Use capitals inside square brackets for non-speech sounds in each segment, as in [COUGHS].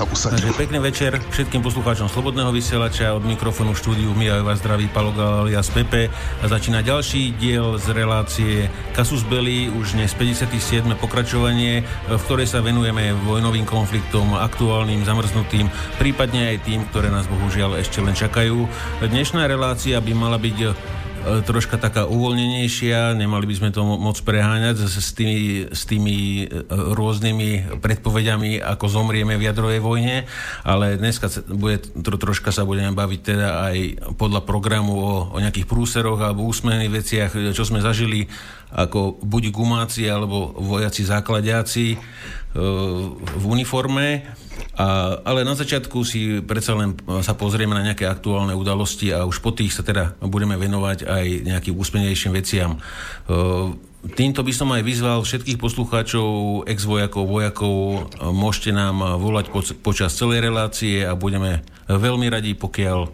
sa usadil. Takže pekný večer všetkým poslucháčom Slobodného vysielača. Od mikrofónu štúdiu Mia vás zdraví Palo Galalia z Pepe a začína ďalší diel z relácie Kasus Belli, už dnes 57. pokračovanie, v ktorej sa venujeme vojnovým konfliktom, aktuálnym, zamrznutým, prípadne aj tým, ktoré nás bohužiaľ ešte len čakajú. Dnešná relácia by mala byť troška taká uvoľnenejšia, nemali by sme to moc preháňať s tými, s tými e, rôznymi predpovediami, ako zomrieme v jadrovej vojne, ale dneska bude, tro, troška sa budeme baviť teda aj podľa programu o, o nejakých prúseroch alebo úsmených veciach, čo sme zažili ako buď gumáci alebo vojaci základiaci. e, v uniforme a, ale na začiatku si predsa len sa pozrieme na nejaké aktuálne udalosti a už po tých sa teda budeme venovať aj nejakým úspenejším veciam. E, Týmto by som aj vyzval všetkých poslucháčov, ex-vojakov, vojakov, môžete nám volať počas celej relácie a budeme veľmi radi, pokiaľ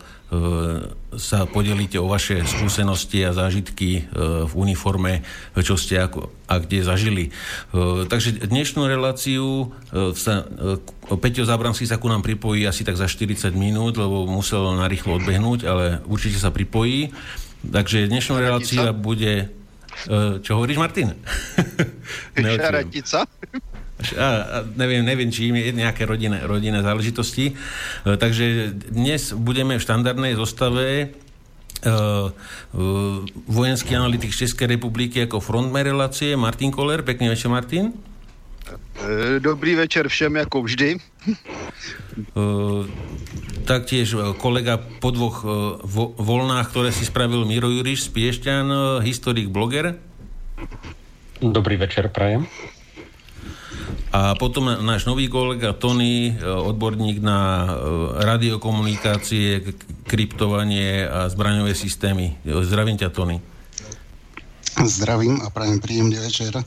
sa podelíte o vaše skúsenosti a zážitky e, v uniforme, čo ste ako, a kde zažili. E, takže dnešnú reláciu sa Peťo Zábranský sa ku nám pripojí asi tak za 40 minút, lebo musel narýchlo odbehnúť, ale určite sa pripojí. Takže dnešná relácia bude čo hovoríš, Martin? [LAUGHS] Šaratica. A, a neviem, neviem, či im je nejaké rodinné, rodinné záležitosti. E, takže dnes budeme v štandardnej zostave e, vojenský analytik Českej republiky ako frontman relácie Martin Koller. Pekný večer, Martin. Dobrý večer všem, ako vždy. Taktiež e, kolega po dvoch e, vo, voľnách, ktoré si spravil Miro Juriš z Piešťan, e, historik, bloger. Dobrý večer, prajem. A potom náš nový kolega Tony, odborník na radiokomunikácie, kryptovanie a zbraňové systémy. Zdravím ťa, Tony. Zdravím a prajem príjemný večer.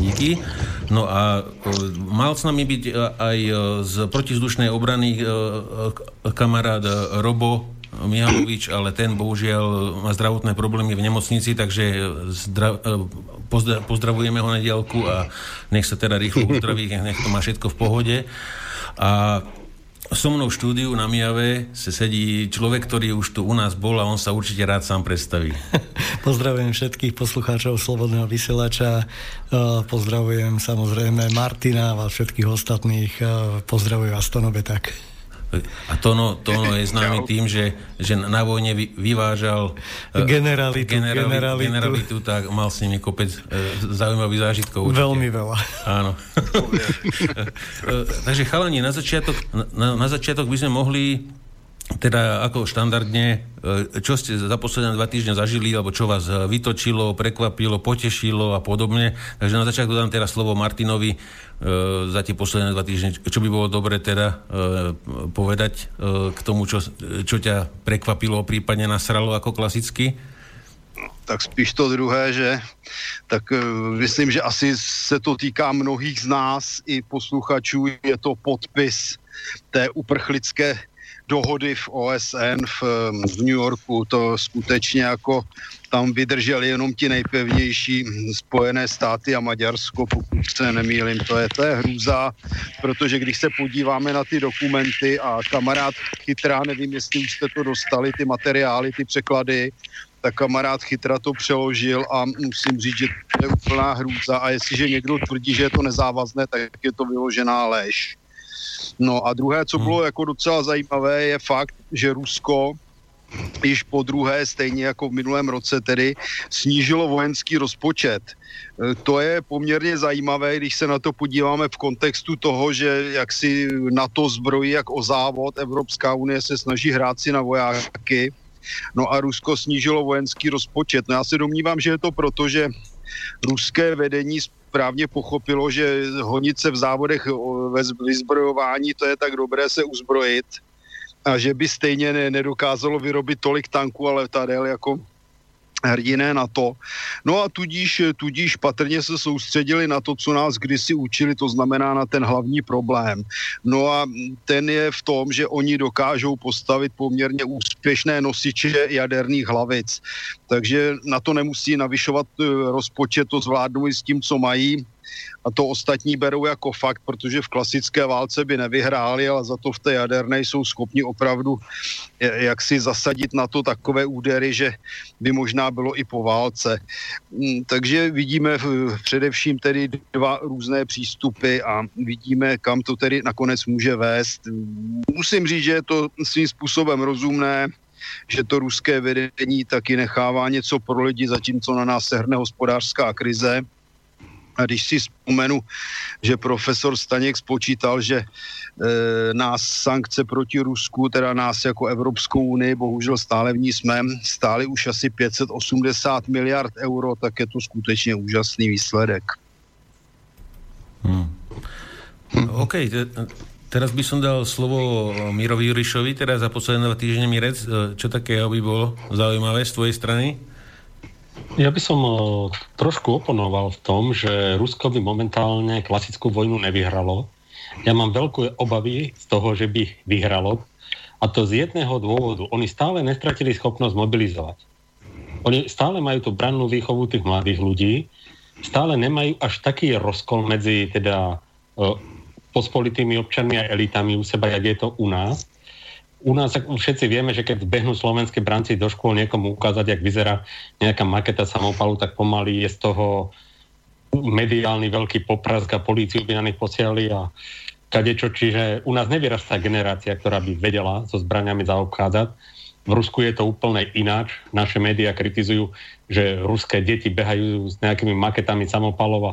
Díky. No a e, mal s nami byť e, aj e, z protizdušnej obrany kamarát Robo Mihalovič, ale ten bohužiaľ má zdravotné problémy v nemocnici, takže zdra- pozdravujeme ho na diálku a nech sa teda rýchlo uzdraví, [LAUGHS] nech to má všetko v pohode. A So mnou v štúdiu na Mijave sa sedí človek, ktorý už tu u nás bol a on sa určite rád sám predstaví. [LAUGHS] Pozdravujem všetkých poslucháčov Slobodného vysielača, e, pozdravujem samozrejme Martina a všetkých ostatných, pozdravujem vás Tonobe tak. A Tono, Tono je známy tým, že, že na vojne vy, vyvážal generalitu, generali, generalitu. generalitu, tak mal s nimi kopec e, zaujímavých zážitkov. Určite. Veľmi veľa. Áno. [LAUGHS] Takže chalani, na začiatok, na, na začiatok by sme mohli teda ako štandardne, e, čo ste za posledné dva týždne zažili, alebo čo vás vytočilo, prekvapilo, potešilo a podobne. Takže na začiatku dám teraz slovo Martinovi e, za tie posledné dva týždne. Čo by bolo dobre teda e, povedať k tomu, čo, čo ťa prekvapilo, prípadne nasralo ako klasicky? tak spíš to druhé, že tak myslím, že asi se to týká mnohých z nás i posluchačů, je to podpis té uprchlické dohody v OSN v, v New Yorku, to skutečně jako tam vydrželi jenom ti nejpevnější Spojené státy a Maďarsko, pokud se nemýlim, to je, to je hrůza, protože když se podíváme na ty dokumenty a kamarád chytrá, nevím, jestli už jste to dostali, ty materiály, ty překlady, tak kamarád chytra to přeložil a musím říct, že to je úplná hrůza a jestliže někdo tvrdí, že je to nezávazné, tak je to vyložená lež. No a druhé, co bylo jako docela zajímavé, je fakt, že Rusko již po druhé, stejně jako v minulém roce tedy, snížilo vojenský rozpočet. E, to je poměrně zajímavé, když se na to podíváme v kontextu toho, že jak si NATO zbrojí jak o závod, Evropská unie se snaží hrát si na vojáky, no a Rusko snížilo vojenský rozpočet. No já se domnívám, že je to proto, že ruské vedení správně pochopilo, že honit se v závodech ve vyzbrojování, to je tak dobré se uzbrojit a že by stejně nedokázalo vyrobit tolik tanků, ale tady jako hrdiné na to. No a tudíž, tudíž patrně se soustředili na to, co nás kdysi učili, to znamená na ten hlavní problém. No a ten je v tom, že oni dokážou postavit poměrně úspěšné nosiče jaderných hlavic. Takže na to nemusí navyšovat eh, rozpočet, to zvládnou i s tím, co mají a to ostatní berou jako fakt, protože v klasické válce by nevyhráli, ale za to v té jaderné jsou schopni opravdu jak si zasadit na to takové údery, že by možná bylo i po válce. Mm, takže vidíme především tedy dva různé přístupy a vidíme, kam to tedy nakonec může vést. Musím říct, že je to svým způsobem rozumné, že to ruské vedení taky nechává něco pro lidi, zatímco na nás sehrne hospodářská krize. A když si vzpomenu, že profesor Staněk spočítal, že e, nás sankce proti Rusku, teda nás jako Evropskou unii, bohužel stále v ní jsme, stály už asi 580 miliard euro, tak je to skutečně úžasný výsledek. Hmm. OK, Teraz by som dal slovo Mirovi Jurišovi, teraz za posledné dva týždne Mirec. E, čo takého by bolo zaujímavé z tvojej strany? Ja by som e, trošku oponoval v tom, že Rusko by momentálne klasickú vojnu nevyhralo. Ja mám veľké obavy z toho, že by vyhralo. A to z jedného dôvodu. Oni stále nestratili schopnosť mobilizovať. Oni stále majú tú brannú výchovu tých mladých ľudí, stále nemajú až taký rozkol medzi teda e, pospolitými občanmi a elitami u seba, jak je to u nás. U nás všetci vieme, že keď behnú slovenské branci do škôl niekomu ukázať, jak vyzerá nejaká maketa samopalu, tak pomaly je z toho mediálny veľký poprask a políciu by na nich posielali a kadečo, čiže u nás nevyrastá generácia, ktorá by vedela so zbraniami zaobchádzať. V Rusku je to úplne ináč. Naše médiá kritizujú, že ruské deti behajú s nejakými maketami samopalov a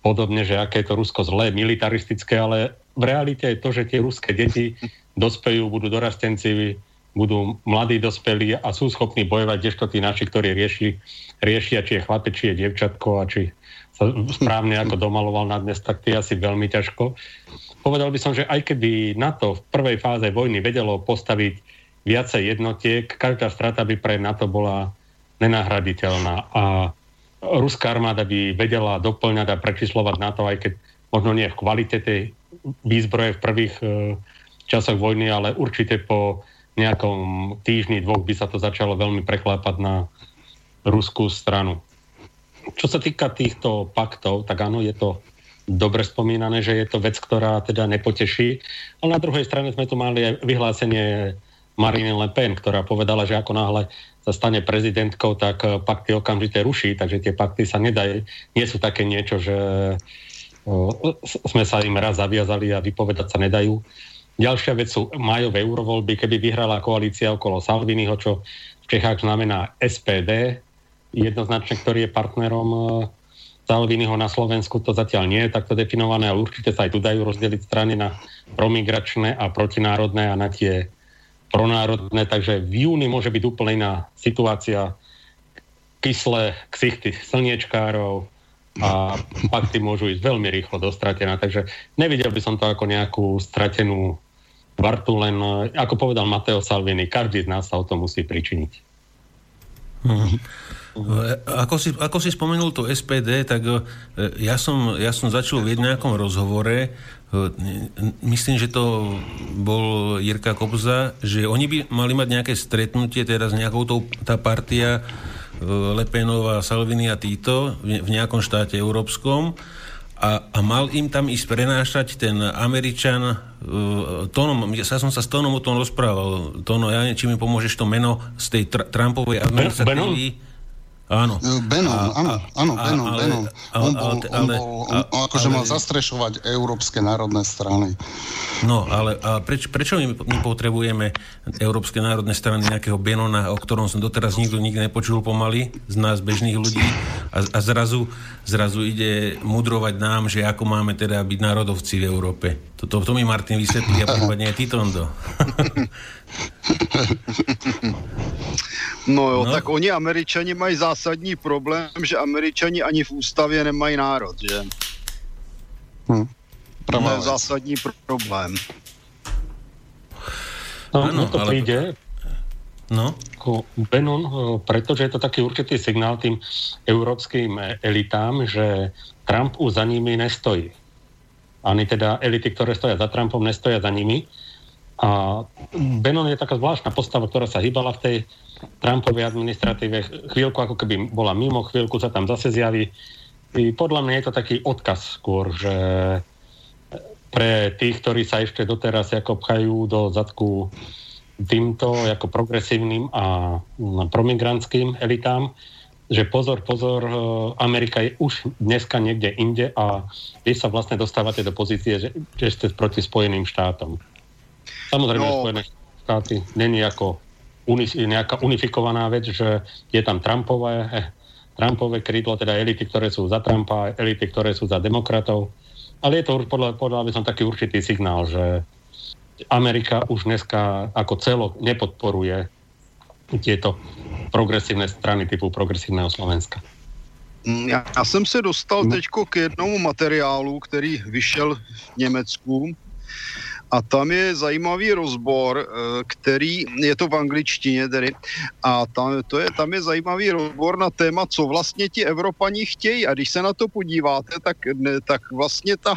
podobne, že aké je to Rusko zlé, militaristické, ale v realite je to, že tie ruské deti [LAUGHS] dospejú, budú dorastenci, budú mladí dospelí a sú schopní bojovať, kdežto tí naši, ktorí rieši, riešia, či je chlapec, či je dievčatko a či sa správne ako domaloval na dnes, tak tie asi veľmi ťažko. Povedal by som, že aj keby NATO v prvej fáze vojny vedelo postaviť viacej jednotiek, každá strata by pre NATO bola nenahraditeľná. A ruská armáda by vedela doplňať a prečíslovať na to, aj keď možno nie v kvalite tej výzbroje v prvých e, časoch vojny, ale určite po nejakom týždni, dvoch by sa to začalo veľmi preklápať na ruskú stranu. Čo sa týka týchto paktov, tak áno, je to dobre spomínané, že je to vec, ktorá teda nepoteší. Ale na druhej strane sme tu mali aj vyhlásenie Marine Le Pen, ktorá povedala, že ako náhle sa stane prezidentkou, tak eh, pakty okamžite ruší, takže tie pakty sa nedajú, nie sú také niečo, že eh, sme sa im raz zaviazali a vypovedať sa nedajú. Ďalšia vec sú majové eurovoľby, keby vyhrala koalícia okolo Salviniho, čo v Čechách znamená SPD, jednoznačne, ktorý je partnerom eh, Salviniho na Slovensku, to zatiaľ nie je takto definované, ale určite sa aj tu dajú rozdeliť strany na promigračné a protinárodné a na tie pronárodné, takže v júni môže byť úplne iná situácia. Kyslé ksichty slniečkárov a pakty môžu ísť veľmi rýchlo dostratená, takže nevidel by som to ako nejakú stratenú vartu, len ako povedal Mateo Salvini, každý z nás sa o to musí pričiniť. Hmm. Ako si, ako si spomenul to SPD, tak e, ja som, ja som začal v nejakom rozhovore, e, myslím, že to bol Jirka Kobza, že oni by mali mať nejaké stretnutie teraz nejakou tou, tá partia e, Lepenová, Salvini a Tito v nejakom štáte európskom a, a mal im tam ísť prenášať ten Američan uh, Tonom, ja som sa s Tonom o tom rozprával. Tono, ja neviem, či mi pomôžeš to meno z tej tr- Trumpovej administratívy. Áno. E, Benon, a, áno, áno, Benon, ale, Benon. On bol, on bol on, on akože ale, mal zastrešovať európske národné strany. No, ale a preč, prečo my, my potrebujeme európske národné strany nejakého Benona, o ktorom som doteraz nikto nikdy nepočul pomaly, z nás bežných ľudí a, a zrazu, zrazu ide mudrovať nám, že ako máme teda byť národovci v Európe. Toto to mi Martin vysvetlí a prípadne aj ty, Tondo. [LAUGHS] [LAUGHS] No jo, no. tak oni američani mají zásadní problém, že američani ani v ústavě nemají národ, že? Hm. To je zásadní problém. No, ano, no to ale... príde. No. Benon, pretože je to taký určitý signál tým európskym elitám, že Trump už za nimi nestojí. Ani teda elity, ktoré stoja za Trumpom, nestoja za nimi. A Benon je taká zvláštna postava, ktorá sa hýbala v tej Trumpovej administratíve chvíľku ako keby bola mimo, chvíľku sa tam zase zjaví. I podľa mňa je to taký odkaz skôr, že pre tých, ktorí sa ešte doteraz ako pchajú do zadku týmto ako progresívnym a promigrantským elitám, že pozor, pozor, e, Amerika je už dneska niekde inde a vy sa vlastne dostávate do pozície, že, že ste proti Spojeným štátom. Samozrejme, no. Spojené štáty není ako uni, nejaká unifikovaná vec, že je tam Trumpové, eh, Trumpové krídlo, teda elity, ktoré sú za Trumpa, elity, ktoré sú za demokratov. Ale je to podľa, podľa by som taký určitý signál, že Amerika už dneska ako celok nepodporuje tieto progresívne strany typu progresívneho Slovenska. Mm, já, jsem se dostal teď k jednomu materiálu, který vyšel v Německu a tam je zajímavý rozbor, eh, který, je to v angličtině tedy, a tam, to je, tam je zajímavý rozbor na téma, co vlastně ti Evropani chtějí. A když se na to podíváte, tak, ne, tak vlastně ta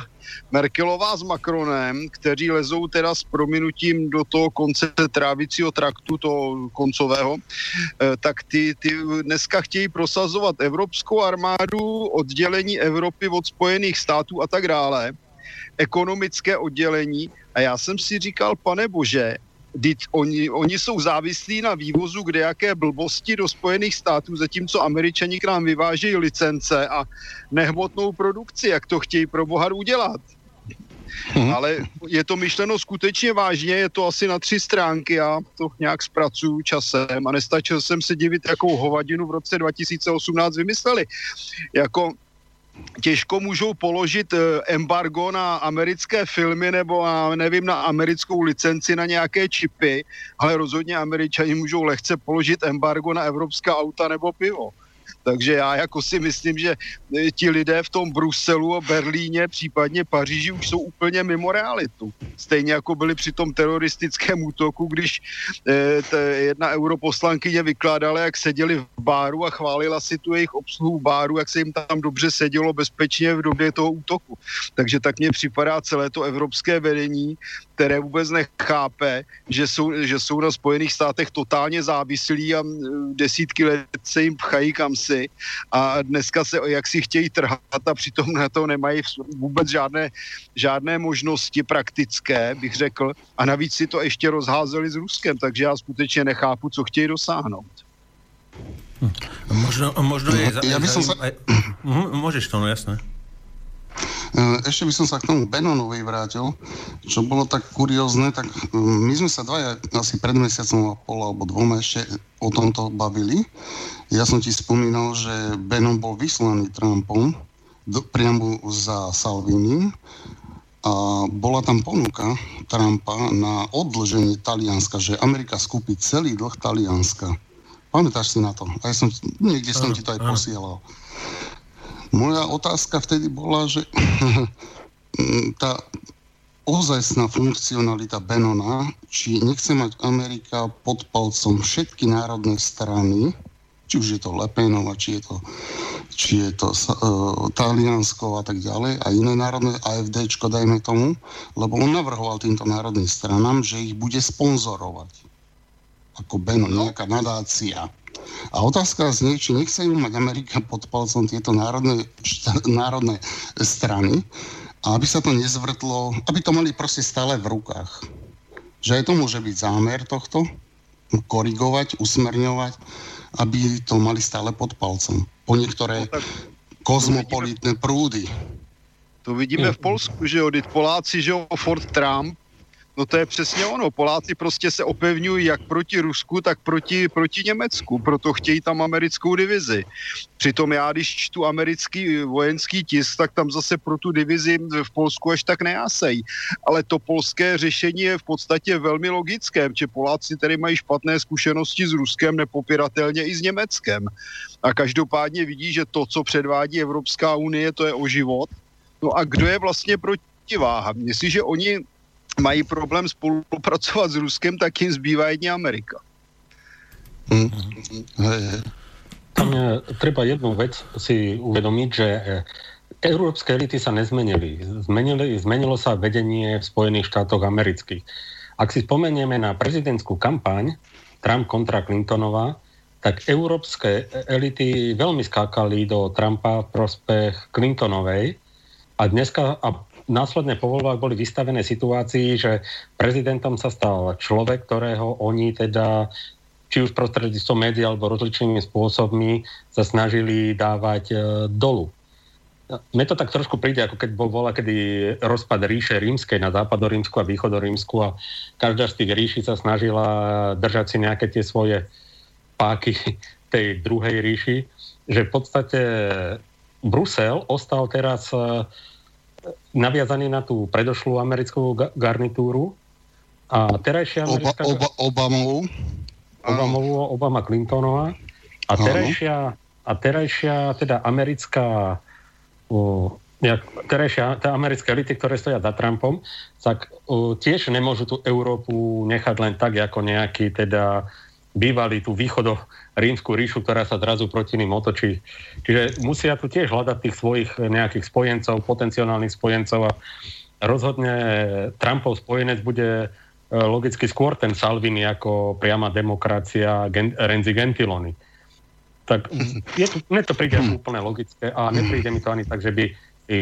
Merkelová s Macronem, kteří lezou teda s prominutím do toho konce trávicího traktu, toho koncového, eh, tak ty, ty dneska chtějí prosazovat evropskou armádu, oddělení Evropy od Spojených států a tak dále ekonomické oddělení a já jsem si říkal, pane bože, Teď oni, oni jsou závislí na vývozu kde jaké blbosti do Spojených států, zatímco američani k nám vyvážejí licence a nehmotnou produkci, jak to chtějí pro boha udělat. Hmm. Ale je to myšleno skutečně vážně, je to asi na tři stránky, já to nějak zpracuju časem a nestačil jsem se divit, jakou hovadinu v roce 2018 vymysleli. Jako těžko můžou položit eh, embargo na americké filmy nebo na, nevím, na americkou licenci na nějaké čipy, ale rozhodně američani můžou lehce položit embargo na evropská auta nebo pivo. Takže já jako si myslím, že e, ti lidé v tom Bruselu a Berlíně, případně Paříži už jsou úplně mimo realitu. Stejně jako byli při tom teroristickém útoku, když eh, jedna europoslankyně vykládala, jak seděli v báru a chválila si tu jejich obsluhu báru, jak se jim tam dobře sedělo bezpečně v době toho útoku. Takže tak mně připadá celé to evropské vedení, které vůbec nechápe, že jsou, že jsou na Spojených státech totálně závislí a desítky let se jim pchají kam si a dneska se jak si chtějí trhat a přitom na to nemají vůbec žádné, žádné možnosti praktické, bych řekl, a navíc si to ještě rozházeli s Ruskem, takže já skutečně nechápu, co chtějí dosáhnout. Možno, možno je... Ja by som sa... Môžeš to, no jasné. E, ešte by som sa k tomu Benonovi vrátil, čo bolo tak kuriózne, tak e, my sme sa dvaja asi pred mesiacom a pol alebo dvoma ešte o tomto bavili. Ja som ti spomínal, že Benon bol vyslaný Trumpom do, priamo za Salvini a bola tam ponuka Trumpa na odlženie Talianska, že Amerika skúpi celý dlh Talianska. Pamätáš si na to? Aj som, niekde som ti to aj posielal. Moja otázka vtedy bola, že [CLEARS THROAT] tá ozajstná funkcionalita Benona, či nechce mať Amerika pod palcom všetky národné strany, či už je to Lepenova, či je to, či je to uh, Taliansko a tak ďalej, a iné národné, AFDčko, dajme tomu, lebo on navrhoval týmto národným stranám, že ich bude sponzorovať. Ako Beno, nejaká nadácia. A otázka znie, či nechcejú mať Amerika pod palcom tieto národné, šta, národné strany, a aby sa to nezvrtlo, aby to mali proste stále v rukách. Že aj to môže byť zámer tohto, korigovať, usmerňovať, aby to mali stále pod palcom. Po niektoré no, kozmopolitné prúdy. To vidíme v Polsku, že jo, Poláci, že jo, Ford Trump No to je přesně ono. Poláci prostě se opevňují jak proti Rusku, tak proti, proti Německu. Proto chtějí tam americkou divizi. Přitom já, když čtu americký vojenský tisk, tak tam zase pro tu divizi v Polsku až tak nejásejí. Ale to polské řešení je v podstatě velmi logické, že Poláci tedy mají špatné zkušenosti s Ruskem, nepopiratelně i s Německem. A každopádně vidí, že to, co předvádí Evropská unie, to je o život. No a kdo je vlastně protiváha? Jestliže oni mají problém spolupracovat s Ruskem, tak jim zbývá jedně Amerika. Tam je, treba jednu vec si uvedomiť, že eh, európske elity sa nezmenili. Zmenili, zmenilo sa vedenie v Spojených štátoch amerických. Ak si spomenieme na prezidentskú kampaň Trump kontra Clintonová, tak európske elity veľmi skákali do Trumpa v prospech Clintonovej a dneska a následne po voľbách boli vystavené situácii, že prezidentom sa stal človek, ktorého oni teda či už prostredníctvom médií alebo rozličnými spôsobmi sa snažili dávať e, dolu. Mne to tak trošku príde, ako keď bol vola, kedy rozpad ríše rímskej na západorímsku a východorímsku a každá z tých ríši sa snažila držať si nejaké tie svoje páky tej druhej ríši, že v podstate Brusel ostal teraz e, naviazaný na tú predošlú americkú garnitúru. A terajšia americká... Oba, oba, Obamovú. Obamovú, Obama Clintonová a terajšia, a terajšia teda americká o, terajšia, tá americké elity, ktoré stoja za Trumpom, tak o, tiež nemôžu tú Európu nechať len tak, ako nejaký teda bývali tú východo rímsku ríšu, ktorá sa zrazu proti ním otočí. Čiže musia tu tiež hľadať tých svojich nejakých spojencov, potenciálnych spojencov a rozhodne Trumpov spojenec bude e, logicky skôr ten Salvini ako priama demokracia Gen- Renzi Gentiloni. Tak je to, mne to príde [CLEARS THROAT] úplne logické a nepríde mi to ani tak, že by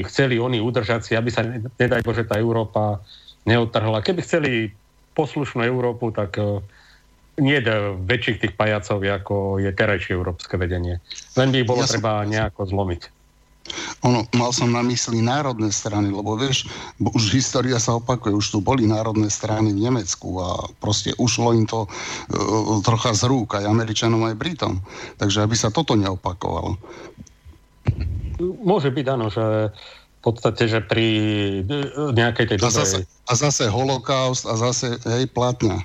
chceli oni udržať si, aby sa, nedaj Bože, tá Európa neodtrhla. Keby chceli poslušnú Európu, tak uh, nie väčších tých pajacov, ako je terajšie európske vedenie. Len by ich bolo ja treba som... nejako zlomiť. Ono, mal som na mysli národné strany, lebo vieš, už história sa opakuje, už tu boli národné strany v Nemecku a proste ušlo im to uh, trocha z rúk aj Američanom, aj Britom. Takže aby sa toto neopakovalo. Môže byť, áno, že v podstate, že pri nejakej tej dobrej... A zase, a zase holokaust a zase, hej, platňa.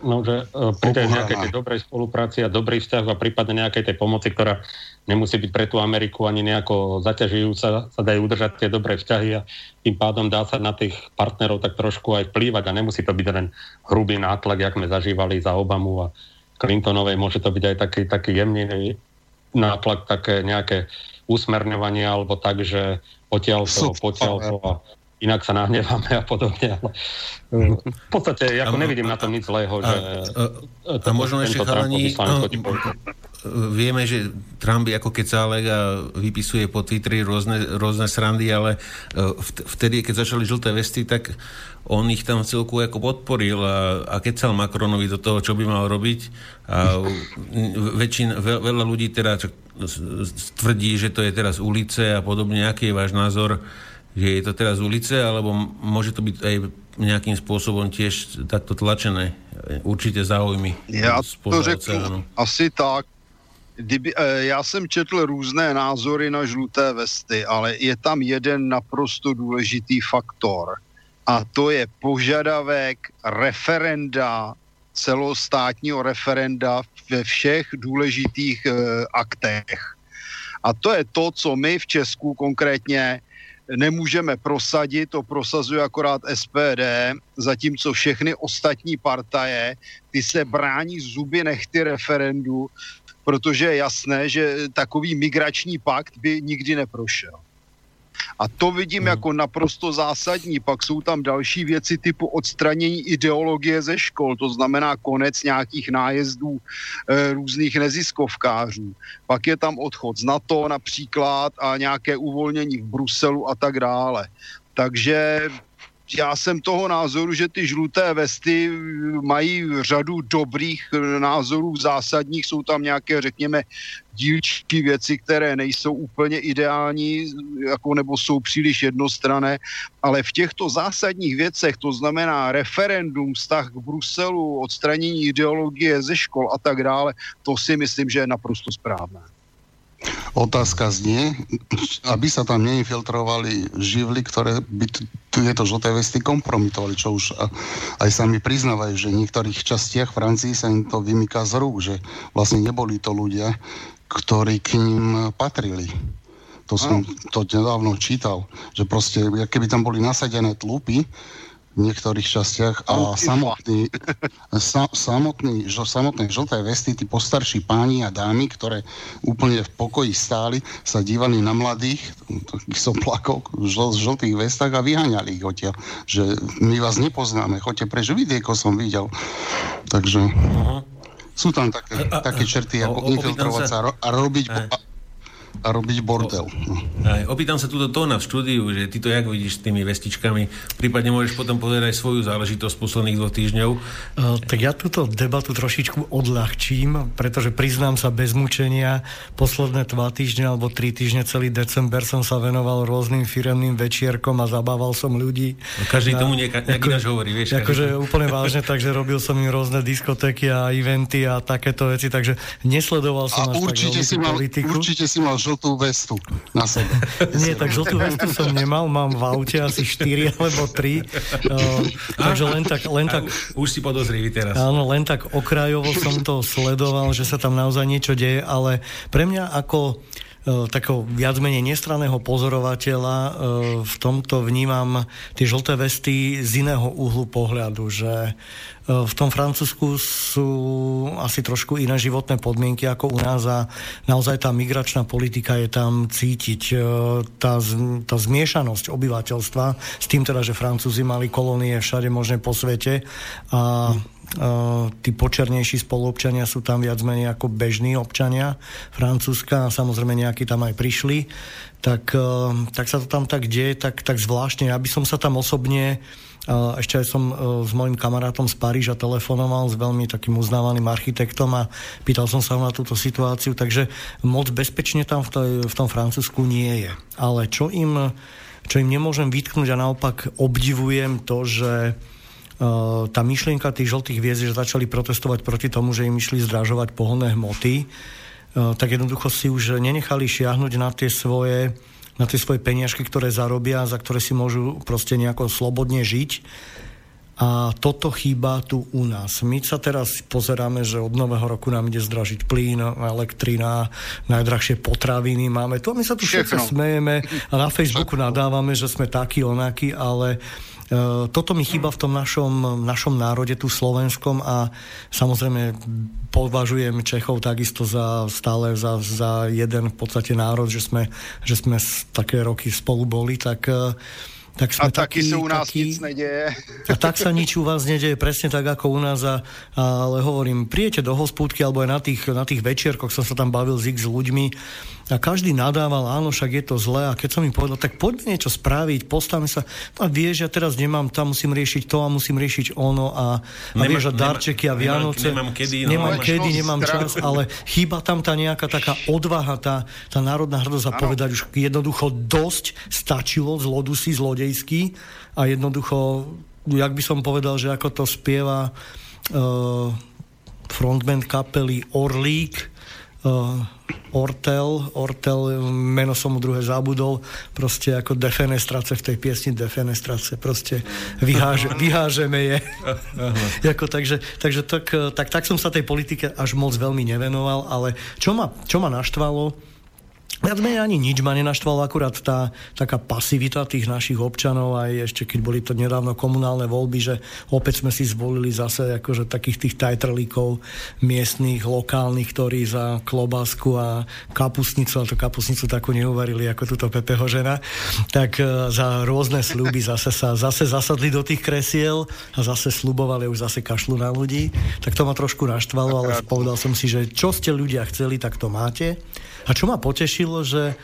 No, že e, pri tej nejakej tej dobrej spolupráci a dobrý vzťah a prípadne nejakej tej pomoci, ktorá nemusí byť pre tú Ameriku ani nejako zaťažujúca, sa dajú udržať tie dobré vzťahy a tým pádom dá sa na tých partnerov tak trošku aj vplývať a nemusí to byť len hrubý nátlak, jak sme zažívali za Obamu a Clintonovej, môže to byť aj taký, taký jemný nátlak, také nejaké usmerňovanie alebo tak, že potiaľ to, potiaľ to a inak sa nahneváme a podobne. Ale v podstate ako nevidím na tom nič zlého. Že a, a, a možno ešte chalani, no, vieme, že Trump je ako kecálek a vypisuje po Twitteri rôzne, rôzne srandy, ale eh, vtedy, keď začali žlté vesty, tak on ich tam celku ako podporil a, a kecal Macronovi do toho, čo by mal robiť. A väčšin, ve, veľa ľudí teda tvrdí, že to je teraz ulice a podobne. Aký je váš názor? Že je to teraz ulice, alebo môže to byť aj nejakým spôsobom tiež takto tlačené? Určitě záujmy. Já to řeknu asi tak. Kdyby, eh, já jsem četl různé názory na žluté vesty, ale je tam jeden naprosto důležitý faktor. A to je požadavek referenda, celostátního referenda ve všech důležitých e, aktech. A to je to, co my v Česku konkrétně nemůžeme prosadit, to prosazuje akorát SPD, zatímco všechny ostatní partaje, ty se brání zuby nechty referendu, protože je jasné, že takový migrační pakt by nikdy neprošel. A to vidím hmm. jako naprosto zásadní. Pak jsou tam další věci typu odstranění ideologie ze škol, to znamená konec nějakých nájezdů e, různých neziskovkářů. Pak je tam odchod z NATO například a nějaké uvolnění v Bruselu a tak dále. Takže já jsem toho názoru, že ty žluté vesty mají řadu dobrých názorů zásadních, jsou tam nějaké, řekněme, dílčí věci, které nejsou úplně ideální, jako nebo jsou příliš jednostrané, ale v těchto zásadních věcech, to znamená referendum, vztah k Bruselu, odstranění ideologie ze škol a tak dále, to si myslím, že je naprosto správné. Otázka znie, aby sa tam neinfiltrovali živly, ktoré by tieto žlté vesty kompromitovali, čo už aj sami priznávajú, že v niektorých častiach Francii sa im to vymýka z rúk, že vlastne neboli to ľudia, ktorí k ním patrili. To som to nedávno čítal, že proste, keby tam boli nasadené tlupy, v niektorých častiach a samotný, sa, samotný, žo, samotné žlté vesty, tí postarší páni a dámy, ktoré úplne v pokoji stáli, sa dívali na mladých, takých soplakov v žl, žltých vestách a vyháňali ich odtiaľ, že my vás nepoznáme, choďte preč, vidieť, ako som videl. Takže... Uh-huh sú tam také, a, a, také čerty, ako infiltrovať sa a robiť... A, a robiť bordel. Aj, opýtam sa túto Tóna v štúdiu, že ty to jak vidíš s tými vestičkami, prípadne môžeš potom povedať aj svoju záležitosť posledných dvoch týždňov. Uh, tak ja túto debatu trošičku odľahčím, pretože priznám sa bez mučenia, posledné dva týždne alebo tri týždne celý december som sa venoval rôznym firemným večierkom a zabával som ľudí. No, každý na, tomu nieka, ako, hovorí, vieš. Akože úplne vážne, [LAUGHS] takže robil som im rôzne diskotéky a eventy a takéto veci, takže nesledoval som a až určite tak si mal, politiku. Určite si mal žltú vestu na sebe. [LAUGHS] Nie, tak žltú vestu som nemal, mám v aute asi 4 alebo 3. Uh, takže len tak, len tak... Už si podozrivý teraz. Áno, len tak okrajovo som to sledoval, že sa tam naozaj niečo deje, ale pre mňa ako takého viac menej nestranného pozorovateľa v tomto vnímam tie žlté vesty z iného uhlu pohľadu, že v tom Francúzsku sú asi trošku iné životné podmienky ako u nás a naozaj tá migračná politika je tam cítiť. E, tá, tá zmiešanosť obyvateľstva s tým teda, že Francúzi mali kolónie všade možné po svete a tí počernejší spoluobčania sú tam viac menej ako bežní občania Francúzska a samozrejme nejakí tam aj prišli, tak, tak sa to tam tak deje, tak, tak zvláštne. Ja by som sa tam osobne ešte aj som s mojim kamarátom z Paríža telefonoval s veľmi takým uznávaným architektom a pýtal som sa na túto situáciu, takže moc bezpečne tam v, tej, v tom Francúzsku nie je. Ale čo im, čo im nemôžem vytknúť a naopak obdivujem to, že tá myšlienka tých žltých hviezd, že začali protestovať proti tomu, že im išli zdražovať pohonné hmoty, tak jednoducho si už nenechali šiahnuť na tie svoje na tie svoje peniažky, ktoré zarobia, za ktoré si môžu proste nejako slobodne žiť. A toto chýba tu u nás. My sa teraz pozeráme, že od nového roku nám ide zdražiť plyn, elektrina, najdrahšie potraviny máme. A my sa tu všetci smejeme a na Facebooku nadávame, že sme takí, onakí, ale toto mi chýba v tom našom, našom národe, tu slovenskom a samozrejme považujem Čechov takisto za stále za, za jeden v podstate národ, že sme, že sme také roky spolu boli, tak e, tak sme a taky sa u nás taký, nic nedeje. A tak sa nič u vás nedeje, presne tak ako u nás. A, ale hovorím, prijete do hospúdky, alebo aj na tých, na tých večierkoch som sa tam bavil s x ľuďmi a každý nadával, áno, však je to zlé a keď som im povedal, tak poďme niečo spraviť, postavme sa, no a vieš, ja teraz nemám, tam musím riešiť to a musím riešiť ono a, a Nemá, vieš, a darčeky a Vianoce. Nemám, nemám kedy, no, nemám, kedy, nemám čas, ale chýba tam tá nejaká taká odvaha, tá, tá národná hrdosť a povedať už jednoducho dosť stačilo zlodusy zlodejský a jednoducho, jak by som povedal, že ako to spieva uh, frontman kapely Orlík, uh, Ortel, Ortel, meno som mu druhé zabudol, proste ako defenestrace v tej piesni defenestrace, proste vyháže, [LAUGHS] vyhážeme je. [LAUGHS] ako, takže takže tak, tak, tak som sa tej politike až moc veľmi nevenoval, ale čo ma, čo ma naštvalo, Viac menej ani nič ma nenaštvala, akurát tá taká pasivita tých našich občanov, aj ešte keď boli to nedávno komunálne voľby, že opäť sme si zvolili zase akože takých tých tajtrlíkov miestných, lokálnych, ktorí za klobásku a kapusnicu, a to kapusnicu takú neuvarili ako túto Pepeho žena, tak e, za rôzne sľuby zase sa zase zasadli do tých kresiel a zase slubovali, už zase kašlu na ľudí. Tak to ma trošku naštvalo, ale povedal som si, že čo ste ľudia chceli, tak to máte. A čo ma potešilo, že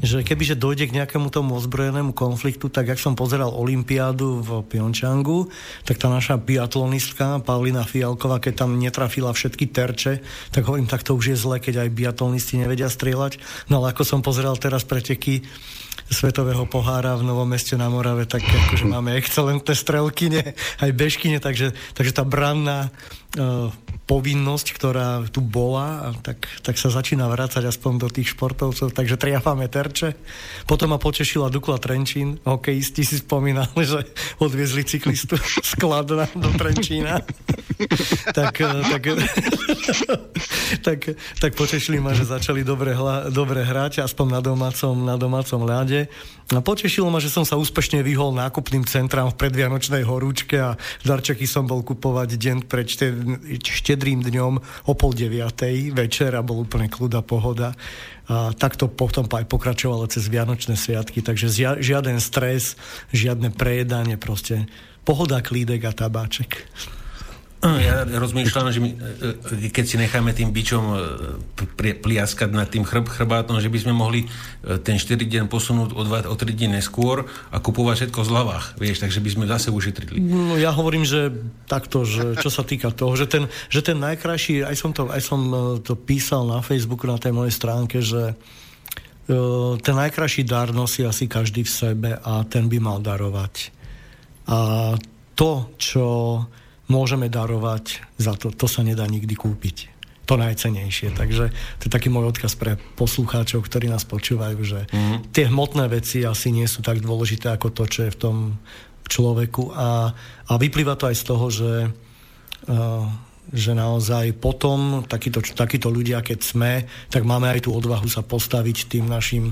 že kebyže dojde k nejakému tomu ozbrojenému konfliktu, tak jak som pozeral Olympiádu v Pyeongchangu, tak tá naša biatlonistka Paulina Fialková, keď tam netrafila všetky terče, tak hovorím, tak to už je zle, keď aj biatlonisti nevedia strieľať. No ale ako som pozeral teraz preteky Svetového pohára v Novom meste na Morave, tak akože máme excelentné strelkyne, aj bežkyne, takže, takže tá branná uh, povinnosť, ktorá tu bola, tak, tak sa začína vrácať aspoň do tých športovcov, takže triafame terče. Potom ma potešila Dukla Trenčín, hokejisti si spomínali, že odviezli cyklistu [LAUGHS] skladna do Trenčína. [LAUGHS] tak, eh, tak, [LAUGHS] tak, tak potešili ma, že začali dobre, hla, dobre hrať, aspoň na domácom, na domácom ľade. A potešilo ma, že som sa úspešne vyhol nákupným centrám v predvianočnej horúčke a darčeky som bol kupovať deň pred štedrým dňom o pol deviatej večer a bol úplne kľuda pohoda. A takto potom aj pokračovalo cez Vianočné sviatky, takže žiaden stres, žiadne prejedanie, proste pohoda, klídek a tabáček. Ja rozmýšľam, že my, e, keď si necháme tým bičom e, pliaskať nad tým chrb, chrbátom, že by sme mohli e, ten 4 deň posunúť o, 2, o 3 dní neskôr a kupovať všetko v zľavách, vieš, takže by sme zase ušetrili. No, ja hovorím, že takto, že čo sa týka toho, že ten, že ten najkrajší, aj som, to, aj som to písal na Facebooku, na tej mojej stránke, že ten najkrajší dar nosí asi každý v sebe a ten by mal darovať. A to, čo môžeme darovať za to, to sa nedá nikdy kúpiť. To najcenejšie. Takže to je taký môj odkaz pre poslucháčov, ktorí nás počúvajú, že mm-hmm. tie hmotné veci asi nie sú tak dôležité ako to, čo je v tom človeku. A, a vyplýva to aj z toho, že, uh, že naozaj potom takíto, takíto ľudia, keď sme, tak máme aj tú odvahu sa postaviť tým našim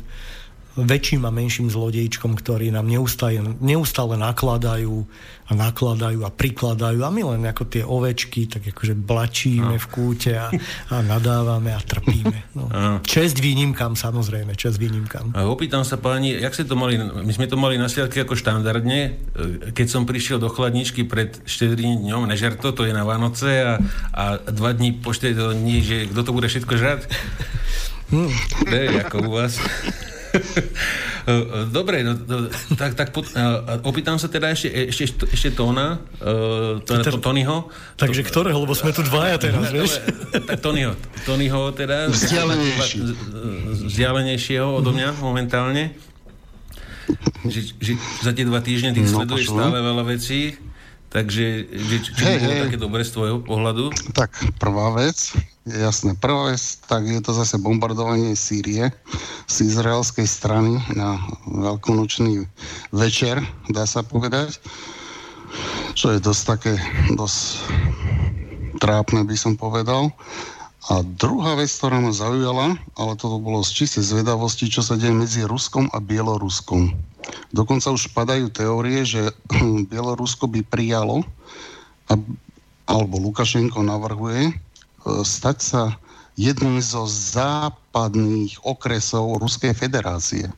väčším a menším zlodejčkom, ktorí nám neustále, neustále nakladajú a nakladajú a prikladajú a my len ako tie ovečky tak akože blačíme no. v kúte a, a nadávame a trpíme. No. [LAUGHS] Čest výnimkám, samozrejme, čest výnimkám. A opýtam sa páni, jak ste to mali, my sme to mali na sviatky ako štandardne, keď som prišiel do chladničky pred 4 dňom, nežerto, to je na Vánoce a, a dva dní po 4 dní, že kto to bude všetko žrať? [LAUGHS] Hmm. Je ako u vás. [LAUGHS] Dobre, no, tak, tak pod, opýtam sa teda ešte, ešte, ešte Tóna, uh, to, to, Tonyho. Takže ktorého, lebo sme tu dvaja teraz, vieš? Tak Tonyho, Tonyho teda. Vzdialenejší. Vzdialenejšieho odo mňa momentálne. Že, že za tie dva týždne ty no, sleduješ stále veľa vecí. Takže, že, či hey, bolo hey. také dobre z tvojho pohľadu? Tak, prvá vec, jasné, prvá tak je to zase bombardovanie Sýrie z izraelskej strany na veľkonočný večer, dá sa povedať, čo je dosť také, dosť trápne by som povedal. A druhá vec, ktorá ma zaujala, ale toto bolo z čistej zvedavosti, čo sa deje medzi Ruskom a Bieloruskom. Dokonca už padajú teórie, že [CLEARS THROAT] Bielorusko by prijalo, alebo Lukašenko navrhuje, stať sa jedným zo západných okresov Ruskej federácie.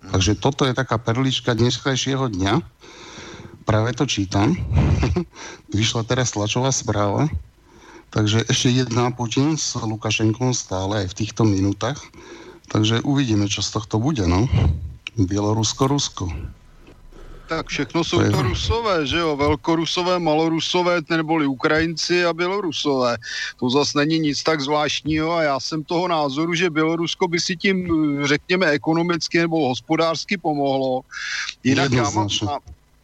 Takže toto je taká perlička dneskajšieho dňa. Práve to čítam. [LAUGHS] Vyšla teraz tlačová správa. Takže ešte jedná Putin s Lukašenkom stále aj v týchto minútach. Takže uvidíme, čo z tohto bude, no. Bělorusko, Rusko. Tak všechno jsou to rusové, že jo? Velkorusové, malorusové, neboli Ukrajinci a Bělorusové. To zase není nic tak zvláštního a já jsem toho názoru, že Bělorusko by si tím, řekněme, ekonomicky nebo hospodářsky pomohlo. Jinak já mám,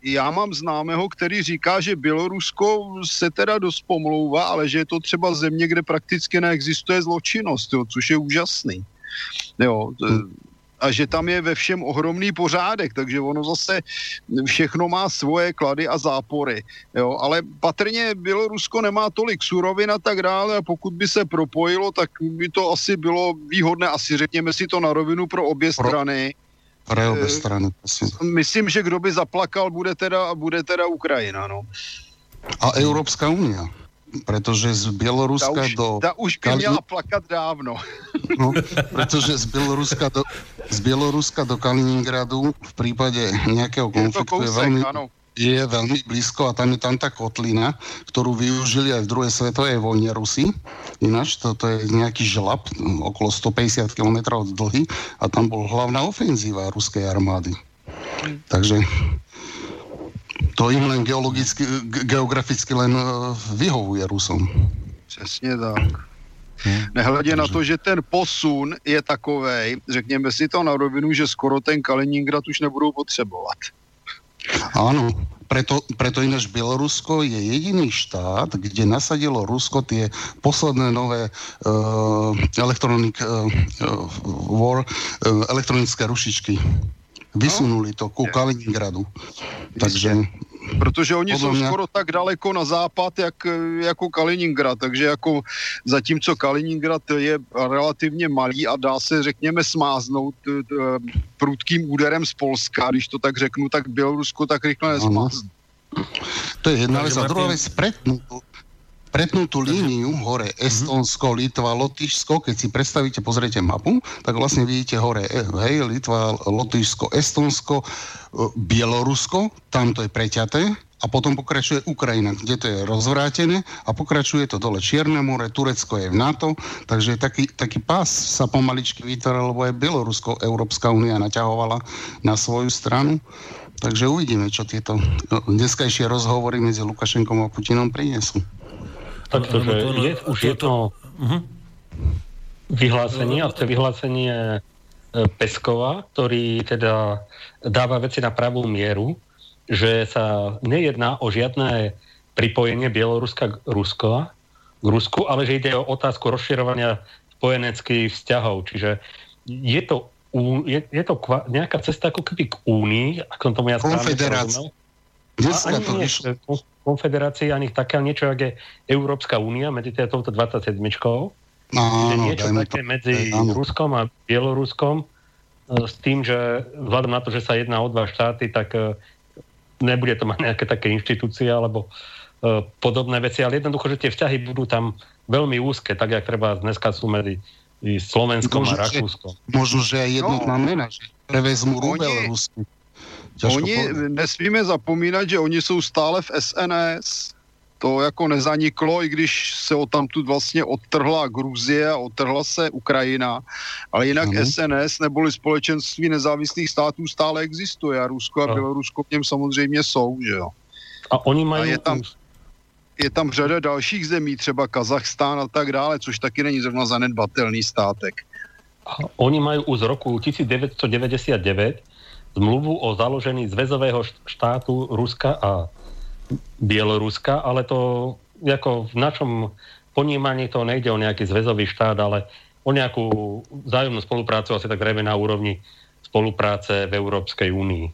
já mám známého, který říká, že Bělorusko se teda dost pomlouvá, ale že je to třeba země, kde prakticky neexistuje zločinnost, jo, což je úžasný. Jo, hmm a že tam je ve všem ohromný pořádek, takže ono zase všechno má svoje klady a zápory. Jo? Ale patrně Bělorusko nemá tolik surovin a tak dále a pokud by se propojilo, tak by to asi bylo výhodné, asi řekněme si to na rovinu pro obě pro... strany. Pro obě strany. Myslím, že kdo by zaplakal, bude teda, bude teda Ukrajina. No. A Európska únia pretože z Bieloruska ta už, do... Ta už by měla plakat dávno. No, pretože z Bieloruska do, z Bieloruska do Kaliningradu v prípade nejakého konfliktu je, kousek, je veľmi... Je veľmi blízko a tam je tam tá kotlina, ktorú využili aj v druhej svetovej vojne Rusi. Ináč toto je nejaký žlab, okolo 150 km dlhý a tam bol hlavná ofenzíva ruskej armády. Takže to im len geologicky, geograficky len e, vyhovuje Rusom. Přesně tak. Hmm. Nehledě na to, že ten posun je takový, řekněme si to na rovinu, že skoro ten Kaliningrad už nebudou potřebovat. Áno, preto, preto ináč Bielorusko je jediný štát, kde nasadilo Rusko tie posledné nové uh, electronic uh, war, uh, elektronické rušičky. Vysunuli to ku Kaliningradu. Takže Protože oni jsou mě... skoro tak daleko na západ, jak, jako Kaliningrad, takže jako zatímco Kaliningrad je relativně malý a dá se, řekněme, smáznout prudkým úderem z Polska, když to tak řeknu, tak Bělorusko tak rychle nesmázne. To je jedna vec. A druhá vec, pretnú, pretnutú líniu hore mhm. Estonsko, Litva, Lotyšsko, keď si predstavíte, pozriete mapu, tak vlastne vidíte hore, e, hej, Litva, Lotyšsko, Estonsko, e, Bielorusko, tam to je preťaté a potom pokračuje Ukrajina, kde to je rozvrátené a pokračuje to dole Čierne more, Turecko je v NATO, takže taký, taký pás sa pomaličky vytváral, lebo aj Bielorusko Európska únia naťahovala na svoju stranu. Takže uvidíme, čo tieto no, dneskajšie rozhovory medzi Lukašenkom a Putinom prinesú. Tak to, že je už jedno uh-huh. vyhlásenie a to vyhlásenie e, Peskova, ktorý teda dáva veci na pravú mieru, že sa nejedná o žiadne pripojenie Bieloruska k, Rusko, k Rusku, ale že ide o otázku rozširovania spojeneckých vzťahov. Čiže je to, je, je to kva, nejaká cesta ako keby k Únii, ako tomu ja správne Dneska to nie, konfederácii, ani také niečo, ako je Európska únia medzi touto 27. No, niečo také to, medzi áno. Ruskom a Bieloruskom e, s tým, že vzhľadom na to, že sa jedná o dva štáty, tak e, nebude to mať nejaké také inštitúcie alebo e, podobné veci, ale jednoducho, že tie vzťahy budú tam veľmi úzke, tak jak treba dneska sú medzi Slovenskom možno, a Rakúskom. Možno, že aj jednotná no. mena, že prevezmu rubel oni, Rusky. oni, nesmíme zapomínat, že oni jsou stále v SNS to jako nezaniklo, i když se o tamtud vlastně odtrhla Gruzie a odtrhla se Ukrajina, ale jinak mm. SNS neboli společenství nezávislých států stále existuje a Rusko a Bělorusko v něm samozřejmě jsou, že jo. A oni mají... A je tam, je tam řada dalších zemí, třeba Kazachstán a tak dále, což taky není zrovna zanedbatelný státek. A oni mají už z roku 1999 zmluvu o založení zväzového štátu Ruska a Bieloruska, ale to ako v našom ponímaní to nejde o nejaký zväzový štát, ale o nejakú vzájomnú spoluprácu asi tak zrejme na úrovni spolupráce v Európskej únii.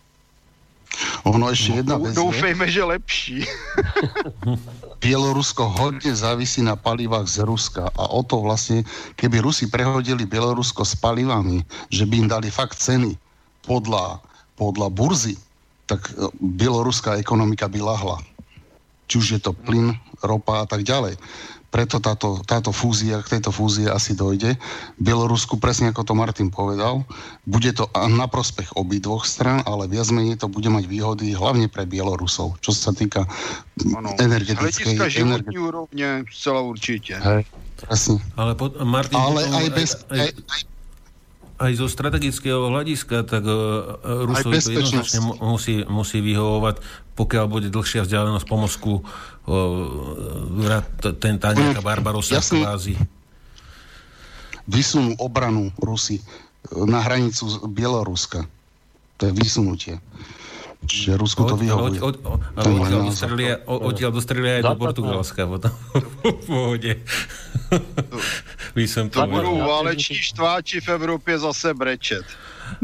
Ono ešte jedna vec Doufejme, že lepší. [LAUGHS] Bielorusko hodne závisí na palivách z Ruska a o to vlastne, keby Rusi prehodili Bielorusko s palivami, že by im dali fakt ceny podľa, podľa burzy, tak e, bieloruská ekonomika by lahla. Či už je to plyn, ropa a tak ďalej. Preto táto, táto fúzia, k tejto fúzie asi dojde. Bielorusku, presne ako to Martin povedal, bude to na prospech obidvoch stran, ale viac menej to bude mať výhody hlavne pre Bielorusov, čo sa týka ano. energetickej... Hľadiska životní úrovne, zcela určite. Hej, presne. Ale, pod, Martin, ale aj, bez, aj, aj, aj zo strategického hľadiska, tak uh, Rusovi to jednoznačne musí, musí vyhovovať, pokiaľ bude dlhšia vzdialenosť po Moskvu, uh, ten tá nejaká mm, Barbarosa Jasný. kvázi. Vysunú obranu Rusy na hranicu Bieloruska. To je vysunutie. Čiže Rusko to vyhovuje. Od, od, od, odtiaľ dostrelia, odtiaľ dostrelia aj do Portugalska potom. [LAUGHS] v pohode. By som to budú váleční štváči v Európe zase brečet.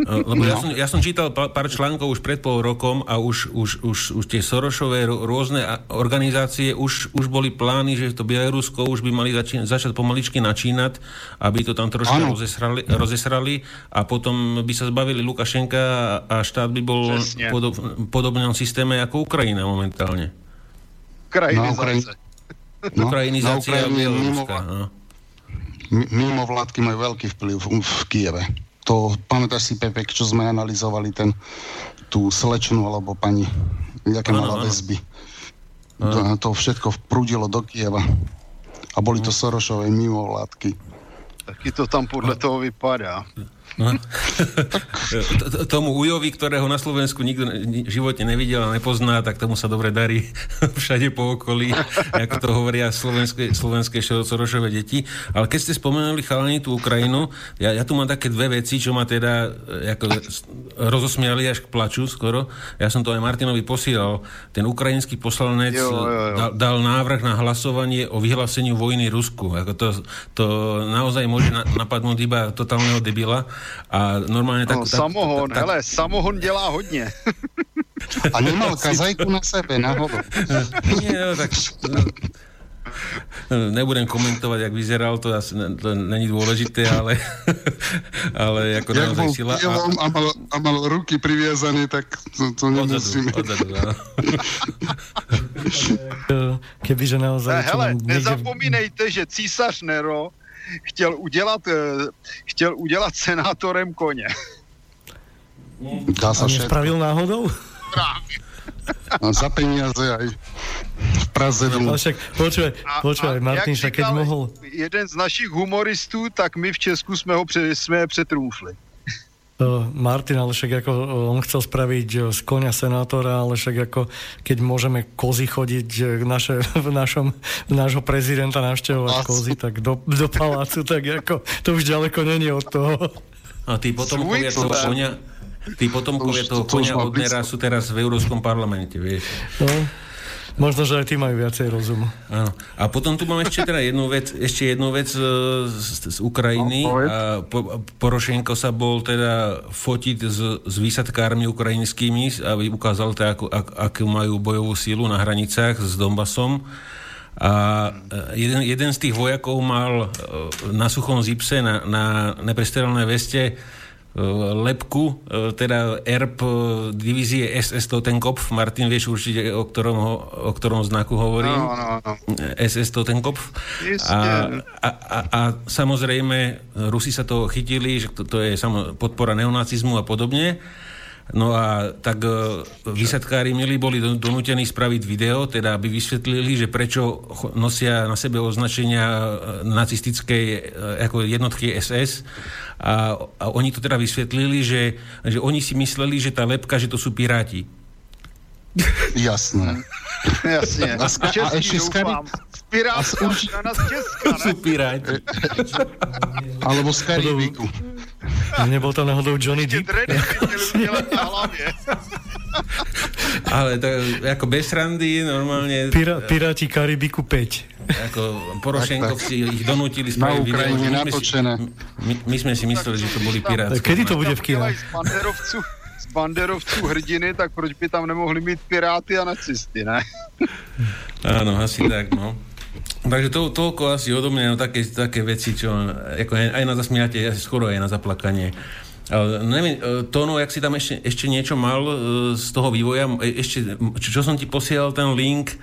Lebo ja, som, ja som čítal pár článkov už pred pol rokom a už, už, už, už tie Sorošové rôzne organizácie, už, už boli plány, že to Bielorusko už by mali začín, začať pomaličky načínať, aby to tam troška rozesrali, rozesrali a potom by sa zbavili Lukašenka a štát by bol v podob, podobnom systéme ako Ukrajina momentálne. Krajiny no, Ukrajin... no, Ukrajinizácia Bieloruska. No. Mimo vládky majú veľký vplyv v, v Kieve to, pamätáš si, Pepek, čo sme analyzovali ten, tú slečnu alebo pani, aké mala väzby. To, to všetko prúdilo do Kieva. A boli to Sorošové mimovládky. Taky to tam podľa toho vypadá. No. [LAUGHS] tomu ujovi, ktorého na Slovensku nikto v živote nevidel a nepozná, tak tomu sa dobre darí [LAUGHS] všade po okolí, ako to hovoria slovenské, slovenské Sorošové deti. Ale keď ste spomenuli chalani tú Ukrajinu, ja, ja tu mám také dve veci, čo ma teda e, ako, rozosmiali až k plaču skoro. Ja som to aj Martinovi posielal. Ten ukrajinský poslanec jo, jo, jo. Dal, dal návrh na hlasovanie o vyhláseniu vojny Rusku. Ako to, to naozaj môže napadnúť iba totálneho debila. A normálně tak... No, tak samohon, tak, hele, samohon dělá hodně. [LAUGHS] A nemal kazajku na sebe, nahoru. [LAUGHS] Nie, no, tak... No, nebudem komentovať, jak vyzeral, to, asi, to není dôležité, ale, [LAUGHS] ale ako jak naozaj sila. A... A, mal, a mal ruky priviazané, tak to, to nemusíme. Odzadu, odzadu, Kebyže naozaj... Hele, nezapomínejte, že císař Nero chtěl udělat, eh, chtěl udělat senátorem koně. Dá sa a nespravil náhodou? Právě. A za peniaze aj v Praze. No, však, počúvaj, počúvaj, Martin, však keď mohol... Jeden z našich humoristů, tak my v Česku jsme ho pře, jsme přetrúfli. Martin, ale však ako on chcel spraviť z konia senátora, ale však ako keď môžeme kozy chodiť naše, [LAUGHS] v našom, v nášho prezidenta navštevovať kozy, tak do, do palácu, tak ako to už ďaleko není od toho. A tí potomkovia toho konia, tí potomkovia toho konia od Nera sú teraz v Európskom parlamente, vieš. No. Možno, že aj tí majú viacej rozumu. Áno. A potom tu mám ešte teda jednu vec, ešte jednu vec e, z, z Ukrajiny. No, a po, Porošenko sa bol teda fotiť s, s výsadkármi ukrajinskými, aby ukázal teda, ako, ak, akú majú bojovú sílu na hranicách s Donbasom. A e, jeden, jeden z tých vojakov mal e, na suchom zipse, na, na neprestrelné veste lepku, e, teda ERP e, divízie SS Totenkopf. Martin, vieš určite, o ktorom, o ktorom znaku hovorím? No, no, no. SS Totenkopf. A, a, a, a samozrejme, Rusi sa to chytili, že to, to je podpora neonacizmu a podobne. No a tak e, výsadkári milí boli donútení spraviť video, teda aby vysvetlili, že prečo nosia na sebe označenia e, nacistickej e, ako jednotky SS a, a oni to teda vysvetlili, že, že oni si mysleli, že tá lepka, že to sú piráti. Jasné. [LAUGHS] Jasne. A, a, a ešte skari... Pirátska [LAUGHS] ne? Sú piráti. [LAUGHS] Alebo z Karibiku. Nebol to náhodou Johnny Depp? [LAUGHS] Ale to ako bez randy, normálne... Pira, Piráti Karibiku 5. Ako Porošenkovci ich donútili spraviť video. My, natočené. My, my sme si mysleli, že to boli piráti. Kedy to bude v kine? Z banderovců hrdiny, tak proč by tam nemohli mít piráty a nacisty, ne? Áno, asi tak, no. Takže to, toľko asi odo mňa, no, také, také veci, čo ako aj, na zasmiate, asi skoro aj na zaplakanie. Ale neviem, e, Tono, jak si tam ešte, ešte niečo mal e, z toho vývoja, e, ešte, čo, som ti posielal ten link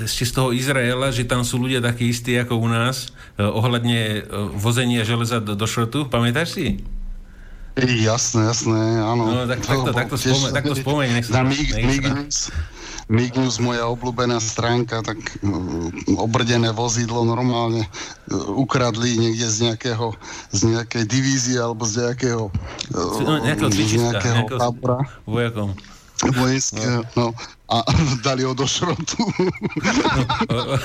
ešte z toho Izraela, že tam sú ľudia takí istí ako u nás ohľadne vozenia železa do, do šrotu, pamätáš si? Jasné, jasné, áno. No, tak, takto, takto, spomeň, takto [LAUGHS] spomeň, nech sa, nech sa. Mignus, moja obľúbená stránka, tak uh, obrdené vozidlo normálne uh, ukradli niekde z nejakého, z nejakej divízie alebo z nejakého, no, nejakého, z nejakého tábora. Vojakom vojenské, no. no. A [LAUGHS] dali ho do šrotu. No,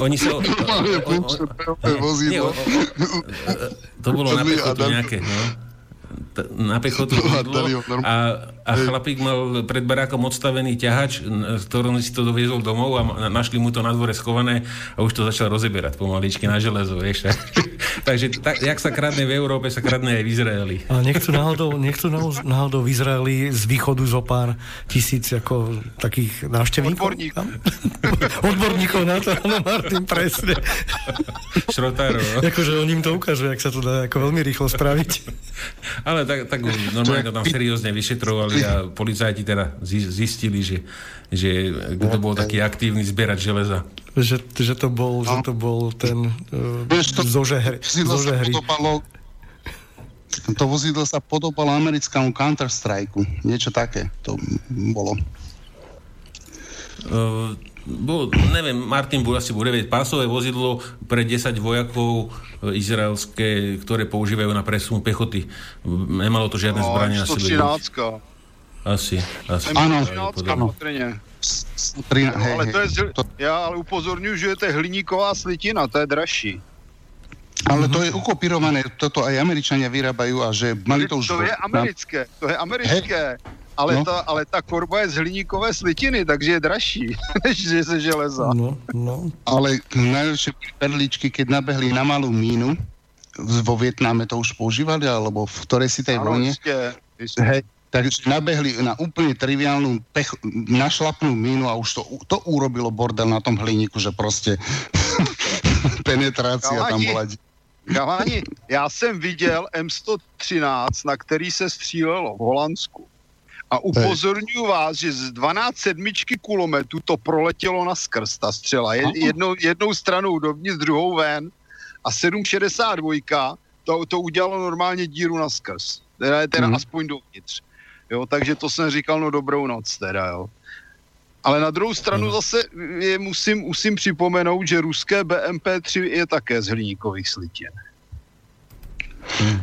[LAUGHS] oni sa... vozidlo. to bolo na nejaké, no na pechotu a, a chlapík mal pred barákom odstavený ťahač, ktorým si to doviezol domov a našli mu to na dvore schované a už to začal rozeberať pomaličky na železo, vieš. [LAUGHS] Takže tak, jak sa kradne v Európe, sa kradne aj v Izraeli. A nechcú náhodou, nechcú náhodou v Izraeli z východu zo pár tisíc ako takých návštevníkov? Odborníkov. [LAUGHS] Odborníkov na to, áno, Martin, presne. Šrotárov. Akože on im to ukáže, jak sa to dá ako veľmi rýchlo spraviť. [LAUGHS] Ale tak, tak [LAUGHS] normálne to tam seriózne vyšetrovali a policajti teda zistili, že, že kto bol taký aktívny zbierať železa. Že, že, to, bol, no. že to bol ten uh, zožehri. To vozidlo sa podobalo americkému Counter-Strike. Niečo také to bolo. Uh, bol, neviem, Martin bude asi bude vedieť, pásové vozidlo pre 10 vojakov e, izraelské, ktoré používajú na presun pechoty. Nemalo to žiadne no, zbranie na sebe. Asi, asi. Áno, áno. Ale to je, ja ale upozorňuji, že to je hliníková slitina, to je dražší. Ale to je ukopírované, toto aj Američania vyrábajú a že mali to už... To je americké, to je americké. Hey. Ale, no. ta, ale ta korba je z hliníkové slitiny, takže je dražší, [LAUGHS] než je ze železa. No, no. Ale najlepšie perličky, keď nabehli na malú mínu, vo Vietname to už používali, alebo v ktorej si tej vojne. Hej, takže nabehli na úplne triviálnu pech, našlapnú mínu a už to, to urobilo bordel na tom hliníku, že proste [LAUGHS] penetrácia tam bola. Galani, já jsem viděl M113, na který se střílelo v Holandsku. A upozorňuji vás, že z 12 sedmičky kulometu to proletělo na skrz, ta střela. Jednou, jednou stranou dovnitř, druhou ven. A 7,62 to, to udělalo normálně díru na skrz. Teda, teda hmm. aspoň dovnitř. Jo, takže to jsem říkal, no dobrou noc teda, jo. Ale na druhou stranu zase je, musím, musím připomenout, že ruské BMP-3 je také z hliníkových slitin.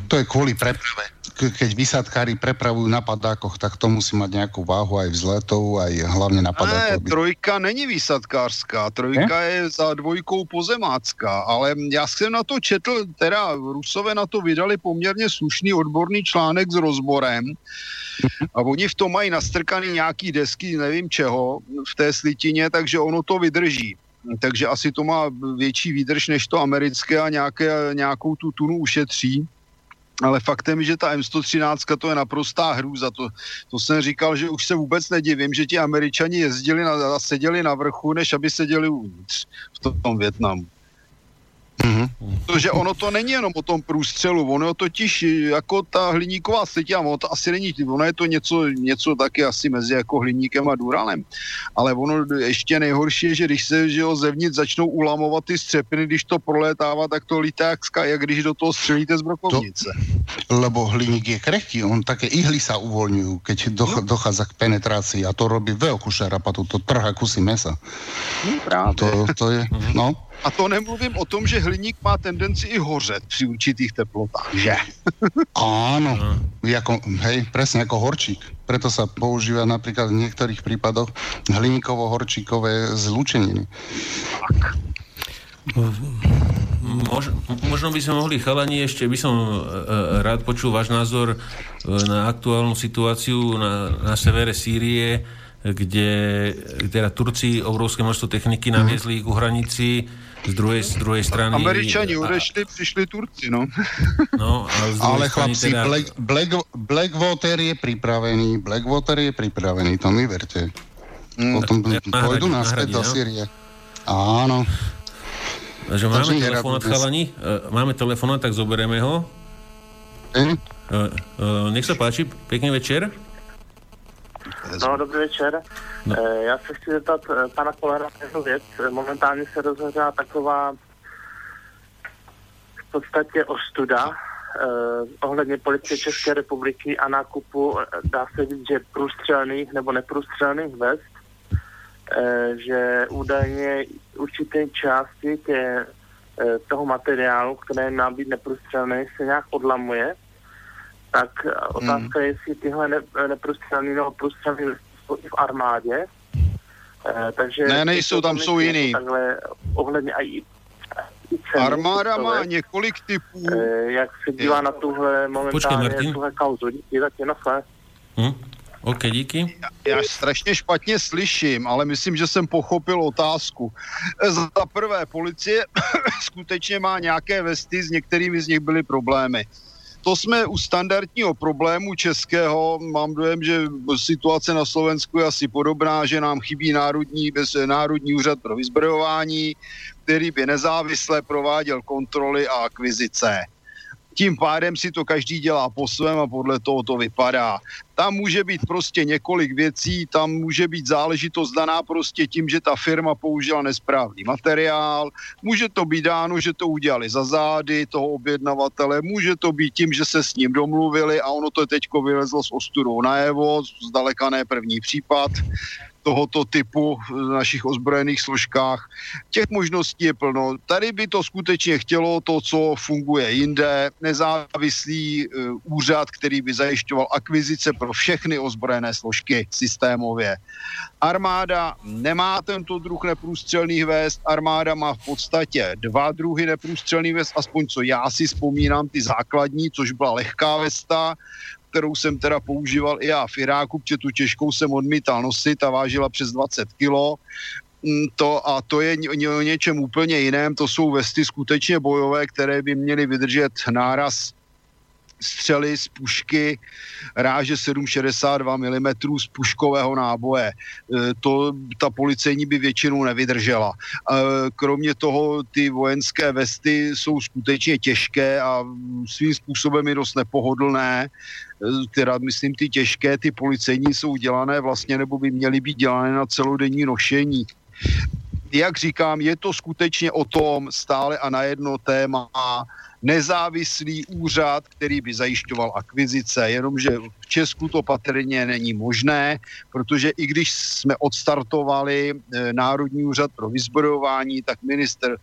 To je kvôli preprave. Keď vysádkári prepravujú na padákoch, tak to musí mať nejakú váhu aj vzletov, aj hlavne na padákoch. Ne, trojka není výsadkářská, trojka ne? je za dvojkou pozemácká, ale já jsem na to četl, teda Rusové na to vydali poměrně slušný odborný článek s rozborem a oni v tom mají nastrkaný nějaký desky, nevím čeho, v té slitině, takže ono to vydrží takže asi to má větší výdrž než to americké a nějaké, nějakou tu tunu ušetří. Ale faktem je, že ta M113 to je naprostá hrůza. To, to jsem říkal, že už se vůbec nedivím, že ti američani jezdili a seděli na vrchu, než aby seděli uvnitř v tom Větnamu. Mm-hmm. Protože ono to není jenom o tom průstřelu, ono totiž jako ta hliníková seť, ono to asi není, ono je to něco, něco taky asi mezi jako hliníkem a duralem, ale ono ještě nejhorší je, že když se že jo, zevnitř začnou ulamovat ty střepiny, když to prolétává, tak to lítá jak, ska, jak když do toho střelíte z brokovnice. To, lebo hliník je krehký, on také ihly sa uvoľňujú, keď doch, no. dochádza k penetrácii a to robí veľkú šarapatu, to trhá kusy mesa. No, práve. To, to je, no. A to nemluvím o tom, že hliník má tendenci i hořet při určitých teplotách, že? Áno, jako, hej, presne ako horčík. Preto sa používa napríklad v niektorých prípadoch hliníkovo-horčíkové zlúčeniny. Tak. Mož, možno by sme mohli, chalani, ešte by som e, e, rád počul váš názor e, na aktuálnu situáciu na, na severe Sýrie, kde teda Turci obrovské množstvo techniky naviezli ku hranici z druhej, z druhej strany... Američani odešli, prišli Turci, no. no Ale chlapci, teda... Black, Black, Blackwater je pripravený, Blackwater je pripravený, to mi verte. Mm. Potom ja, pôjdu naspäť do no? Syrie. Áno. Takže máme telefonát, chalani? Uh, máme telefonát, tak zoberieme ho. Uh, nech sa páči, pekný večer. No, dobrý večer. No. Eh, já se chci zeptat eh, pana Kolera jednu věc. Momentálně se rozhořela taková v podstatě ostuda eh, ohledně policie České republiky a nákupu, dá se říct, že průstřelných nebo neprůstřelných vest, eh, že údajně určité části tě, eh, toho materiálu, které má být neprůstřelný, se nějak odlamuje tak otázka hmm. je, jestli tyhle ne, neprostřelný nebo prostřelný jsou i v armádě. E, takže ne, nejsou, tam jsou jiný. Takhle ohledně i ceny, Armáda má několik typů. E, jak se dívá na tuhle momentálně Počkej, tuhle kauzu. Díky, tak je Hm? OK, díky. Já, já strašně špatně slyším, ale myslím, že jsem pochopil otázku. Za prvé, policie [COUGHS] skutečně má nějaké vesty, s některými z nich byly problémy to jsme u standardního problému českého, mám dojem, že situace na Slovensku je asi podobná, že nám chybí národní, bez, národní úřad pro vyzbrojování, který by nezávisle prováděl kontroly a akvizice tím pádem si to každý dělá po svém a podle toho to vypadá. Tam může být prostě několik věcí, tam může být záležitost daná prostě tím, že ta firma použila nesprávný materiál, může to být dáno, že to udělali za zády toho objednavatele, může to být tím, že se s ním domluvili a ono to teďko vylezlo s ostudou najevo, zdaleka ne první případ tohoto typu v našich ozbrojených složkách. Těch možností je plno. Tady by to skutečně chtělo to, co funguje jinde, nezávislý uh, úřad, který by zajišťoval akvizice pro všechny ozbrojené složky systémově. Armáda nemá tento druh neprůstřelných vest, armáda má v podstatě dva druhy neprůstřelných vest, aspoň co já si vzpomínám, ty základní, což byla lehká vesta, kterou jsem teda používal i já v Iráku, protože tu těžkou jsem odmítal nosit a vážila přes 20 kilo. Mm, to, a to je o něčem úplně jiném, to jsou vesty skutečně bojové, které by měly vydržet náraz střely z pušky ráže 7,62 mm z puškového náboje. E, to ta policejní by většinou nevydržela. E, kromě toho ty vojenské vesty jsou skutečně těžké a svým způsobem i dost nepohodlné teda myslím ty těžké, ty policejní jsou dělané vlastně, nebo by měly být dělané na celodenní nošení. Jak říkám, je to skutečně o tom stále a na jedno téma, nezávislý úřad, který by zajišťoval akvizice, jenomže v Česku to patrně není možné, protože i když jsme odstartovali eh, Národní úřad pro vyzbrojování, tak minister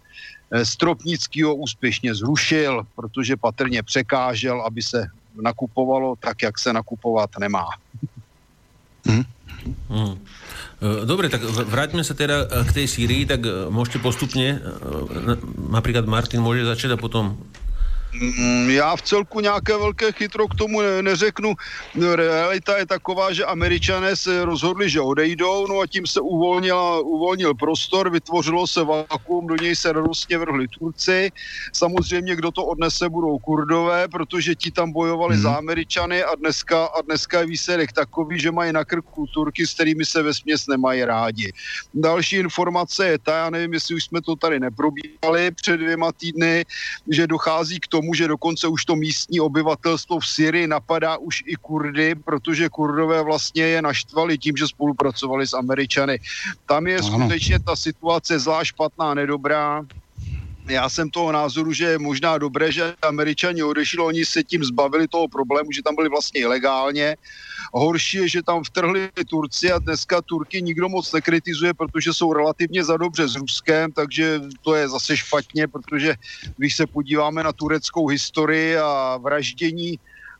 eh, Stropnickýho úspěšně zrušil, protože patrně překážel, aby se nakupovalo tak, jak se nakupovat nemá. Hmm. Hmm. Dobre, tak vráťme sa teda k tej Sýrii, tak môžete postupne, napríklad Martin môže začať a potom já v celku nějaké velké chytro k tomu neřeknu. Realita je taková, že američané se rozhodli, že odejdou, no a tím se uvolnil, uvolnil prostor, vytvořilo se vakuum, do něj se radostně vrhli Turci. Samozřejmě, kdo to odnese, budou kurdové, protože ti tam bojovali hmm. za Američany a dneska, a dneska je výsledek takový, že mají na krku Turky, s kterými se ve směs nemají rádi. Další informace je ta, já nevím, jestli už jsme to tady neprobíhali před dvěma týdny, že dochází k tomu, tomu, že dokonce už to místní obyvatelstvo v Syrii napadá už i Kurdy, protože Kurdové vlastně je naštvali tím, že spolupracovali s Američany. Tam je ano. skutečně ta situace zvlášť špatná, nedobrá já jsem toho názoru, že je možná dobré, že američani odešli, oni se tím zbavili toho problému, že tam byli vlastně ilegálně. Horší je, že tam vtrhli Turci a dneska Turky nikdo moc nekritizuje, protože jsou relativně za dobře s Ruskem, takže to je zase špatně, protože když se podíváme na tureckou historii a vraždění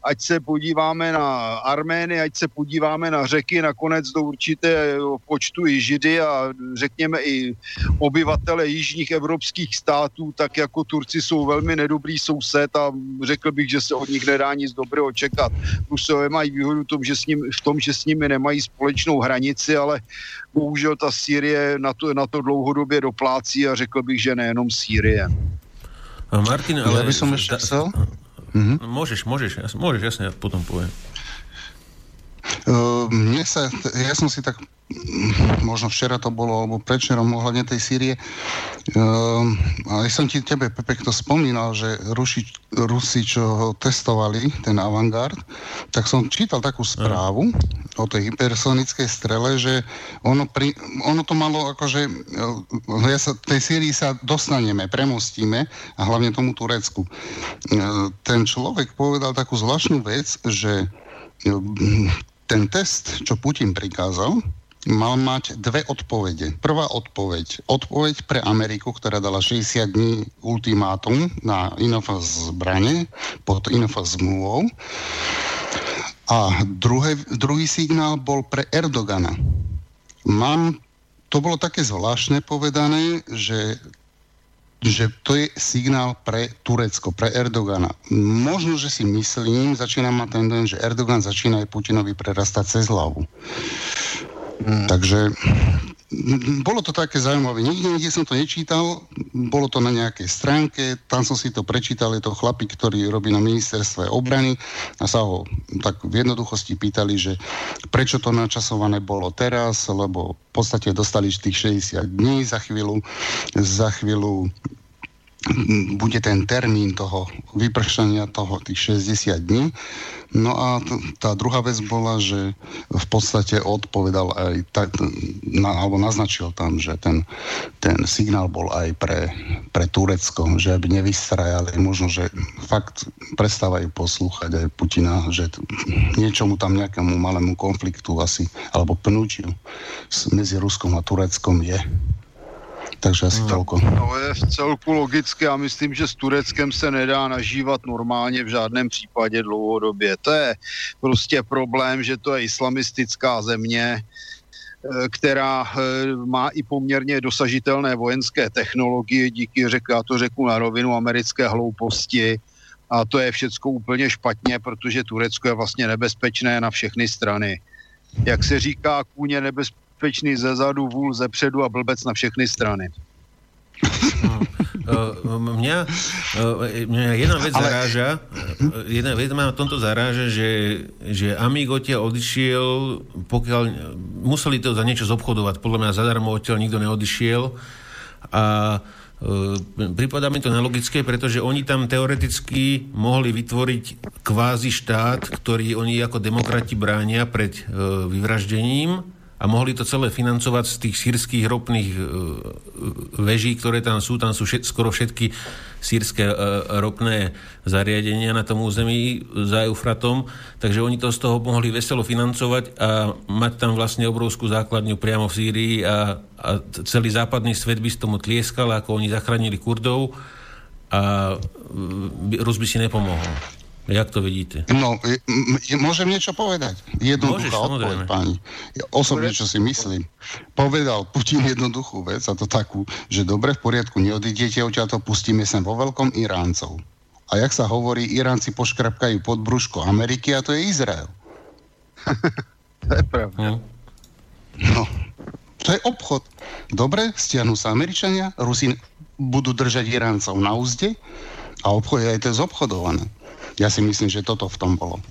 ať se podíváme na Armény, ať se podíváme na řeky, nakonec do určité počtu i Židy a řekněme i obyvatele jižních evropských států, tak jako Turci jsou velmi nedobrý soused a řekl bych, že se od nich nedá nic dobrého čekat. Rusové mají výhodu v tom, že s, ním, v tom, že s nimi nemají společnou hranici, ale bohužel ta Sýrie na to, na to dlouhodobě doplácí a řekl bych, že nejenom Sýrie. Martin, ale... Ja by som ešte chcel... Mm-hmm. Môžeš, môžeš, môžeš, jasne, ja potom poviem. Uh, mne sa, ja som si tak možno včera to bolo, alebo predčerom ohľadne tej Sýrie. Uh, ale som ti tebe, Pepe, to spomínal, že Rusi, Rusi, čo testovali, ten avantgard, tak som čítal takú správu o tej hypersonickej strele, že ono, pri, ono to malo akože, uh, ja sa, tej Sýrii sa dostaneme, premostíme a hlavne tomu Turecku. Uh, ten človek povedal takú zvláštnu vec, že uh, ten test, čo Putin prikázal, mal mať dve odpovede. Prvá odpoveď. Odpoveď pre Ameriku, ktorá dala 60 dní ultimátum na INF zbrane pod INF zmluvou. A druhé, druhý signál bol pre Erdogana. Mám, to bolo také zvláštne povedané, že že to je signál pre Turecko, pre Erdogana. Možno, že si myslím, začína mať ten den, že Erdogan začína aj Putinovi prerastať cez hlavu. Hmm. Takže bolo to také zaujímavé. Nikde, nikde som to nečítal, bolo to na nejakej stránke, tam som si to prečítal, je to chlapík, ktorý robí na ministerstve obrany. A sa ho tak v jednoduchosti pýtali, že prečo to načasované bolo teraz, lebo v podstate dostali tých 60 dní za chvíľu, za chvíľu bude ten termín toho vypršania toho tých 60 dní. No a t- tá druhá vec bola, že v podstate odpovedal aj, tak, na, alebo naznačil tam, že ten, ten signál bol aj pre, pre Turecko, že aby nevystrajali, možno, že fakt prestávajú poslúchať aj Putina, že t- niečomu tam nejakému malému konfliktu asi, alebo pnutiu medzi Ruskom a Tureckom je. Takže asi no, toľko. To je v celku logické a myslím, že s Tureckem se nedá nažívat normálně v žádném případě dlouhodobě. To je prostě problém, že to je islamistická země, eh, která eh, má i poměrně dosažitelné vojenské technologie díky, řek, já to řeknu na rovinu, americké hlouposti. A to je všecko úplně špatně, protože Turecko je vlastně nebezpečné na všechny strany. Jak se říká, kůň nebezpečný bezpečný ze zadu, vůl ze předu a blbec na všechny strany. mňa, mňa jedna vec Ale... zaráža, jedna vec ma na tomto zaráža, že, že Amigo tia odišiel, pokiaľ museli to za niečo zobchodovať, podľa mňa zadarmo odtiaľ nikto neodišiel. A Prípada mi to nelogické, pretože oni tam teoreticky mohli vytvoriť kvázi štát, ktorý oni ako demokrati bránia pred vyvraždením a mohli to celé financovať z tých sírskych ropných e, veží, ktoré tam sú. Tam sú všet, skoro všetky sírske e, ropné zariadenia na tom území za Eufratom, takže oni to z toho mohli veselo financovať a mať tam vlastne obrovskú základňu priamo v Sýrii a, a celý západný svet by z tomu tlieskal, ako oni zachránili Kurdov a Rus by si nepomohol. Jak to vidíte? No, môžem niečo povedať? Jednoduchá odpoveď, páni. Ja osobne, čo si myslím. Povedal Putin jednoduchú vec, a to takú, že dobre, v poriadku, neodídete to pustíme sem vo veľkom Iráncov. A jak sa hovorí, Iránci poškrapkajú pod brúško Ameriky a to je Izrael. [LAUGHS] to je pravda. Hm. No, to je obchod. Dobre, stiahnu sa Američania, Rusi budú držať Iráncov na úzde a obchod je aj to zobchodované. Ja si myslím, že toto v tom bolo.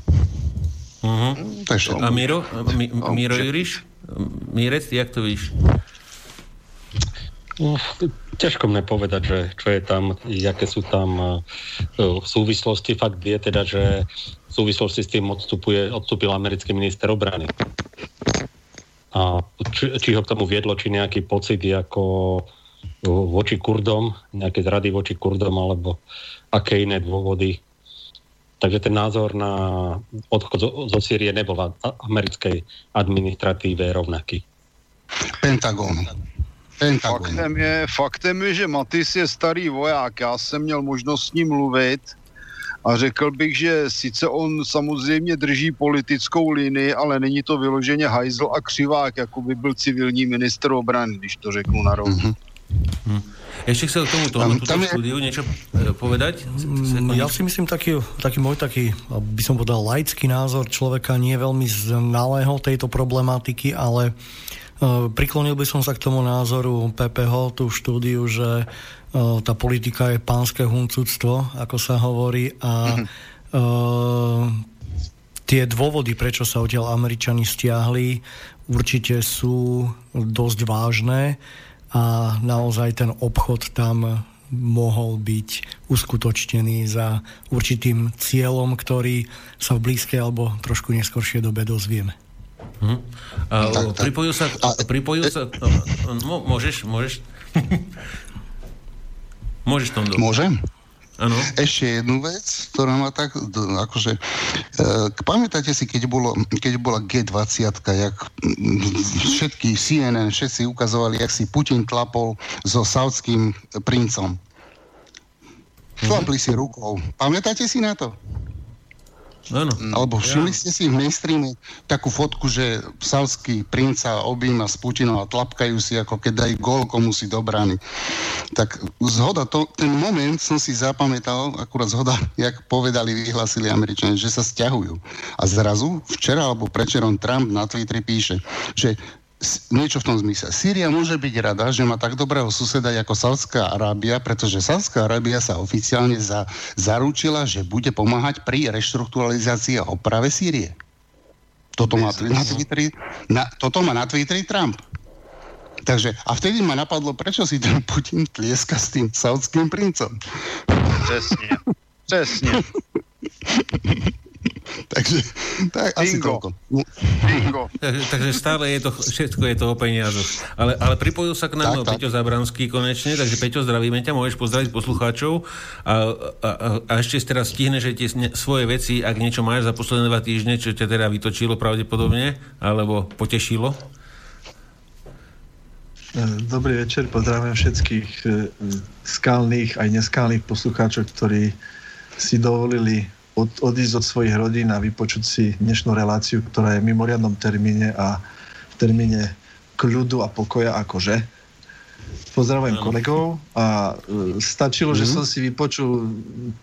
Uh-huh. To je A Miro? Mi, Miro Juriš? Mirec, jak to vidíš? No, ťažko mne povedať, že čo je tam, aké sú tam uh, súvislosti. Fakt je teda, že v súvislosti s tým odstupuje, odstúpil americký minister obrany. A či, či ho k tomu viedlo, či nejaký pocit ako voči Kurdom, nejaké zrady voči Kurdom, alebo aké iné dôvody Takže ten názor na odchod zo, zo Sýrie nebol v americkej administratíve rovnaký. Pentagon. Pentagon. Faktem je, faktem je, že Matis je starý voják. Já jsem měl možnost s ním mluvit a řekl bych, že sice on samozřejmě drží politickou linii, ale není to vyloženě hajzl a křivák, jako by byl civilní minister obrany, když to řeknu na rovnu. Mm-hmm. Mm. Ešte chcel k tomu tomu tam je... štúdiu niečo e, povedať? Mm, ja si myslím, taký, taký môj taký, by som povedal, laický názor človeka nie je veľmi znalého tejto problematiky, ale uh, priklonil by som sa k tomu názoru PPH, tú štúdiu, že uh, tá politika je pánske huncúctvo, ako sa hovorí, a uh, tie dôvody, prečo sa odtiaľ Američani stiahli, určite sú dosť vážne a naozaj ten obchod tam mohol byť uskutočnený za určitým cieľom, ktorý sa v blízkej alebo trošku neskôršej dobe dozvieme. Hm. A, tak, tak. Pripojil sa... Pripojil sa no, môžeš, môžeš. [LAUGHS] môžeš tom. Môžem? Ano. Ešte jednu vec, ktorá ma tak, akože, e, pamätáte si, keď, bolo, keď bola G20, jak všetky CNN, všetci ukazovali, jak si Putin tlapol so saudským princom. Tlapli si rukou. Pamätáte si na to? Ano. Alebo všimli ste si v mainstreame takú fotku, že savský princa objíma s Putinom a tlapkajú si, ako keď dajú gól komu si do brány. Tak zhoda, to, ten moment som si zapamätal, akurát zhoda, [LAUGHS] jak povedali, vyhlasili Američania, že sa stiahujú. A zrazu, včera alebo prečerom Trump na Twitteri píše, že niečo v tom zmysle. Sýria môže byť rada, že má tak dobrého suseda ako Saudská Arábia, pretože Saudská Arábia sa oficiálne za, zaručila, že bude pomáhať pri reštrukturalizácii a oprave Sýrie. Toto má, na Twitteri, na, toto má na Twitteri Trump. Takže, a vtedy ma napadlo, prečo si ten Putin tlieska s tým saudským princom. Presne. Presne. [LAUGHS] [LAUGHS] Takže tak, asi toľko. Bingo. [LAUGHS] Takže, takže stále je to, všetko je to o peniazoch. Ale, ale pripojil sa k nám tak, Peťo Zabranský konečne, takže Peťo, zdravíme ťa, môžeš pozdraviť poslucháčov a, a, a, a ešte teraz stihne, že tie svoje veci, ak niečo máš za posledné dva týždne, čo ťa teda vytočilo pravdepodobne, alebo potešilo? Dobrý večer, pozdravím všetkých e, skalných aj neskalných poslucháčov, ktorí si dovolili od, odísť od svojich rodín a vypočuť si dnešnú reláciu, ktorá je v mimoriadnom termíne a v termíne kľudu a pokoja akože. Pozdravujem kolegov a e, stačilo, mm-hmm. že mhm. som si vypočul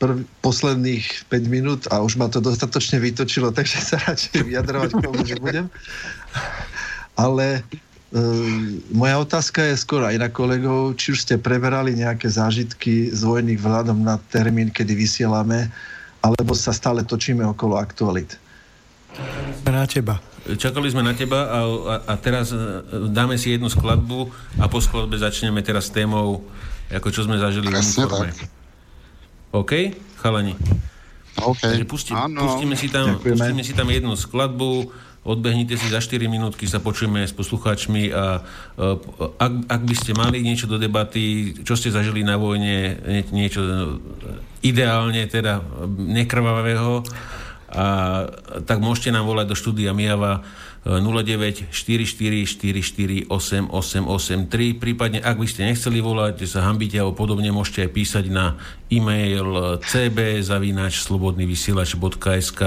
prv, posledných 5 minút a už ma to dostatočne vytočilo, takže sa radšej vyjadrovať k tomu nebudem. Ale e, moja otázka je skôr aj na kolegov, či už ste preberali nejaké zážitky z vojny vzhľadom na termín, kedy vysielame alebo sa stále točíme okolo aktualit? Na teba. Čakali sme na teba a, a, a teraz e, dáme si jednu skladbu a po skladbe začneme teraz s témou, ako čo sme zažili v uniforme. OK, chalani? OK. Takže pusti, pustíme, si tam, pustíme si tam jednu skladbu, odbehnite si za 4 minútky, sa počujeme s poslucháčmi a ak, ak by ste mali niečo do debaty, čo ste zažili na vojne, niečo ideálne teda nekrvavého, a, tak môžete nám volať do štúdia Mijava 09 44 44 8883. Prípadne, ak by ste nechceli volať, sa hambíte alebo podobne, môžete aj písať na e-mail cb.slobodnyvysielač.sk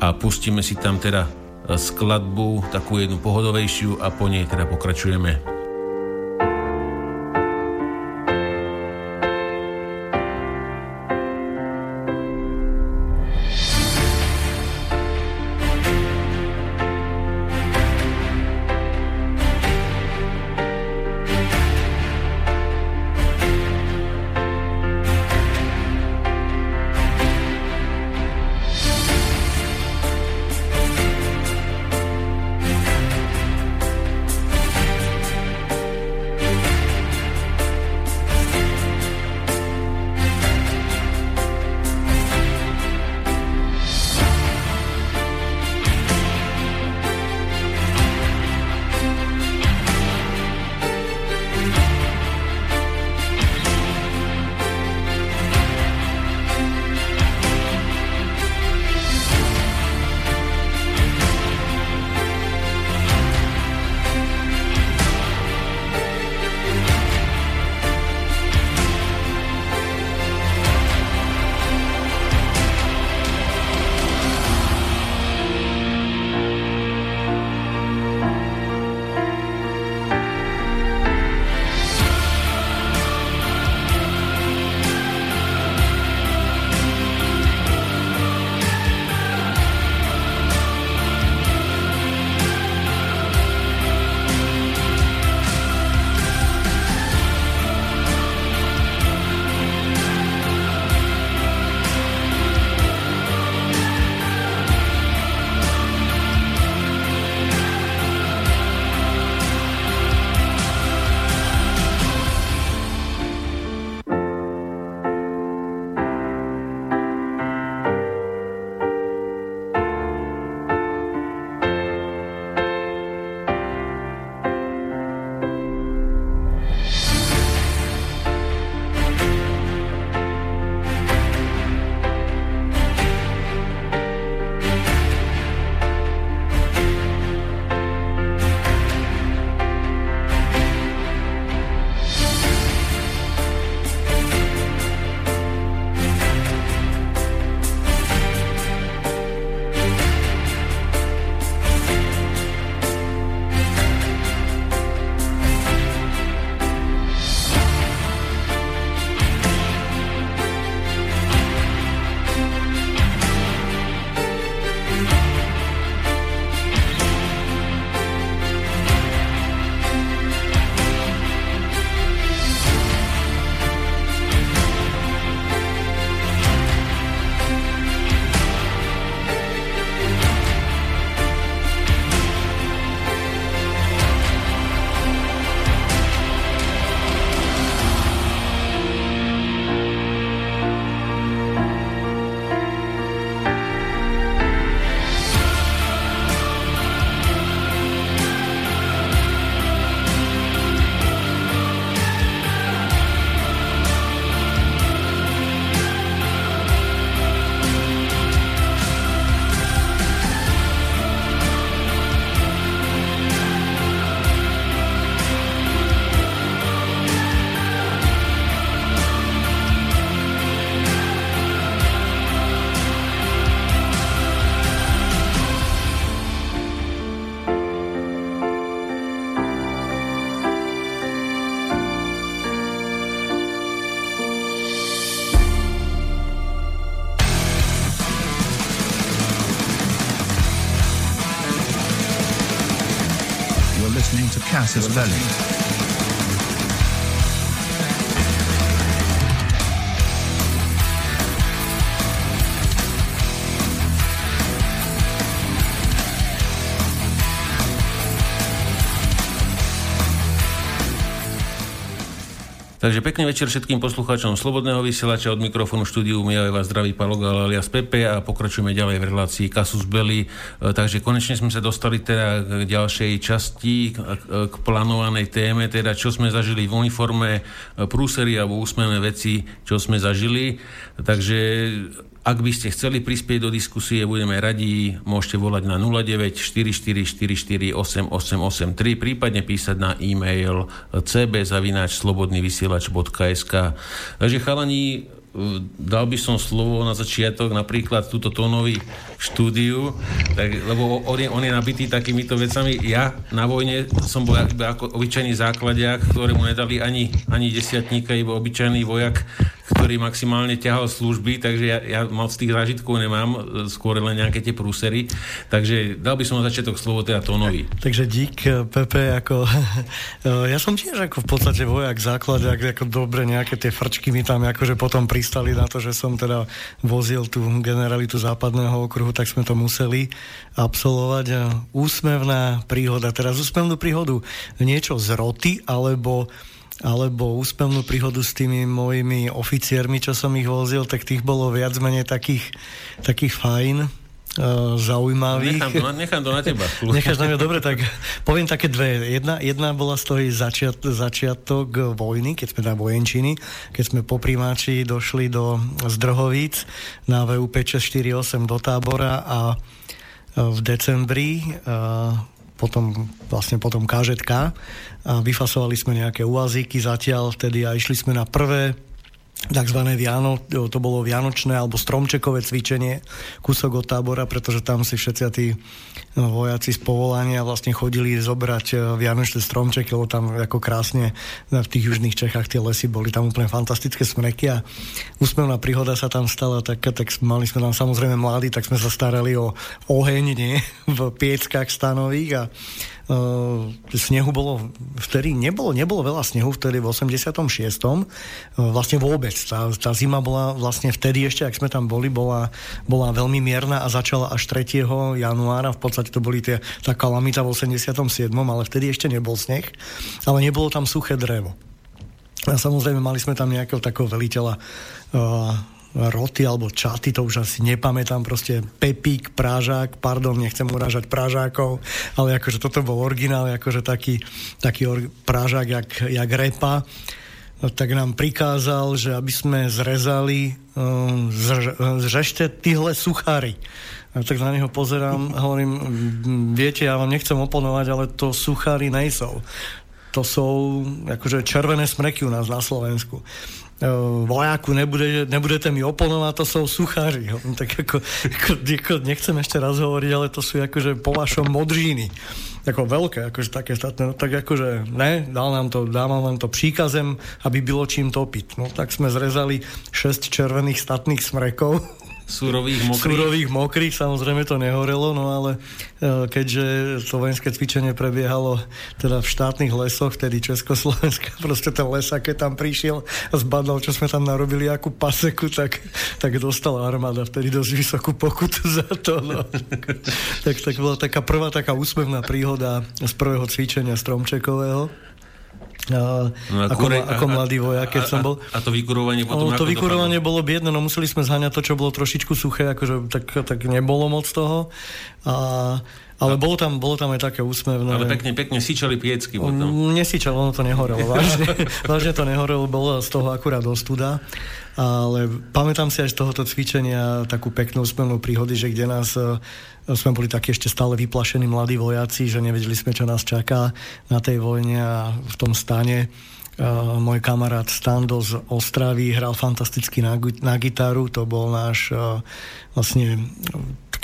a pustíme si tam teda skladbu, takú jednu pohodovejšiu a po nej teda pokračujeme. Nacionales. Takže pekný večer všetkým poslucháčom Slobodného vysielača od mikrofónu štúdiu Mijaje vás zdraví Palo alias Pepe a pokračujeme ďalej v relácii Kasus Belli. E, takže konečne sme sa dostali teda k ďalšej časti, k plánovanej téme, teda čo sme zažili v uniforme, prúsery alebo úsmevné veci, čo sme zažili. Takže ak by ste chceli prispieť do diskusie, budeme radi, môžete volať na 09 4444 8883, prípadne písať na e-mail cb.slobodnyvysielač.sk Takže chalani, dal by som slovo na začiatok napríklad túto tónovi štúdiu, tak, lebo on je, on je nabitý takýmito vecami. Ja na vojne som bol iba ako obyčajný základiak, ktorému nedali ani, ani desiatníka, iba obyčajný vojak, ktorý maximálne ťahal služby, takže ja, ja moc tých zážitkov nemám, e, skôr len nejaké tie prúsery. Takže dal by som na začiatok slovo teda Tónovi. Takže dík, e, Pepe, ako... [LAUGHS] E, ja som tiež ako v podstate vojak základ, ako dobre nejaké tie frčky mi tam akože potom pristali na to, že som teda vozil tú generalitu západného okruhu, tak sme to museli absolvovať. Úsmevná príhoda, teraz úsmevnú príhodu niečo z roty, alebo alebo úspevnú príhodu s tými mojimi oficiermi, čo som ich vozil, tak tých bolo viac menej takých, takých fajn, Uh, zaujímavých. Nechám to, na, nechám to na teba. [LAUGHS] Necháš na mňa, dobre, tak poviem také dve. Jedna, jedna bola z toho začiat, začiatok vojny, keď sme na vojenčiny, keď sme po primáči došli do Zdrhovíc na VUP 648 do tábora a v decembri uh, potom, vlastne potom KŽK a vyfasovali sme nejaké uazíky zatiaľ vtedy a išli sme na prvé tzv. Viano, to bolo vianočné alebo stromčekové cvičenie, kúsok od tábora, pretože tam si všetci tí no, vojaci z povolania vlastne chodili zobrať e, vianočné stromčeky, lebo tam ako krásne v tých južných Čechách tie lesy boli tam úplne fantastické smreky a úsmevná príhoda sa tam stala, tak, tak mali sme tam samozrejme mladí, tak sme sa starali o oheň nie? [LAUGHS] v pieckách stanových a snehu bolo, vtedy nebolo, nebolo veľa snehu, vtedy v 86. Uh, vlastne vôbec. Tá, tá zima bola vlastne vtedy ešte, ak sme tam boli, bola, bola veľmi mierna a začala až 3. januára. V podstate to boli tie, tá kalamita v 87. ale vtedy ešte nebol sneh. Ale nebolo tam suché drevo. A samozrejme mali sme tam nejakého takého veliteľa uh, roty alebo čaty, to už asi nepamätám, proste Pepík, Prážák, pardon, nechcem uražať Prážákov, ale akože toto bol originál, akože taký, taký or, Prážák jak, jak repa, no, tak nám prikázal, že aby sme zrezali um, zrešte tyhle suchári. A tak na neho pozerám hovorím, viete, ja vám nechcem oponovať, ale to suchári nejsou. To sú akože červené smreky u nás na Slovensku. Vojaku nebude, nebudete mi oponovať, to sú suchári. Tak ako, ako, nechcem ešte raz hovoriť, ale to sú akože po vašom modříny. Ako veľké, akože také statné. No, tak akože ne, dal nám to, dával nám to príkazem, aby bylo čím topiť. No tak sme zrezali 6 červených statných smrekov Súrových mokrých. Súrových mokrých, samozrejme to nehorelo, no ale e, keďže to vojenské cvičenie prebiehalo teda v štátnych lesoch, vtedy Československa, [LAUGHS] proste ten lesak, keď tam prišiel a zbadal, čo sme tam narobili, akú paseku, tak, tak dostala armáda vtedy dosť vysokú pokutu [LAUGHS] za to. No. tak, tak bola taká prvá taká úsmevná príhoda z prvého cvičenia stromčekového. A, no a ako, kure, ako mladý vojak, keď a, som bol. A to vykurovanie potom no, To vykurovanie dopadlo? bolo biedne, no museli sme zháňať to, čo bolo trošičku suché, akože tak, tak nebolo moc toho. A, ale bolo tam, bolo tam aj také úsmevné. Ale pekne, pekne sičali piecky potom. Mm, nesičalo, ono to nehorelo. [LAUGHS] vážne, vážne to nehorelo, bolo z toho akurát ostuda. Ale pamätám si aj z tohoto cvičenia takú peknú úsmevnú príhody, že kde nás sme boli takí ešte stále vyplašení mladí vojaci, že nevedeli sme, čo nás čaká na tej vojne a v tom stane Uh, môj kamarát Stando z Ostravy hral fantasticky na, na gitaru, to bol náš uh, vlastne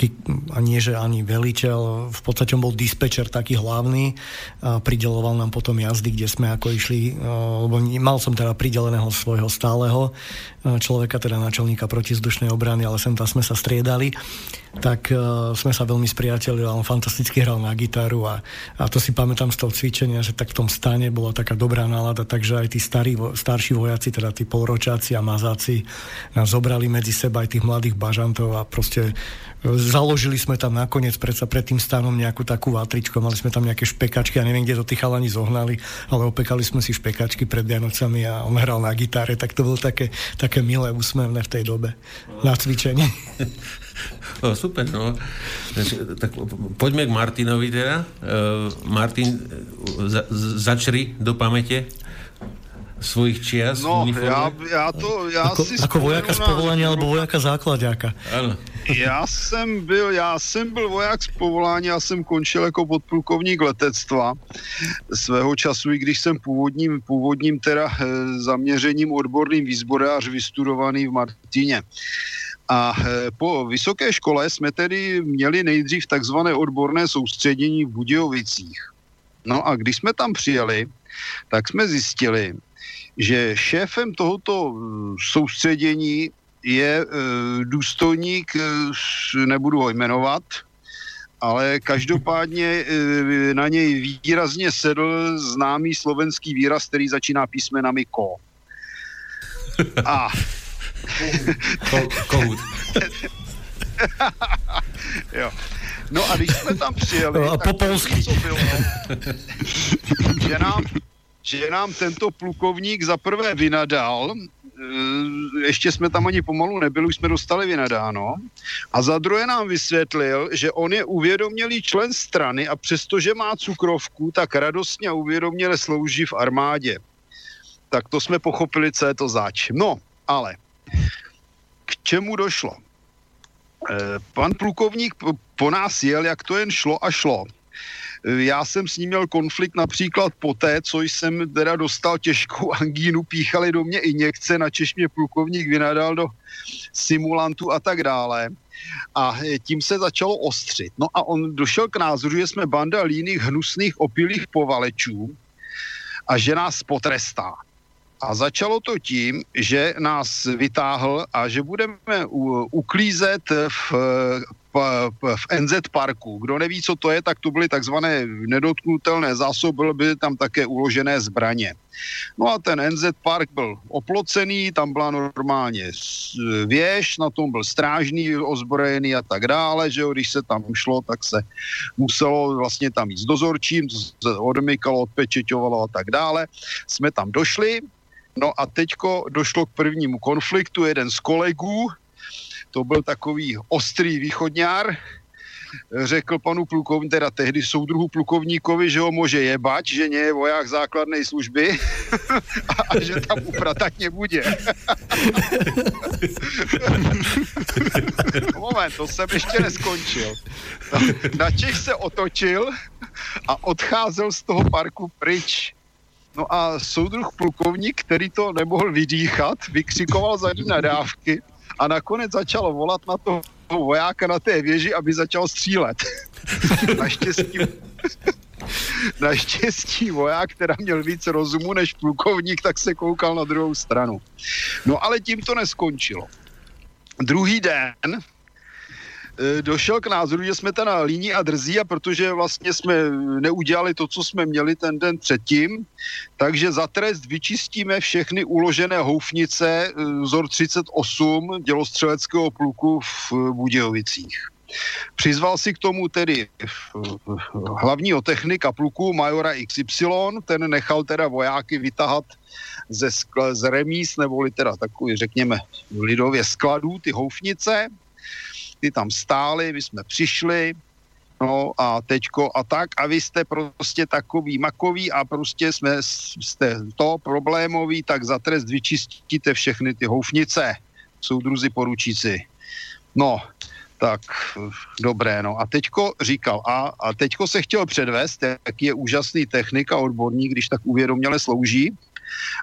taký, nie že ani veliteľ, v podstate on bol dispečer taký hlavný a prideloval nám potom jazdy, kde sme ako išli, uh, lebo mal som teda prideleného svojho stáleho uh, človeka, teda náčelníka protizdušnej obrany, ale sem tam sme sa striedali. Tak uh, sme sa veľmi spriateľili a on fantasticky hral na gitaru a, a to si pamätám z toho cvičenia, že tak v tom stane bola taká dobrá nálada, takže aj tí starí, starší vojaci, teda tí polročáci a mazáci nás zobrali medzi seba aj tých mladých bažantov a proste založili sme tam nakoniec predsa pred tým stanom nejakú takú vatričku, mali sme tam nejaké špekačky, ja neviem, kde to tí chalani zohnali, ale opekali sme si špekačky pred Vianocami a on hral na gitare, tak to bolo také, také milé, úsmevné v tej dobe na cvičení. [LAUGHS] O, super, no. Tak poďme k Martinovi teda. Uh, Martin, za, začri do pamäte svojich čias No, já, já to, já ako, si ako vojáka z povolania alebo vojáka základiáka. Áno. Já jsem byl, já jsem byl voják z povolání, já jsem končil jako podplukovník letectva svého času, i když jsem původním, původním teda e, zaměřením odborným výzbrojář vystudovaný v Martině. A e, po vysoké škole jsme tedy měli nejdřív takzvané odborné soustředění v Budějovicích. No a když jsme tam přijeli, tak jsme zjistili, že šéfem tohoto soustředění je e, důstojník, e, nebudu ho jmenovat, ale každopádně e, na něj výrazně sedl známý slovenský výraz, který začíná písmenami ko. A [LAUGHS] Kohut. [LAUGHS] jo. No a když jsme tam přijeli, No a po polsky. co bylo, [LAUGHS] že nám, že nám tento plukovník za prvé vynadal, ještě jsme tam ani pomalu nebyli, už jsme dostali vynadáno, a za druhé nám vysvětlil, že on je uvědomělý člen strany a přestože má cukrovku, tak radostně a uvědoměle slouží v armádě. Tak to jsme pochopili, co je to zač. No, ale k čemu došlo? Eh, Pan plukovník po nás jel, jak to jen šlo a šlo. Já jsem s ním měl konflikt například poté, co jsem teda dostal těžkou angínu, píchali do mě injekce, na mě plukovník vynadal do simulantu a tak dále. A eh, tím se začalo ostřit. No a on došel k názoru, že jsme banda líných, hnusných, opilých povalečů a že nás potrestá. A začalo to tím, že nás vytáhl a že budeme uklízet v, v NZ parku. Kdo neví, co to je, tak to byly takzvané nedotknutelné zásoby, byly tam také uložené zbraně. No a ten NZ park byl oplocený, tam byla normálně věž, na tom byl strážný, ozbrojený a tak dále, že jo, když se tam šlo, tak se muselo vlastně tam jít s dozorčím, se odmykalo, odpečeťovalo a tak dále. Jsme tam došli, No a teďko došlo k prvnímu konfliktu. Jeden z kolegů, to byl takový ostrý východňár, řekl panu plukovníkovi, teda tehdy soudruhu plukovníkovi, že ho může jebať, že nie je voják základnej služby a, [LAUGHS] a že tam upratať nebude. [LAUGHS] Moment, to jsem ještě neskončil. Na Čech se otočil a odcházel z toho parku pryč. No a soudruh plukovník, který to nemohl vydýchat, vykřikoval za nadávky a nakonec začal volat na toho vojáka na té věži, aby začal střílet. [LAUGHS] Naštěstí, [LAUGHS] naštěstí voják, která měl víc rozumu než plukovník, tak se koukal na druhou stranu. No ale tím to neskončilo. Druhý den došel k názoru, že jsme teda líní a drzí a protože vlastně jsme neudělali to, co jsme měli ten den předtím, takže za trest vyčistíme všechny uložené houfnice eh, vzor 38 dělostřeleckého pluku v eh, Budějovicích. Přizval si k tomu tedy hlavního technika pluku majora XY, ten nechal teda vojáky vytahat ze, skl- z remíz, neboli teda takový, řekněme, lidově skladů, ty houfnice, ty tam stály, my jsme přišli, no a teďko a tak a vy jste prostě takový makový a prostě jsme, jste to problémový, tak za trest vyčistíte všechny ty houfnice, soudruzi poručíci. No, tak dobré, no a teďko říkal a, a teďko se chtěl předvést, jaký je úžasný technik a odborník, když tak uvědoměle slouží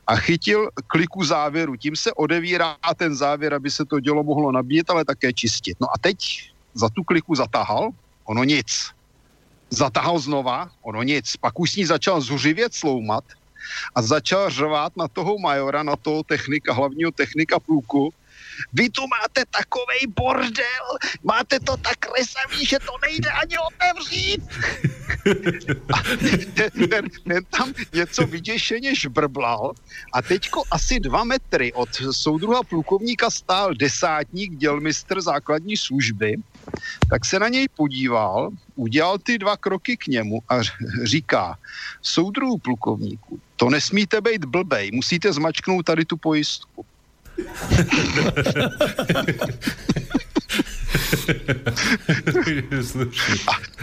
a chytil kliku závěru. Tím se odevírá ten závěr, aby se to dělo mohlo nabíjet, ale také čistit. No a teď za tu kliku zatahal, ono nic. Zatahal znova, ono nic. Pak už s ní začal zuřivět sloumat a začal řvát na toho majora, na toho technika, hlavního technika pluku, vy tu máte takovej bordel, máte to tak resavý, že to nejde ani otevřít. A ten, ten, tam něco vyděšeně žbrblal a teďko asi dva metry od soudruha plukovníka stál desátník, dělmistr základní služby, tak se na něj podíval, udělal ty dva kroky k němu a říká, soudruhu plukovníku, to nesmíte být blbej, musíte zmačknout tady tu pojistku.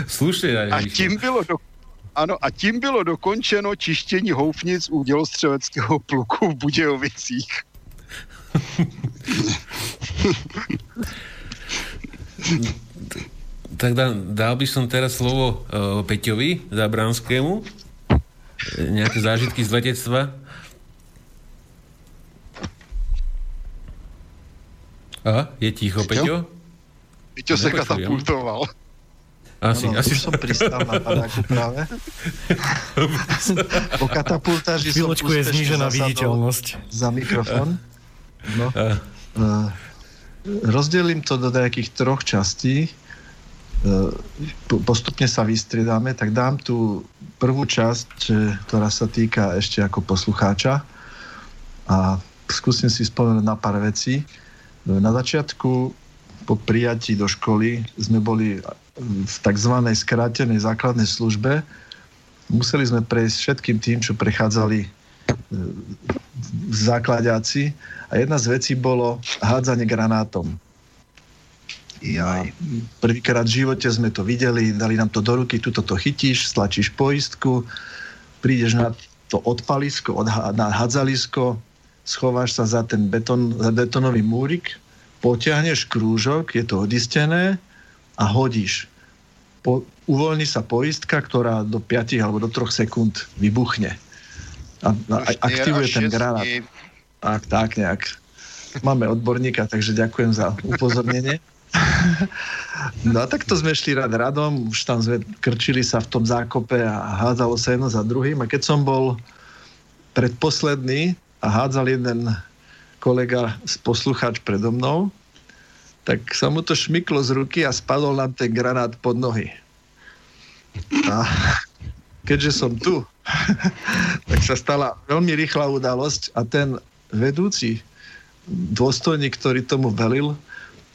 Slušne. A tím bylo do, ano, a tím bylo dokončeno čištění houfnic u dělostřeleckého pluku v Budějovicích. tak dá, dal by som teraz slovo uh, Peťovi Zabranskému. Nejaké zážitky z letectva. A, je ticho, Peťo? Peťo sa katapultoval. Asi, ano, asi. Už som pristal na padáku práve. [LAUGHS] po katapultáži Chvíľočku je znížená viditeľnosť. Za mikrofón. No. Uh, rozdelím to do nejakých troch častí. Uh, postupne sa vystriedáme, tak dám tú prvú časť, ktorá sa týka ešte ako poslucháča a skúsim si spomenúť na pár vecí. Na začiatku po prijatí do školy sme boli v tzv. skrátenej základnej službe. Museli sme prejsť všetkým tým, čo prechádzali e, základiaci a jedna z vecí bolo hádzanie granátom. Ja, prvýkrát v živote sme to videli, dali nám to do ruky, tuto to chytíš, stlačíš poistku, prídeš na to odpalisko, na hádzalisko, schováš sa za ten beton, za betonový múrik, potiahneš krúžok, je to odistené a hodíš. Po, uvoľní sa poistka, ktorá do 5 alebo do 3 sekúnd vybuchne. A, a aktivuje ten granát. Tak, tak nejak. Máme odborníka, takže ďakujem za upozornenie. [LAUGHS] No a takto sme šli rad radom, už tam sme krčili sa v tom zákope a hádzalo sa jedno za druhým. A keď som bol predposledný a hádzal jeden kolega, poslucháč predo mnou, tak sa mu to šmyklo z ruky a spadol nám ten granát pod nohy. A keďže som tu, [LAUGHS] tak sa stala veľmi rýchla udalosť a ten vedúci dôstojník, ktorý tomu velil,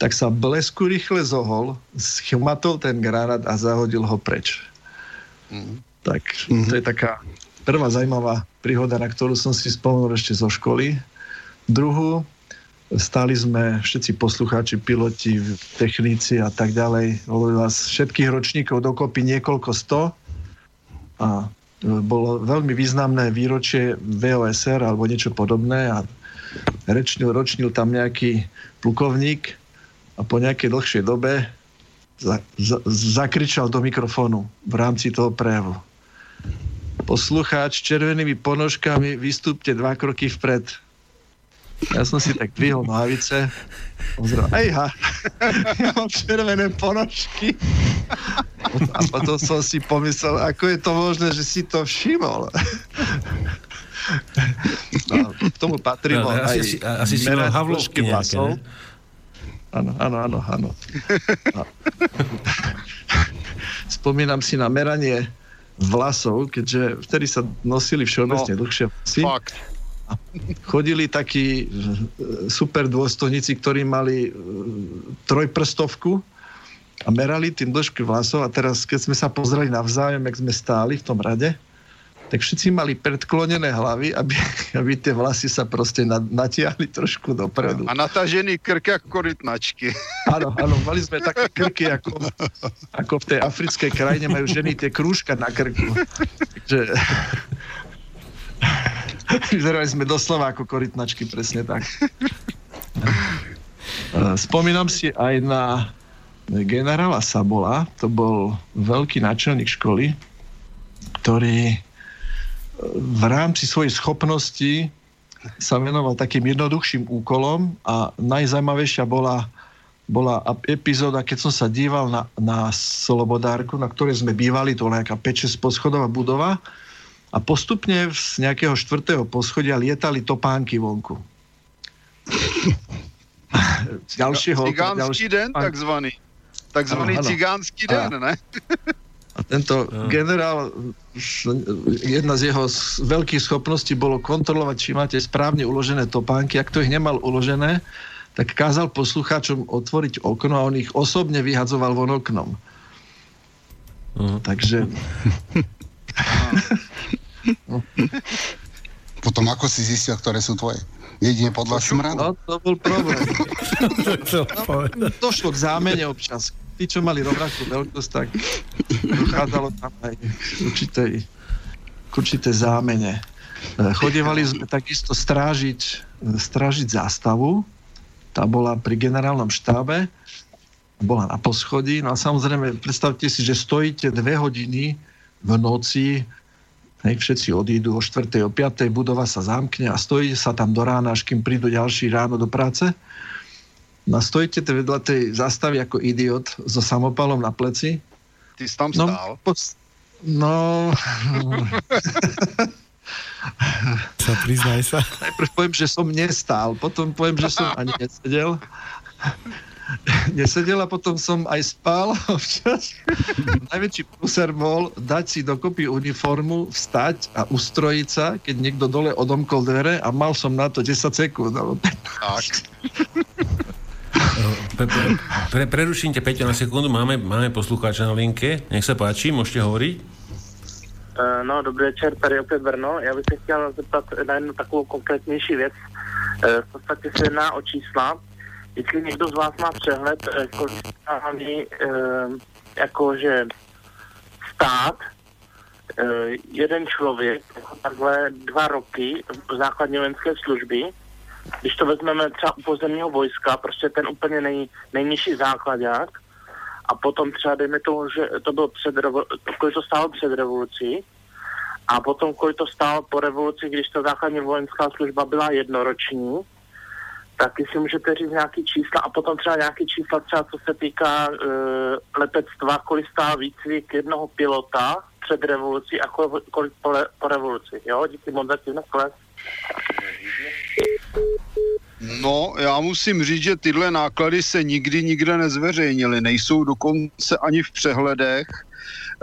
tak sa blesku rýchle zohol, schmatol ten granát a zahodil ho preč. Mm. Tak mm-hmm. to je taká prvá zaujímavá príhoda, na ktorú som si spomenul ešte zo školy. Druhú, stáli sme všetci poslucháči, piloti, techníci a tak ďalej. Bolo vás všetkých ročníkov dokopy niekoľko sto a bolo veľmi významné výročie VOSR alebo niečo podobné a rečnil, ročnil tam nejaký plukovník a po nejakej dlhšej dobe za, za, zakričal do mikrofónu v rámci toho prejavu. Poslucháč červenými ponožkami vystúpte dva kroky vpred ja som si tak dvihol nohavice. Pozrel, ejha, [LAUGHS] ja mám červené ponožky. A potom som si pomyslel, ako je to možné, že si to všimol. No, k tomu patrilo no, aj asi, asi si mal havlovky vlasov. Áno, áno, áno, áno. No. Spomínam si na meranie vlasov, keďže vtedy sa nosili všeobecne no, dlhšie vlasy. Fakt chodili takí e, super dôstojníci, ktorí mali e, trojprstovku a merali tým dĺžky vlasov a teraz, keď sme sa pozreli navzájom, jak sme stáli v tom rade, tak všetci mali predklonené hlavy, aby, [LAUGHS] aby tie vlasy sa proste natiahli trošku dopredu. A natažený krk ako korytnačky. Áno, áno, mali sme také krky, ako, ako v tej africkej krajine majú ženy tie krúžka na krku. Takže [LAUGHS] Vyzerali sme doslova ako korytnačky, presne tak. Spomínam si aj na generála Sabola, to bol veľký náčelník školy, ktorý v rámci svojej schopnosti sa venoval takým jednoduchším úkolom a najzajímavejšia bola, bola epizóda, keď som sa díval na, na Slobodárku, na ktorej sme bývali, to bola nejaká 5-6 poschodová budova a postupne z nejakého štvrtého poschodia lietali topánky vonku. A [LAUGHS] ďalšieho... Cigánsky ďalší, pán... takzvaný. Takzvaný ano, cigánský den, ne? A tento generál, jedna z jeho veľkých schopností bolo kontrolovať, či máte správne uložené topánky. Ak to ich nemal uložené, tak kázal poslucháčom otvoriť okno a on ich osobne vyhadzoval von oknom. Uh. Takže... [LAUGHS] Potom ako si zistil, ktoré sú tvoje? Jedine podľa smradu? No, to bol problém. [LAUGHS] Došlo k zámene občas tí, čo mali rovnakú veľkosť, tak dochádzalo tam aj k určitej, k určitej zámene. E, chodievali sme takisto strážiť, strážiť zástavu. Tá bola pri generálnom štábe, bola na poschodí. No a samozrejme, predstavte si, že stojíte dve hodiny v noci, hej, všetci odídu o 4. o 5. budova sa zamkne a stojí sa tam do rána, až kým prídu ďalší ráno do práce. No stojíte vedľa tej zastavy ako idiot so samopalom na pleci. Ty si tam no, stál? Po, no... [LAUGHS] sa priznaj sa. Najprv poviem, že som nestál, potom poviem, že som ani nesedel. [LAUGHS] Nesedel a potom som aj spal [LAUGHS] občas. Najväčší prúser bol dať si dokopy uniformu, vstať a ustrojiť sa, keď niekto dole odomkol dvere a mal som na to 10 sekúnd. Tak. Pre, pre, pre, preruším te, Peťo, na sekundu. Máme, máme poslucháča na linke. Nech sa páči, môžete hovoriť. Uh, no, dobrý večer, tady opět Brno. Já bych se chtěl zeptat na jednu takovou konkrétnější věc. Uh, v podstatě se jedná o čísla. Jestli někdo z vás má přehled, uh, kolik uh, jakože stát, jeden člověk, takhle dva roky v základní vojenské služby, když to vezmeme třeba u pozemního vojska, prostě ten úplně nej, nejnižší základák, a potom třeba dejme tomu, že to bylo před, kolik to stálo před revolucí, a potom kolik to stálo po revoluci, když ta základní vojenská služba byla jednoroční, tak si můžete říct nějaký čísla a potom třeba nějaký čísla třeba co se týká e, letectva, kolik stál výcvik jednoho pilota před revolucí a kolik po, po revoluci. Jo, díky moc zatím nakonec. No, já musím říct, že tyhle náklady se nikdy nikde nezveřejnily, nejsou dokonce ani v přehledech.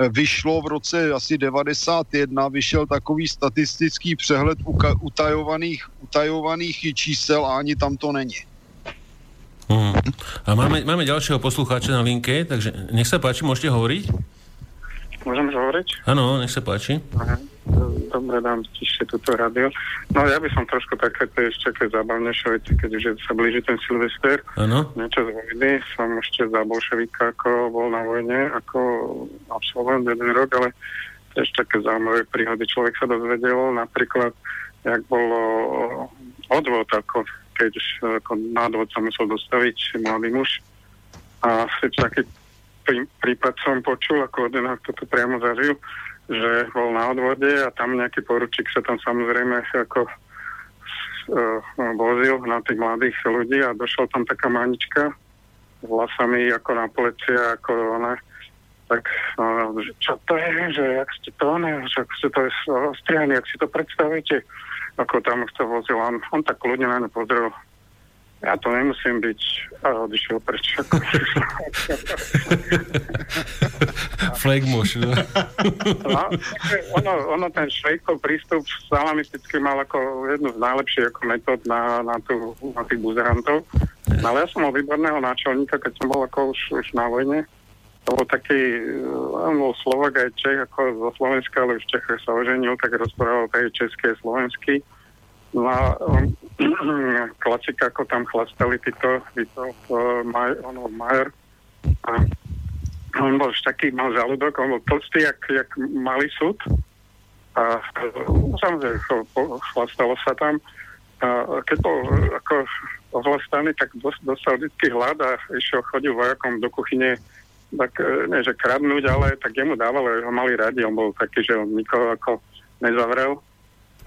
Vyšlo v roce asi 91, vyšel takový statistický přehled utajovaných, utajovaných čísel a ani tam to není. Hmm. A máme, máme ďalšieho poslucháča na linke, takže nech sa páči, môžete hovoriť? Môžem hovoriť? Áno, nech sa páči. Aha. Dobre, dám tišie túto rádio. No ja by som trošku takéto ešte také zábavnejšie veci, keďže sa blíži ten Silvester. Áno. Niečo z vojny. Som ešte za bolševika, ako bol na vojne, ako absolvent jeden rok, ale tiež také zaujímavé príhody človek sa dozvedel. Napríklad, jak bolo odvod, ako keď ako na odvod sa musel dostaviť mladý muž. A si taký prípad som počul, ako jeden toto priamo zažil, že bol na odvode a tam nejaký poručík sa tam samozrejme ako uh, vozil na tých mladých ľudí a došla tam taká manička s vlasami ako na pleci ako ona. Tak že čo to je, že jak ste to, ne, že ak ste to ostrihaní, ak si to predstavíte, ako tam to vozil, on, on tak ľudia na ňu pozrel, ja to nemusím byť a odišiel preč. [LAUGHS] Flegmuš, no. no ono, ono, ten švejkov prístup salamisticky mal ako jednu z najlepších ako metód na, na, tú, na tých buzerantov. No, ale ja som mal výborného náčelníka, keď som bol ako už, už na vojne. To bol taký, on bol Slovak aj Čech, ako zo Slovenska, ale už v Čechách sa oženil, tak rozprával aj české, slovenský No a um, [CLEARS THROAT] klasika, ako tam chlastali títo, títo uh, maj, ono, Majer. A on bol už taký, mal žalúdok, on bol tlstý, jak, jak malý súd. A samozrejme, chlastalo sa tam. A keď bol ako ohlastaný, tak dostal vždy hlad a išiel, chodil vojakom do kuchyne tak uh, nie, že kradnúť, ale tak jemu dávalo, ho mali radi, on bol taký, že on nikoho ako nezavrel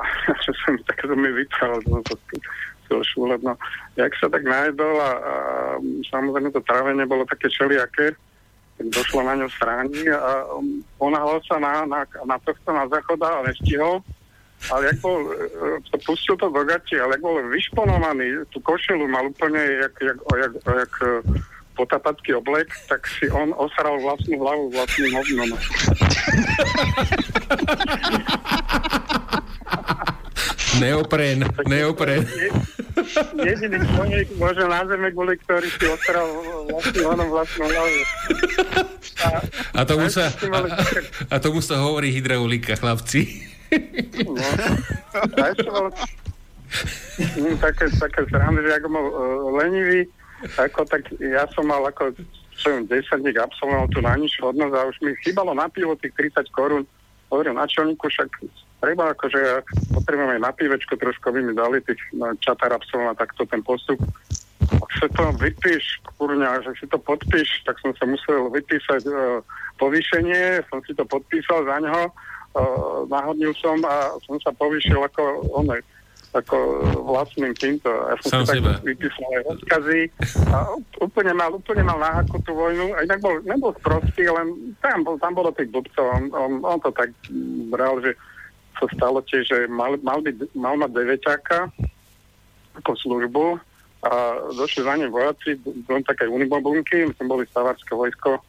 [LAUGHS] že som tak to mi vypral, no to no. Jak sa tak najedol a, a samozrejme to trávenie bolo také čeliaké, tak došlo na ňo stráni a um, ponáhľal sa na, na, na tohto na záchoda a nestihol ale jak bol, e, to pustil to do gati, ale jak bol vyšponovaný, tú košelu mal úplne jak, jak, jak, jak e, potapacký oblek, tak si on osral vlastnú hlavu vlastným hovnom. [LAUGHS] Neopren, neopren. Jediný človek možno na zeme, kvôli ktorý si osral vlastným hovnom vlastnú hlavu. A, a, tomu sa, a, a tomu sa hovorí hydraulika, chlapci. No, a ešte bol hm, také, také srandy, že ako bol uh, lenivý, ako tak ja som mal ako som 10 dní absolvoval tu najnižšiu hodnosť a už mi chýbalo na pivo tých 30 korún. Hovorím načelníku, však treba akože ja potrebujem aj na pivečko trošku, aby mi dali tých no, čatar absolvovať takto ten postup. Ak sa to vypíš, kurňa, že si to podpíš, tak som sa musel vypísať uh, povýšenie, som si to podpísal za ňoho, uh, nahodnil som a som sa povýšil ako onej ako vlastným týmto. Ja som Sam si tak vypísal aj odkazy a úplne mal, úplne mal náhaku tú vojnu. A inak bol, nebol sprostý, len tam, bol, tam bolo tých blbcov. On, on, on, to tak bral, že sa stalo tiež, že mal, mal, byť, mal mať deveťáka ako službu a došli za ním vojaci do také unibobunky, my sme boli stavárske vojsko,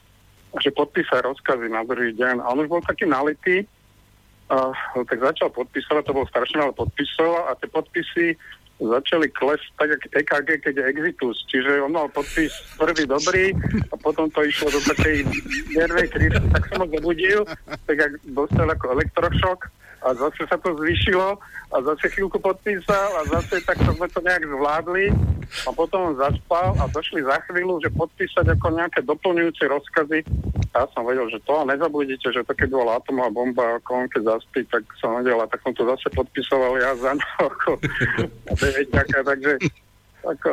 a že podpísali rozkazy na druhý deň. A on už bol taký nalitý, a, tak začal podpísať, to bol strašne veľa podpisov a tie podpisy začali klesť tak, ako EKG, keď je exitus. Čiže on mal podpis prvý dobrý a potom to išlo do takej nervej krivky, tak som ho zabudil, tak jak dostal ako elektrošok a zase sa to zvyšilo a zase chvíľku podpísal a zase takto sme to nejak zvládli. A potom zaspal a došli za chvíľu, že podpísať ako nejaké doplňujúce rozkazy. Ja som vedel, že to nezabudíte, že to keď bola atomová bomba, ako on keď zaspí, tak som vedel tak som to zase podpisoval ja za ňo [LAUGHS] ako 9 takže ako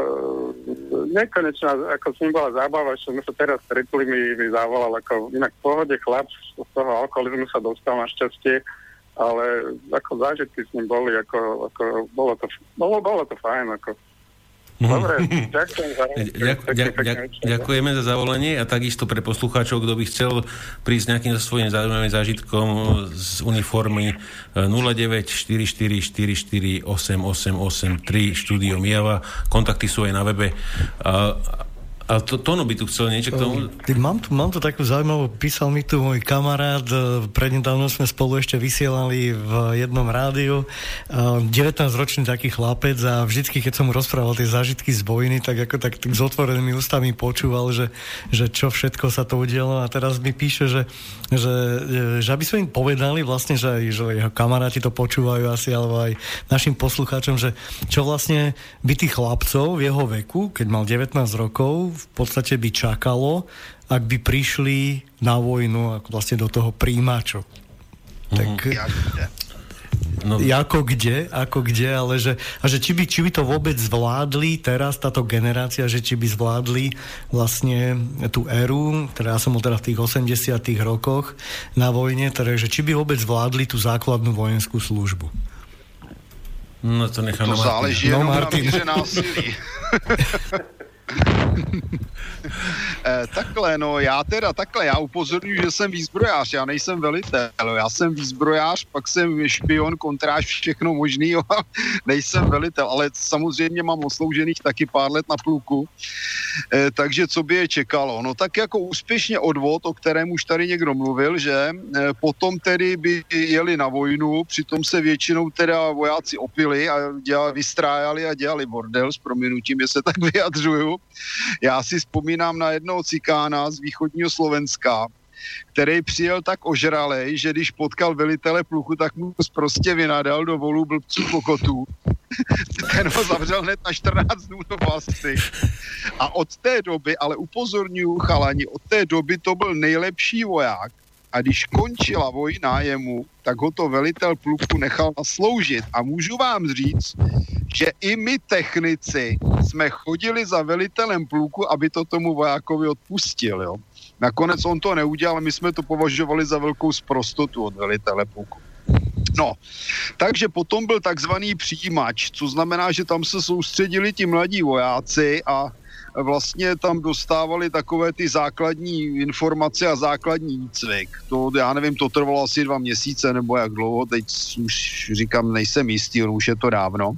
nekonečná, ako s ním bola zábava, že sme sa teraz stretli, mi, mi zavolal ako inak v pohode chlap, z toho alkoholizmu sa dostal našťastie, ale ako zážitky s ním boli, ako, ako bolo, to, bolo, bolo to fajn, ako mhm. Dobre, ďakujem za ďak, ďak, Ďakujeme za zavolanie a takisto pre poslucháčov, kto by chcel prísť nejakým svojím zaujímavým zážitkom z uniformy 0944448883 štúdio Mijava. Kontakty sú aj na webe. A, a to, Tono by tu chcel niečo k tomu? Mám tu, mám tu takú zaujímavú, písal mi tu môj kamarát, e, prednedávno sme spolu ešte vysielali v jednom rádiu, 19-ročný e, taký chlapec a vždycky, keď som mu rozprával tie zážitky z vojny, tak ako tak, tak s otvorenými ústami počúval, že, že čo všetko sa to udialo. A teraz mi píše, že, že, e, že aby sme im povedali vlastne, že, že jeho kamaráti to počúvajú asi, alebo aj našim poslucháčom, že čo vlastne by tých chlapcov v jeho veku, keď mal 19 rokov, v podstate by čakalo, ak by prišli na vojnu vlastne do toho príjimaču. Mm-hmm. Tak, No. Ako kde, ako kde, ale že, a že či by, či by to vôbec zvládli teraz, táto generácia, že či by zvládli vlastne tú éru, teda ja som bol teda v tých 80 rokoch na vojne, teda, že či by vôbec zvládli tú základnú vojenskú službu. No to nechám to záleží no, Martin. na násilí. [LAUGHS] eh, takhle, no já teda takhle, já upozorňuji, že jsem výzbrojář, já nejsem velitel, já jsem výzbrojář, pak jsem špion, kontráž, všechno možný, jo, nejsem velitel, ale samozřejmě mám osloužených taky pár let na pluku, eh, takže co by je čekalo? No tak jako úspěšně odvod, o kterém už tady někdo mluvil, že eh, potom tedy by jeli na vojnu, přitom se většinou teda vojáci opili a dělali, vystrájali a dělali bordel, s prominutím, že se tak vyjadřuju. Já si vzpomínám na jednoho cikána z východního Slovenska, který přijel tak ožralej, že když potkal velitele pluchu, tak mu prostě vynadal do volů blbců pokotů. [LAUGHS] Ten ho zavřel hned na 14 dnů do vlasy. A od té doby, ale upozorňuju chalani, od té doby to byl nejlepší voják, a když končila vojna jemu, tak ho to velitel pluku nechal nasloužit. A můžu vám říct, že i my technici jsme chodili za velitelem pluku, aby to tomu vojákovi odpustil. Jo. Nakonec on to neudělal, my jsme to považovali za velkou sprostotu od velitele pluku. No, takže potom byl takzvaný přijímač, co znamená, že tam se soustředili ti mladí vojáci a vlastně tam dostávali takové ty základní informace a základní výcvik. To, já nevím, to trvalo asi dva měsíce nebo jak dlouho, teď už říkám, nejsem jistý, už je to dávno.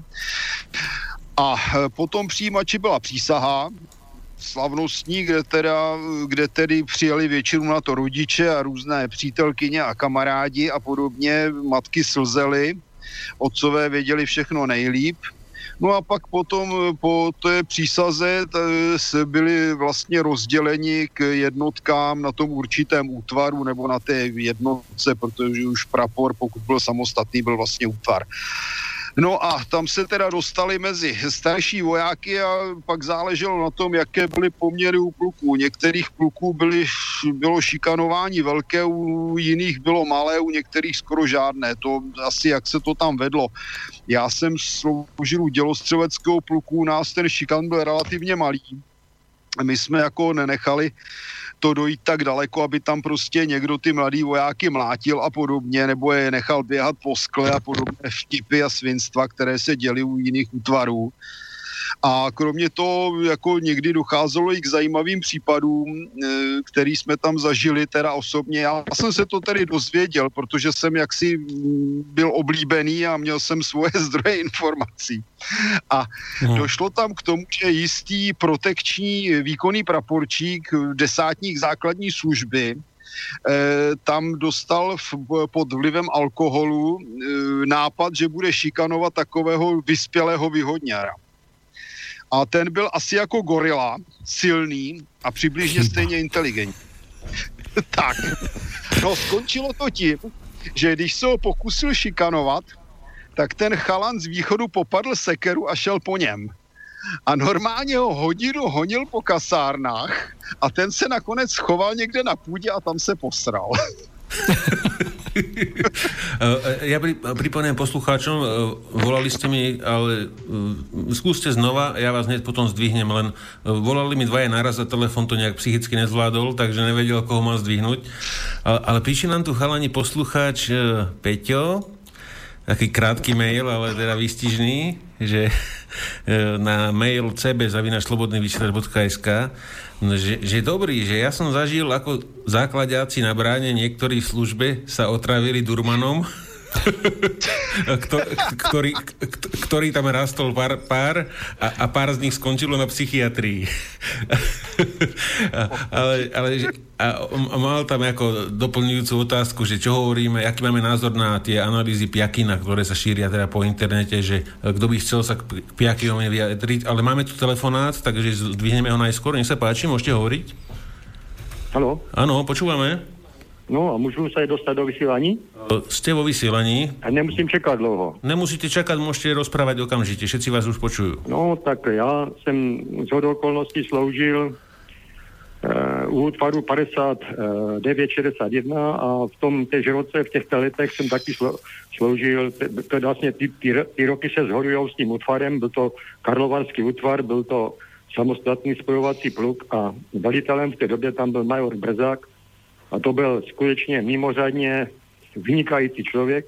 A e, potom přijímači byla přísaha, slavnostní, kde, teda, kde tedy přijeli většinu na to rodiče a různé přítelkyně a kamarádi a podobně. Matky slzely, otcové věděli všechno nejlíp. No a pak potom po té přísaze byli vlastně rozděleni k jednotkám na tom určitém útvaru nebo na té jednotce, protože už prapor, pokud byl samostatný, byl vlastně útvar. No a tam se teda dostali mezi starší vojáky a pak záleželo na tom, jaké byly poměry u pluků. Některých pluků byly, bylo šikanování velké, u jiných bylo malé, u některých skoro žádné. To asi jak se to tam vedlo. Já jsem sloužil u dělostřeleckého pluku, u nás ten šikan byl relativně malý. My jsme jako nenechali to dojít tak daleko, aby tam prostě někdo ty mladý vojáky mlátil a podobně, nebo je nechal běhat po skle a podobné vtipy a svinstva, které se děly u jiných útvarů. A kromě toho jako někdy docházelo i k zajímavým případům, e, který jsme tam zažili teda osobně. Já jsem se to tedy dozvěděl, protože jsem jaksi byl oblíbený a měl jsem svoje [LAUGHS] zdroje informací. A no. došlo tam k tomu, že jistý protekční výkonný praporčík, desátník základní služby, E, tam dostal v, pod vlivem alkoholu e, nápad, že bude šikanovat takového vyspělého vyhodňara. A ten byl asi jako gorila, silný a přibližně stejně inteligentní. [LAUGHS] tak. No skončilo to tím, že když se ho pokusil šikanovat, tak ten chalan z východu popadl sekeru a šel po něm. A normálně ho hodinu honil po kasárnách a ten se nakonec schoval někde na půdě a tam se posral. [LAUGHS] ja pri, pripomínam poslucháčom, e, volali ste mi, ale e, skúste znova, ja vás hneď potom zdvihnem, len e, volali mi dvaja naraz a telefon to nejak psychicky nezvládol, takže nevedel, koho mám zdvihnúť. Ale, ale píše nám tu chalani poslucháč Peťo, taký krátky mail, ale teda výstižný, že [LAUGHS] na mail cb.slobodnyvysielač.sk No, že, že dobrý, že ja som zažil, ako základiaci na bráne niektorí v službe sa otravili durmanom, [LAUGHS] ktorý, ktorý tam rastol pár, pár a, a pár z nich skončilo na psychiatrii. ale, ale a, mal tam ako doplňujúcu otázku, že čo hovoríme, aký máme názor na tie analýzy Piakina, ktoré sa šíria teda po internete, že kto by chcel sa k Piakinovi vyjadriť, ale máme tu telefonát, takže zdvihneme ho najskôr, nech sa páči, môžete hovoriť. Áno. Áno, počúvame. No a môžu sa aj dostať do vysielaní? Ste vo vysielaní. A nemusím čakať dlho. Nemusíte čakať, môžete rozprávať okamžite, všetci vás už počujú. No tak ja som z okolností sloužil u útvaru 5961 a v tom tež roce, v těchto letech jsem taky slo, sloužil, to je vlastně ty, ty, ty roky se zhorují s tím útvarem, byl to Karlovarský útvar, byl to samostatný spojovací pluk a velitelem v té době tam byl major Brzák a to byl skutečně mimořádně vynikající člověk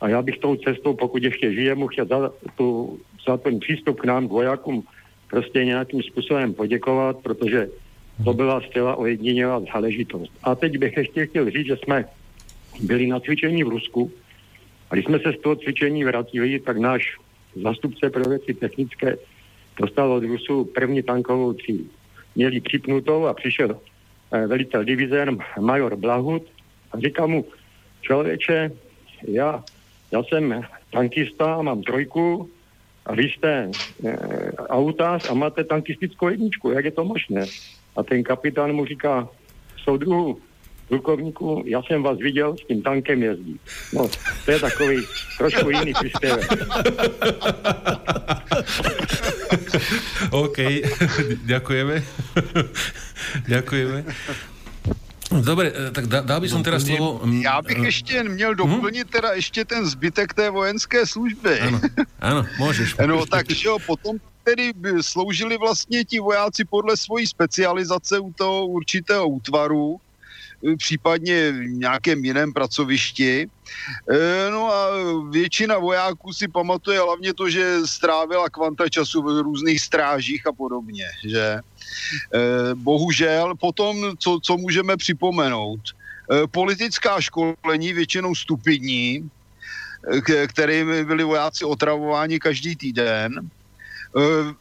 a já bych tou cestou, pokud ještě žije, mu chtěl za, tu, za ten přístup k nám, vojákům, prostě nějakým způsobem poděkovat, protože to byla zcela ojedinělá záležitost. A teď bych ještě chtěl říct, že jsme byli na cvičení v Rusku a když jsme se z toho cvičení vrátili, tak náš zastupce pro věci technické dostal od Rusu první tankovou cíl. Měli připnutou a přišel eh, velitel divize major Blahut a říká mu, člověče, já, já jsem tankista, mám trojku a vy jste e, autář a máte tankistickou jedničku, jak je to možné? A ten kapitán mu říká, soudruhu, plukovníku, já jsem vás viděl s tím tankem jezdí. No, to je takový trošku jiný příspěvek. OK, děkujeme. děkujeme. Dobre, e, tak dá, dal by som teraz slovo... Já bych ještě měl doplnit teda ještě ten zbytek té vojenské služby. Ano, ano můžeš. no, takže jo, potom tedy sloužili vlastně ti vojáci podle svojí specializace u toho určitého útvaru. Případně v nějakém jiném pracovišti. No a většina vojáků si pamatuje hlavně to, že strávila kvanta času v různých strážích a podobně, že bohužel potom, co, co můžeme připomenout, politická školení většinou stupidní, kterými byli vojáci otravováni každý týden. E,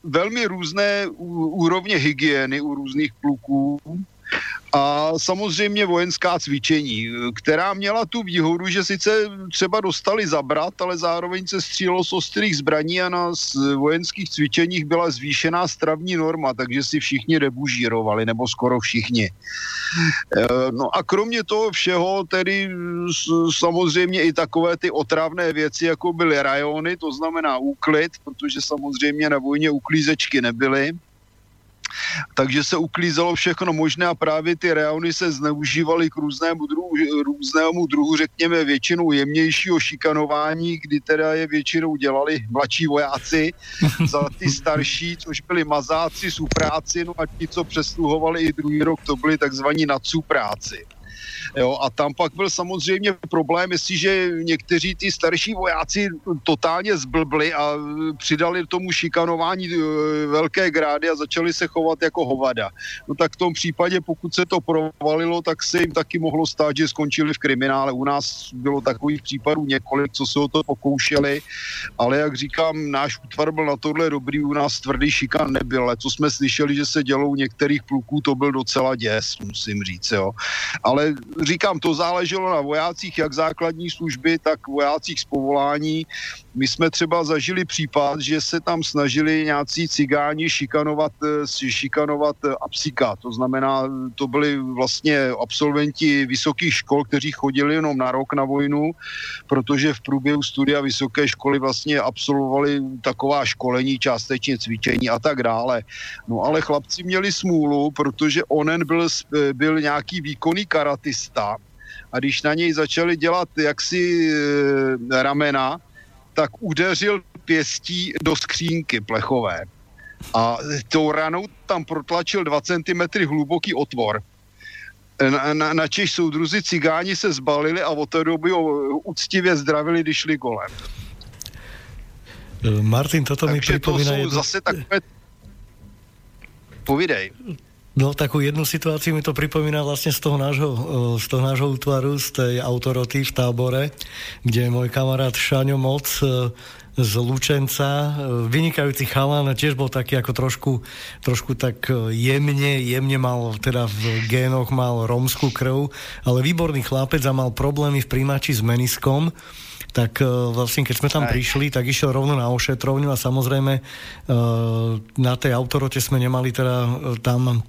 velmi různé úrovně hygieny u různých pluků a samozřejmě vojenská cvičení, která měla tu výhodu, že sice třeba dostali zabrat, ale zároveň se střílo z ostrých zbraní a na vojenských cvičeních byla zvýšená stravní norma, takže si všichni rebužírovali, nebo skoro všichni. Eh, no a kromě toho všeho tedy samozřejmě i takové ty otravné věci, jako byly rajony, to znamená úklid, protože samozřejmě na vojně uklízečky nebyly, takže se uklízelo všechno možné a právě ty reony se zneužívaly k různému druhu, různému druhu, řekněme, většinou jemnějšího šikanování, kdy teda je většinou dělali mladší vojáci za ty starší, což byli mazáci, supráci, no a ti, co přesluhovali i druhý rok, to byli takzvaní nadsupráci. Jo, a tam pak byl samozřejmě problém, jestliže někteří ty starší vojáci totálně zblbli a přidali tomu šikanování e, velké grády a začali se chovat jako hovada. No tak v tom případě, pokud se to provalilo, tak se jim taky mohlo stát, že skončili v kriminále. U nás bylo takových případů několik, co se o to pokoušeli, ale jak říkám, náš útvar byl na tohle dobrý, u nás tvrdý šikan nebyl, ale co jsme slyšeli, že se dělou některých pluků, to byl docela děs, musím říct, jo. Ale říkám, to záleželo na vojácích jak základní služby, tak vojácích z povolání. My jsme třeba zažili případ, že se tam snažili nějací cigáni šikanovat, eh, šikanovat eh, apsika. To znamená, to byli vlastně absolventi vysokých škol, kteří chodili jenom na rok na vojnu, protože v průběhu studia vysoké školy vlastně absolvovali taková školení, částečně cvičení a tak dále. No ale chlapci měli smůlu, protože onen byl, eh, byl nějaký výkonný karatista a když na něj začali dělat jaksi e, ramena, tak udeřil pěstí do skřínky plechové. A tou ranou tam protlačil 2 cm hluboký otvor. Na, na, na Češ soudruzi cigáni se zbalili a od té doby ho úctivě zdravili, když šli kolem. Martin, toto Takže mi připomíná... to jsou jedno... zase takové... Povidej. No takú jednu situáciu mi to pripomína vlastne z toho nášho, z toho nášho útvaru, z tej autoroty v tábore, kde môj kamarát Šaňo Moc z Lučenca, vynikajúci chalán, tiež bol taký ako trošku, trošku tak jemne, jemne mal teda v génoch mal rómskú krv, ale výborný chlapec a mal problémy v príjmači s meniskom, tak vlastne keď sme tam Aj. prišli, tak išiel rovno na ošetrovňu a samozrejme na tej autorote sme nemali teda tam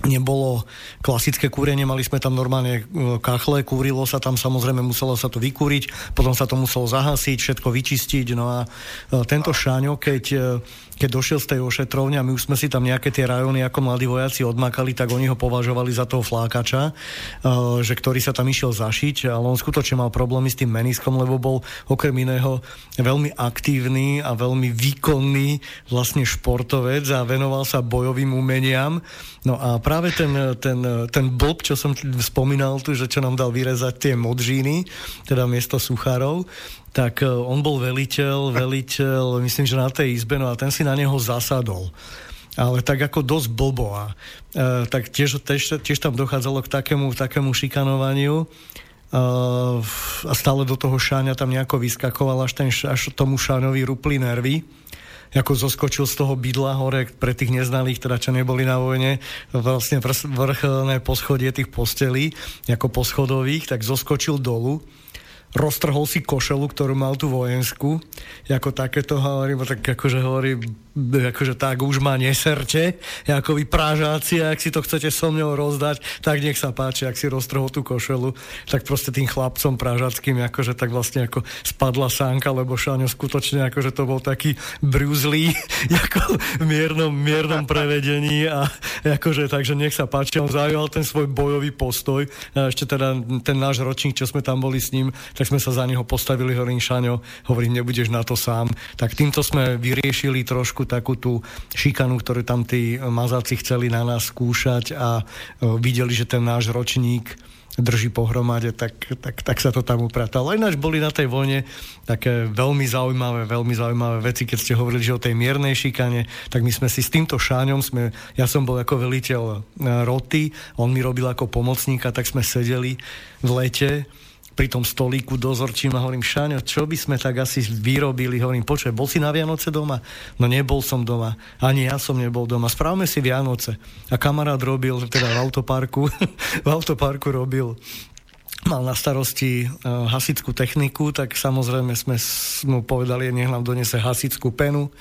nebolo klasické kúrenie, mali sme tam normálne e, kachle, kúrilo sa tam, samozrejme muselo sa to vykúriť, potom sa to muselo zahasiť, všetko vyčistiť, no a e, tento šáňo, keď e, keď došiel z tej ošetrovne a my už sme si tam nejaké tie rajony ako mladí vojaci odmakali, tak oni ho považovali za toho flákača, že ktorý sa tam išiel zašiť, ale on skutočne mal problémy s tým meniskom, lebo bol okrem iného veľmi aktívny a veľmi výkonný vlastne športovec a venoval sa bojovým umeniam. No a práve ten, ten, ten blb, čo som spomínal tu, že čo nám dal vyrezať tie modžíny, teda miesto suchárov, tak e, on bol veliteľ, veliteľ, myslím, že na tej izbe, no a ten si na neho zasadol. Ale tak ako dosť blbo a e, tak tiež, tiež, tiež tam dochádzalo k takému, takému šikanovaniu e, a stále do toho šáňa tam nejako vyskakoval, až, ten, až tomu šáňovi rupli nervy. Ako zoskočil z toho bydla hore pre tých neznalých, teda čo neboli na vojne, vlastne vrcholné poschodie tých postelí, ako poschodových, tak zoskočil dolu roztrhol si košelu, ktorú mal tu vojenskú, ako takéto hovorí, tak akože hovorí, akože tak už ma neserte, ako vy prážáci, ak si to chcete so mňou rozdať, tak nech sa páči, ak si roztrhol tú košelu, tak proste tým chlapcom prážackým, akože tak vlastne ako spadla sánka, lebo Šáňo skutočne akože to bol taký brúzlý, [LAUGHS] ako v miernom, miernom prevedení a akože takže nech sa páči, on zaujal ten svoj bojový postoj a ešte teda ten náš ročník, čo sme tam boli s ním, tak sme sa za neho postavili, hovorím Šaňo, hovorím, nebudeš na to sám. Tak týmto sme vyriešili trošku trošku takú tú šikanu, ktorú tam tí mazáci chceli na nás skúšať a e, videli, že ten náš ročník drží pohromade, tak, tak, tak sa to tam upratalo. Ináč boli na tej vojne také veľmi zaujímavé, veľmi zaujímavé veci, keď ste hovorili, že o tej miernej šikane, tak my sme si s týmto šáňom, sme, ja som bol ako veliteľ e, roty, on mi robil ako pomocníka, tak sme sedeli v lete pri tom stolíku dozorčím a hovorím, Šáňo, čo by sme tak asi vyrobili? Hovorím, počuj, bol si na Vianoce doma? No nebol som doma. Ani ja som nebol doma. Správame si Vianoce. A kamarát robil, teda v autoparku, [LAUGHS] v autoparku robil mal na starosti uh, hasickú techniku, tak samozrejme sme mu povedali, nech nám donese hasickú penu.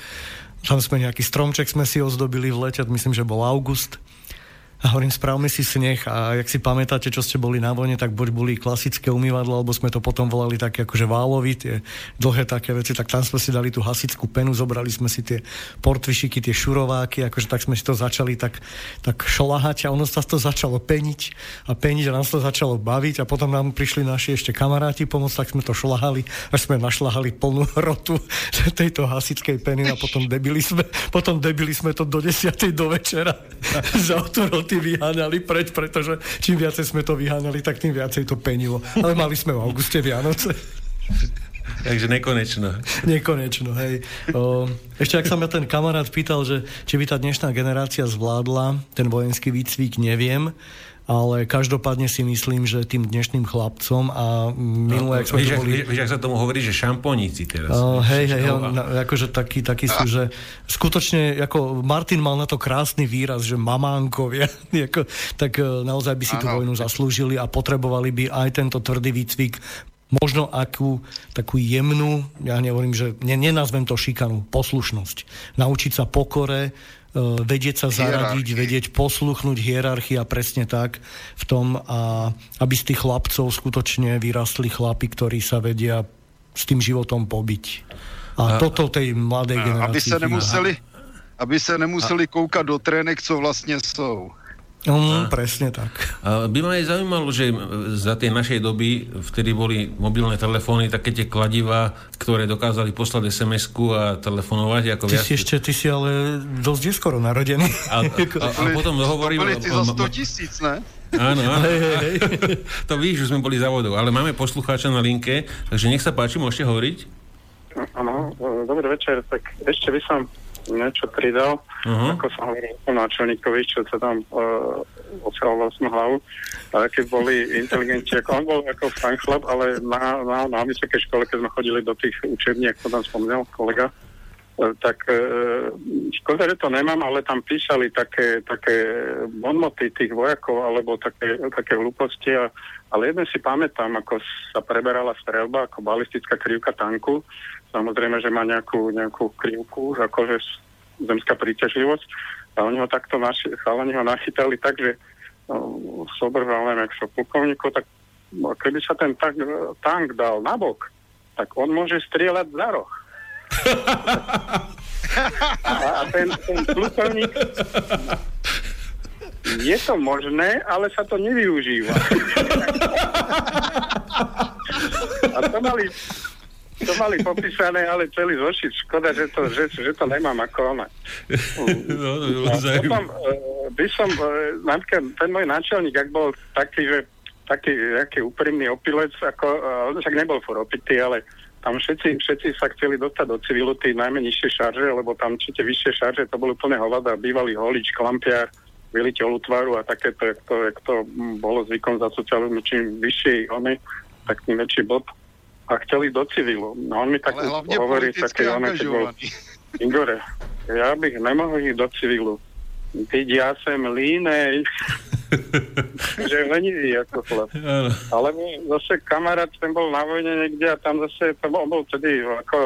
Tam sme nejaký stromček sme si ozdobili v lete, myslím, že bol august. A hovorím, správme si sneh a jak si pamätáte, čo ste boli na vojne, tak buď boli klasické umývadla, alebo sme to potom volali také akože válovy, tie dlhé také veci, tak tam sme si dali tú hasickú penu, zobrali sme si tie portvišiky, tie šurováky, akože tak sme si to začali tak, tak šolahať a ono sa to začalo peniť a peniť a nám to začalo baviť a potom nám prišli naši ešte kamaráti pomôcť, tak sme to šolahali, až sme našlahali plnú rotu [LAUGHS] tejto hasickej peny a potom debili sme, potom debili sme to do 10. do večera [LAUGHS] za roty vyháňali preč, pretože čím viacej sme to vyháňali, tak tým viacej to penilo. Ale mali sme v auguste Vianoce. Takže nekonečno. Nekonečno, hej. O, ešte ak sa ma ten kamarát pýtal, že či by tá dnešná generácia zvládla ten vojenský výcvik, neviem ale každopádne si myslím, že tým dnešným chlapcom a minulé, no, ak sme víš, boli... Víš, ak sa tomu hovorí, že šamponíci teraz. Uh, hej, hej, no, akože takí, takí sú, že skutočne, ako Martin mal na to krásny výraz, že mamánkovia, [LAUGHS] ako, tak uh, naozaj by si tú vojnu zaslúžili a potrebovali by aj tento tvrdý výcvik možno akú takú jemnú, ja nehovorím, že ne, nenazvem to šikanu, poslušnosť. Naučiť sa pokore, E, vedieť sa zaradiť, hierarchii. vedieť posluchnúť hierarchia presne tak v tom, a aby z tých chlapcov skutočne vyrastli chlapi, ktorí sa vedia s tým životom pobiť. A, a toto tej mladej generácii. Aby sa nemuseli, aby sa nemuseli koukat do trének, co vlastne sú. Um, presne tak. A by ma aj zaujímalo, že za tej našej doby, vtedy boli mobilné telefóny, také tie kladiva, ktoré dokázali poslať SMS-ku a telefonovať. Ako ty viac... si ešte, ty si ale dosť neskoro narodený. A, a, a, a [LAUGHS] potom hovorím... To za 100 tisíc, ne? Áno, áno. Hej, hej, hej. [LAUGHS] to víš, že sme boli závodov. Ale máme poslucháča na linke, takže nech sa páči, môžete hovoriť. Áno, dobrý večer. Tak ešte by som niečo pridal, uh-huh. ako som hovoril o náčelníkovi, čo sa tam uh, osral vlastnú hlavu. A keď boli inteligenti, ako on bol ako fan chlap, ale na, na, na vysokej škole, keď sme chodili do tých učební, ako tam spomínal kolega, uh, tak uh, škoda, že to nemám, ale tam písali také, také bonmoty tých vojakov, alebo také, také hlúposti. A, ale jeden si pamätám, ako sa preberala strelba, ako balistická krivka tanku Samozrejme, že má nejakú, nejakú krivku, akože zemská príťažlivosť. A oni ho takto naši, chalani ho nachytali tak, že no, sobrval, neviem, jak plukovníkov, tak no, keby sa ten tank, tank dal nabok, tak on môže strieľať za roh. a, a ten, ten plukovník je to možné, ale sa to nevyužíva. [LAUGHS] a to mali to mali popísané, ale celý zošit. Škoda, že to, že, že to nemám ako ona. [LAUGHS] No, no, no, potom uh, by som, uh, napríklad ten môj náčelník, ak bol taký, že taký aký úprimný opilec, ako, uh, však nebol for opitý, ale tam všetci, všetci sa chceli dostať do civilu, tí najmä nižšie šarže, lebo tam či tie vyššie šarže, to bolo plné hovada, bývalý holič, klampiar, veliteľ útvaru a takéto, jak to, jak to bolo zvykom za socializmu, čím vyšší oni, tak tým väčší bod a chceli do civilu. No on mi tak hovorí také, keď bol, Igore, ja bych nemohl ísť do civilu. Teď ja sem línej. [LAUGHS] že lenivý ako chlap. Ale zase kamarát, ten bol na vojne niekde a tam zase, to bol, bol tedy ako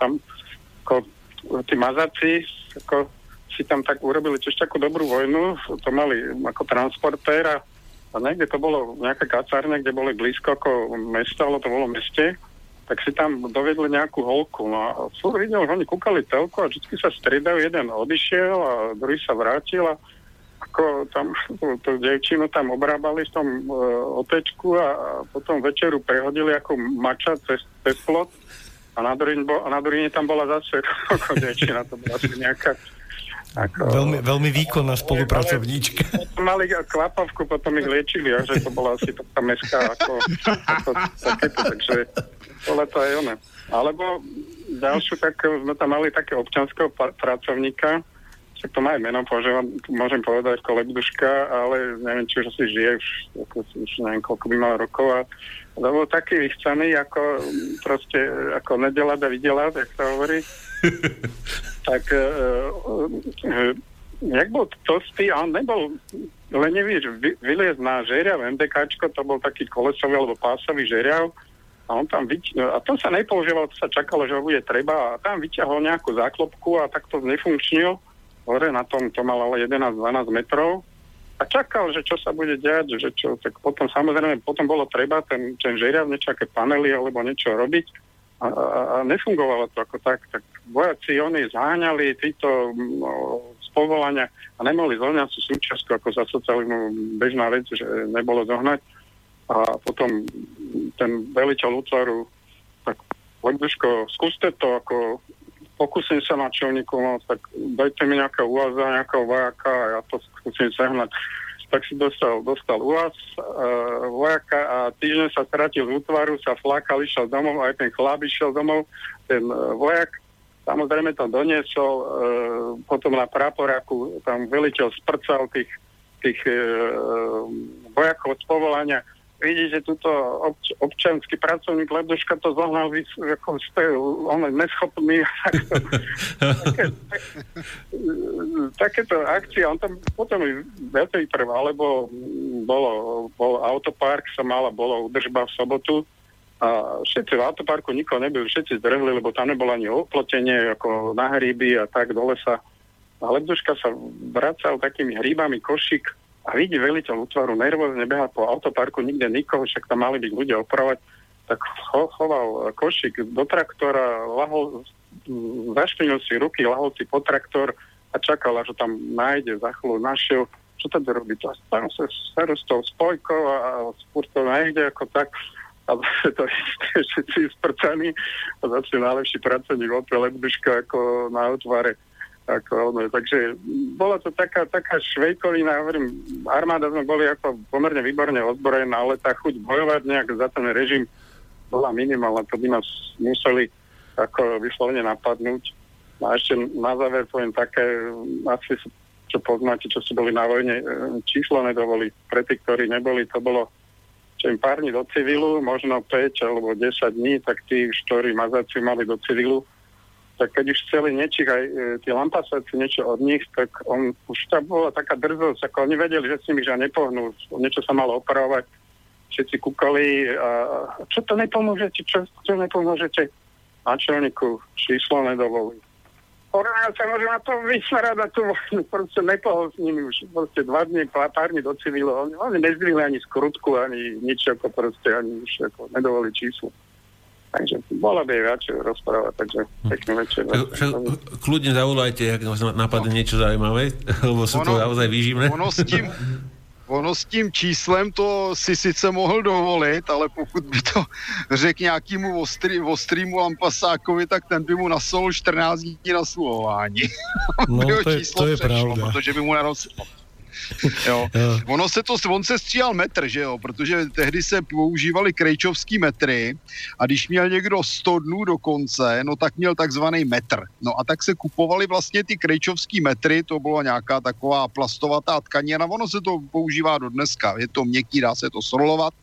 tam ako tí mazaci, ako si tam tak urobili tiež takú dobrú vojnu, to mali ako transportér a niekde to bolo nejaká kacárne, kde boli blízko ako mesta, ale to bolo meste, tak si tam dovedli nejakú holku. No a furt videl, že oni kúkali telku a vždy sa striedajú, jeden odišiel a druhý sa vrátil a ako tam tú, devčinu tam obrábali v tom e, otečku a, potom večeru prehodili ako mača cez, cez plot a na druhine, bo, na druhine tam bola zase [LAUGHS] ako devčina, to bola asi nejaká Ako, veľmi, veľmi výkonná spolupracovníčka. Mali klapavku, potom ich liečili, a že to bola asi taká mestská ako, ako takéto, takže bolo to aj ono. Alebo ďalšiu, tak sme tam mali také občanského pracovníka, však to má aj meno, používam, môžem povedať Kolebduška, ale neviem, či už asi žije, už, ako, už neviem, koľko by mal rokov a bol taký vychcaný, ako proste, ako nedelať a vydelať, jak sa hovorí. [LAUGHS] tak uh, uh, jak bol tostý, a on nebol lenivý, vy, vyliez na žeriav MDKčko, to bol taký kolesový alebo pásový žeriav, a on tam vyť... a to sa nepoužívalo, to sa čakalo, že ho bude treba a tam vyťahol nejakú záklopku a takto nefunkčnil. Hore na tom, to mal ale 11-12 metrov. A čakal, že čo sa bude diať, že čo, tak potom samozrejme, potom bolo treba ten, ten žeriav niečo, aké panely alebo niečo robiť a, a, nefungovalo to ako tak, tak vojaci oni zháňali títo no, z povolania a nemohli zohnať sú ako za socializmu bežná vec, že nebolo zohnať a potom ten veliteľ útvaru tak Lagduško, skúste to ako pokúsim sa načelníku, no tak dajte mi nejaká úvaza, nejakého vojaka a ja to skúsim sehnať. Tak si dostal, dostal úvaz uh, vojaka a týždeň sa stratil z útvaru, sa flakal, išiel domov, aj ten chlap išiel domov, ten uh, vojak samozrejme to doniesol, uh, potom na praporáku tam veliteľ sprcal tých, tých uh, vojakov z povolania vidí, že túto obč- občanský pracovník Leduška to zohnal ako ste, on je neschopný. [LAUGHS] také, tak, takéto akcie, on tam potom viacej trval, lebo bolo, bol autopark sa mala, bolo udržba v sobotu a všetci v autoparku nikoho nebyli, všetci zdrhli, lebo tam nebolo ani oplotenie ako na hríby a tak do lesa. A Lebduška sa vracal takými hríbami košík a vidí veliteľ útvaru nervózne beha po autoparku, nikde nikoho, však tam mali byť ľudia opravať, tak cho, choval košík do traktora, lahol, zašpinil si ruky, lahol si po traktor a čakal, ho tam nájde, za chvíľu našiel, čo to robí? To tam sa starostou spojkou a, a spúr nájde ako tak a zase [LAUGHS] to všetci sprcaní a zase najlepší pracovník Opel Lebduška ako na otvare ako ono, takže bola to taká, taká švejkovina, hovorím, armáda sme boli ako pomerne výborne odborená, ale tá chuť bojovať nejak za ten režim bola minimálna, to by nás museli ako vyslovene napadnúť. A ešte na záver poviem také, asi čo poznáte, čo si boli na vojne, e, číslo nedovoli. Pre tých, ktorí neboli, to bolo čo im pár dní do civilu, možno 5 alebo 10 dní, tak tí, ktorí mazáci mali do civilu, tak keď už chceli niečich aj e, tie lampasáci niečo od nich, tak on, už tam bola taká drzosť, ako oni vedeli, že s nimi že nepohnú, niečo sa malo opravovať, všetci kúkali a čo to nepomôžete, čo, čo nepomôžete načelníku, číslo nedovolí. Ja sa môžem na to vysmerať a tu proste nepohol s nimi už proste dva dní, pár dní do civilu. Oni, oni nezdvihli ani skrutku, ani nič, ako proste, ani už ako nedovolí číslo. Takže bola by viac rozprávať, takže pekný večer. Však, kľudne zavolajte, ak vás napadne no. niečo zaujímavé, [LAUGHS] lebo sú ono, to naozaj výživné. Ono s tím, ono s tím číslem to si sice mohl dovolit, ale pokud by to [LAUGHS] řekl nějakému ostrý, ostrýmu lampasákovi, tak ten by mu nasolil 14 dní na sluhování. [LAUGHS] No, to je, to je přešlo, pravda. Protože by mu narosil [LAUGHS] jo. Ono se to, on se stříhal metr, že jo, protože tehdy se používali krejčovský metry a když měl někdo 100 dnů do konce, no tak měl takzvaný metr. No a tak se kupovali vlastně ty krejčovský metry, to byla nějaká taková plastovatá tkanina, ono se to používá do dneska, je to měkký, dá se to solovat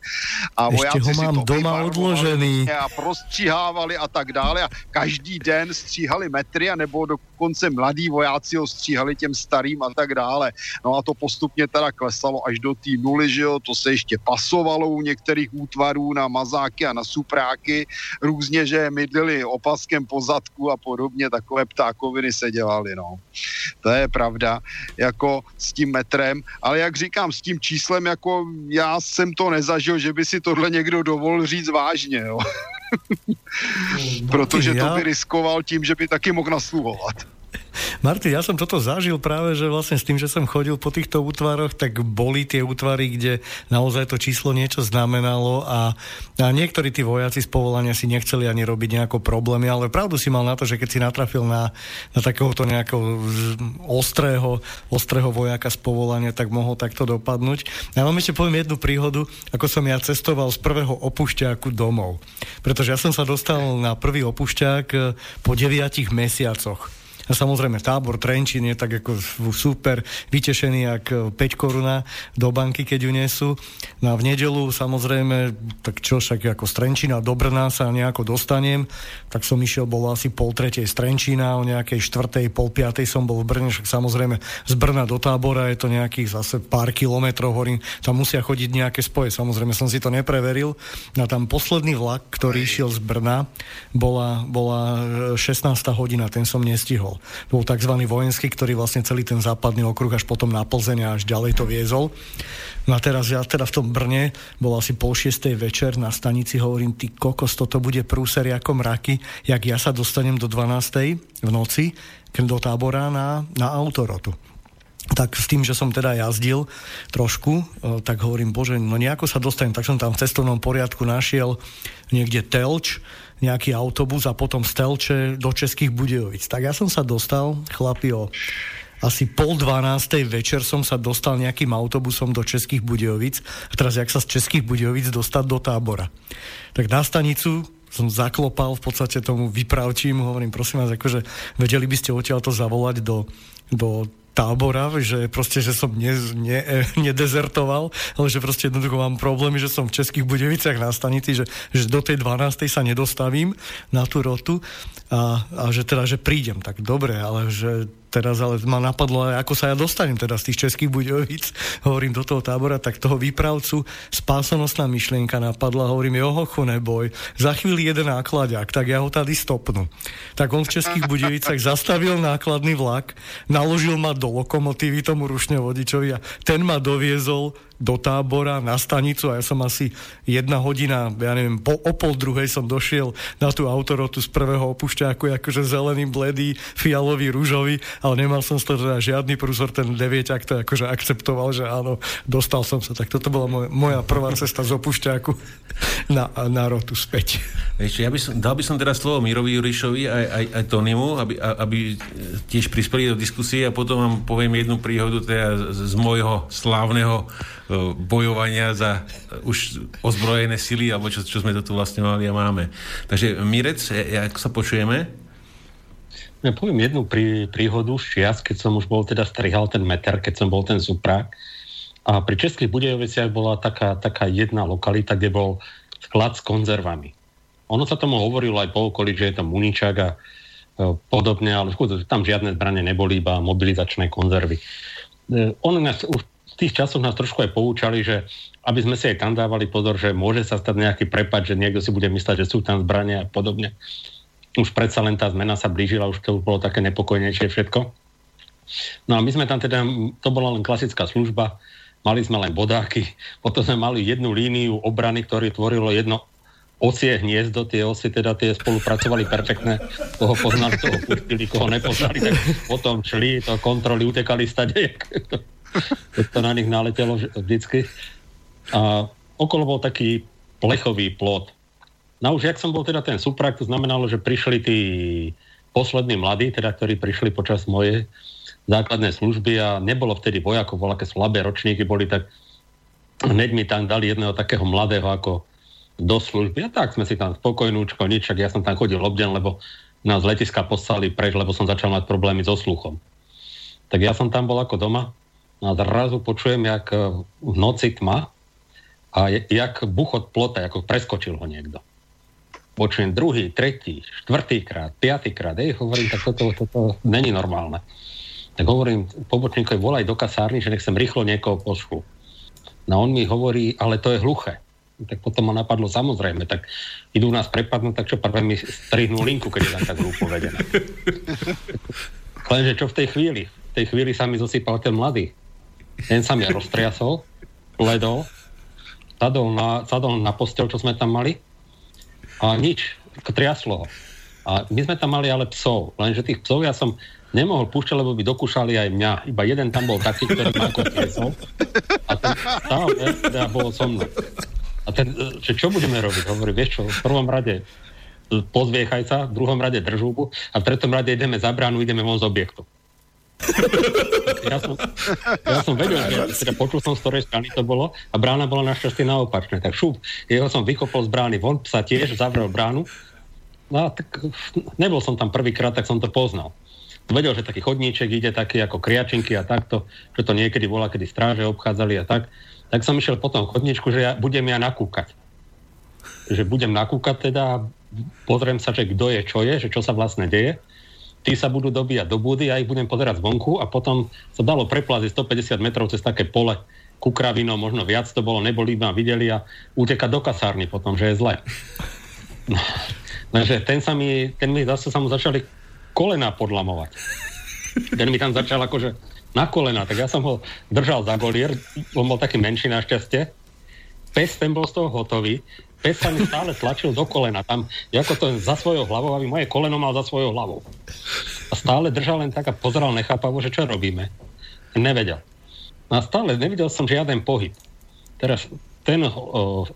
a Ještě vojáci ho mám si to doma odložený. A prostříhávali a tak dále a každý den stříhali metry a nebo dokonce mladí vojáci ho stříhali těm starým a tak dále. No a to postupně teda klesalo až do té nuly, že jo, to se ještě pasovalo u některých útvarů na mazáky a na supráky, různě, že mydlili opaskem po zadku a podobně, takové ptákoviny se dělaly, no. To je pravda, jako s tím metrem, ale jak říkám, s tím číslem, jako já jsem to nezažil, že by si tohle někdo dovolil říct vážně, jo. [LAUGHS] Protože to by riskoval tím, že by taky mohl nasluhovat. [LAUGHS] Martin, ja som toto zažil práve, že vlastne s tým, že som chodil po týchto útvaroch, tak boli tie útvary, kde naozaj to číslo niečo znamenalo a, a niektorí tí vojaci z povolania si nechceli ani robiť nejako problémy, ale pravdu si mal na to, že keď si natrafil na, na takéhoto nejakého ostrého, ostrého vojaka z povolania, tak mohol takto dopadnúť. Ja vám ešte poviem jednu príhodu, ako som ja cestoval z prvého opušťáku domov. Pretože ja som sa dostal na prvý opušťák po deviatich mesiacoch. A samozrejme tábor Trenčín je tak ako super vytešený, jak 5 koruna do banky, keď ju nesú. No a v nedelu samozrejme, tak čo však ako z Trenčína do Brna sa nejako dostanem, tak som išiel, bolo asi pol tretej z Trenčína, o nejakej štvrtej, pol piatej som bol v Brne, však samozrejme z Brna do tábora je to nejakých zase pár kilometrov, hovorím, tam musia chodiť nejaké spoje, samozrejme som si to nepreveril. No a tam posledný vlak, ktorý išiel z Brna, bola, bola 16. hodina, ten som nestihol bol. Bol tzv. vojenský, ktorý vlastne celý ten západný okruh až potom na Plzeň až ďalej to viezol. No a teraz ja teda v tom Brne, bol asi pol šiestej večer na stanici, hovorím, ty kokos, toto bude prúser ako mraky, jak ja sa dostanem do 12. v noci do tábora na, na autorotu tak s tým, že som teda jazdil trošku, e, tak hovorím, bože, no nejako sa dostanem, tak som tam v cestovnom poriadku našiel niekde Telč, nejaký autobus a potom z do Českých Budejovic. Tak ja som sa dostal, chlapi, o asi pol dvanástej večer som sa dostal nejakým autobusom do Českých Budejovic a teraz jak sa z Českých Budejovic dostať do tábora. Tak na stanicu som zaklopal v podstate tomu vypravčím, hovorím, prosím vás, akože vedeli by ste odtiaľ to zavolať do, do tábora, že proste, že som ne, ne, [LAUGHS] nedezertoval, ale že proste jednoducho mám problémy, že som v Českých Budeviciach na stanici, že, že do tej 12. sa nedostavím na tú rotu a, a že teda, že prídem, tak dobre, ale že teraz ale ma napadlo, ako sa ja dostanem teda z tých českých buďovic, [LAUGHS] hovorím do toho tábora, tak toho výpravcu spásonosná myšlienka napadla, hovorím, johocho neboj, za chvíli jeden nákladák, tak ja ho tady stopnu. Tak on v českých Budejovicách [LAUGHS] zastavil nákladný vlak, naložil ma do lokomotívy tomu rušňovodičovi a ten ma doviezol do tábora na stanicu a ja som asi jedna hodina, ja neviem, po, o pol druhej som došiel na tú autorotu z prvého opušťáku, akože zelený, bledý, fialový, rúžový, ale nemal som z toho teda žiadny prúzor, ten devieťak to akože akceptoval, že áno, dostal som sa. Tak toto bola moja, moja prvá cesta z opušťáku na, na rotu späť. Ešte, ja by som, dal by som teraz slovo Mirovi Jurišovi aj, aj, aj Tonimu, aby, aby tiež prispeli do diskusie a potom vám poviem jednu príhodu teda z, z môjho slávneho E, bojovania za e, už ozbrojené sily, alebo čo, čo sme to tu vlastne mali a máme. Takže Mirec, ako sa počujeme? Ja poviem jednu prí, príhodu z čias, keď som už bol teda strihal ten meter, keď som bol ten suprák. A pri Českých Budejoviciach bola taká, taká jedna lokalita, kde bol sklad s konzervami. Ono sa tomu hovorilo aj po okolí, že je to muničak a e, podobne, ale tam žiadne zbranie neboli, iba mobilizačné konzervy. E, on nás už v tých časoch nás trošku aj poučali, že aby sme si aj tam dávali pozor, že môže sa stať nejaký prepad, že niekto si bude mysleť, že sú tam zbrania a podobne. Už predsa len tá zmena sa blížila, už to už bolo také nepokojnejšie všetko. No a my sme tam teda, to bola len klasická služba, mali sme len bodáky, [LAUGHS] potom sme mali jednu líniu obrany, ktorý tvorilo jedno osie hniezdo, tie osy teda tie spolupracovali perfektne, koho poznali, toho pustili, koho nepoznali, tak potom šli, to kontroly, utekali stade, [LAUGHS] keď to na nich naletelo vždycky. A okolo bol taký plechový plot. No už jak som bol teda ten suprak, to znamenalo, že prišli tí poslední mladí, teda ktorí prišli počas mojej základnej služby a nebolo vtedy vojakov, bolo aké slabé ročníky boli, tak hneď mi tam dali jedného takého mladého ako do služby. A tak sme si tam spokojnúčko, nič, ja som tam chodil obden, lebo nás letiska poslali preč, lebo som začal mať problémy so sluchom. Tak ja som tam bol ako doma a zrazu počujem, jak v noci tma a jak buchot plota, ako preskočil ho niekto. Počujem druhý, tretí, štvrtý krát, piatý krát. Ej, hovorím, tak toto, toto není normálne. Tak hovorím pobočníkovi, volaj do kasárny, že nechcem rýchlo niekoho pošlu. No on mi hovorí, ale to je hluché. Tak potom ma napadlo, samozrejme, tak idú nás prepadnúť, tak čo prvé mi strihnú linku, keď je tam tak hlúpo vedené. [LAUGHS] Lenže čo v tej chvíli? V tej chvíli sa mi zosypal ten mladý. Ten sa mi roztriasol, ledol, sadol na, sadol na postel, čo sme tam mali a nič, triaslo ho. A my sme tam mali ale psov, lenže tých psov ja som nemohol púšťať, lebo by dokúšali aj mňa. Iba jeden tam bol taký, ktorý ma ako tiesol. A ten stále teda bol so mnou. A ten, že čo budeme robiť? Hovorí, vieš čo, v prvom rade pozviechaj sa, v druhom rade držúbu a v tretom rade ideme za bránu, ideme von z objektu. Ja, som, ja som vedel, že teda počul som z ktorej strany to bolo a brána bola našťastie naopačné. Tak šup, jeho som vykopol z brány von, sa tiež zavrel bránu. No a tak nebol som tam prvýkrát, tak som to poznal. Vedel, že taký chodníček ide taký ako kriačinky a takto, že to niekedy bola, kedy stráže obchádzali a tak. Tak som išiel po tom chodníčku, že ja, budem ja nakúkať. Že budem nakúkať teda, pozriem sa, že kto je, čo je, že čo sa vlastne deje tí sa budú dobíjať do budy, ja ich budem pozerať zvonku a potom sa dalo preplaziť 150 metrov cez také pole kukravinou, možno viac to bolo, neboli ma videli a utekať do kasárny potom, že je zle. Takže ten sa mi, ten mi zase sa mu začali kolena podlamovať. Ten mi tam začal akože na kolena, tak ja som ho držal za golier, on bol taký menší našťastie. Pes ten bol z toho hotový, pes mi stále tlačil do kolena. Tam, ako to za svojou hlavou, aby moje koleno mal za svojou hlavou. A stále držal len tak a pozeral nechápavo, že čo robíme. Nevedel. No a stále nevidel som žiaden pohyb. Teraz ten, o,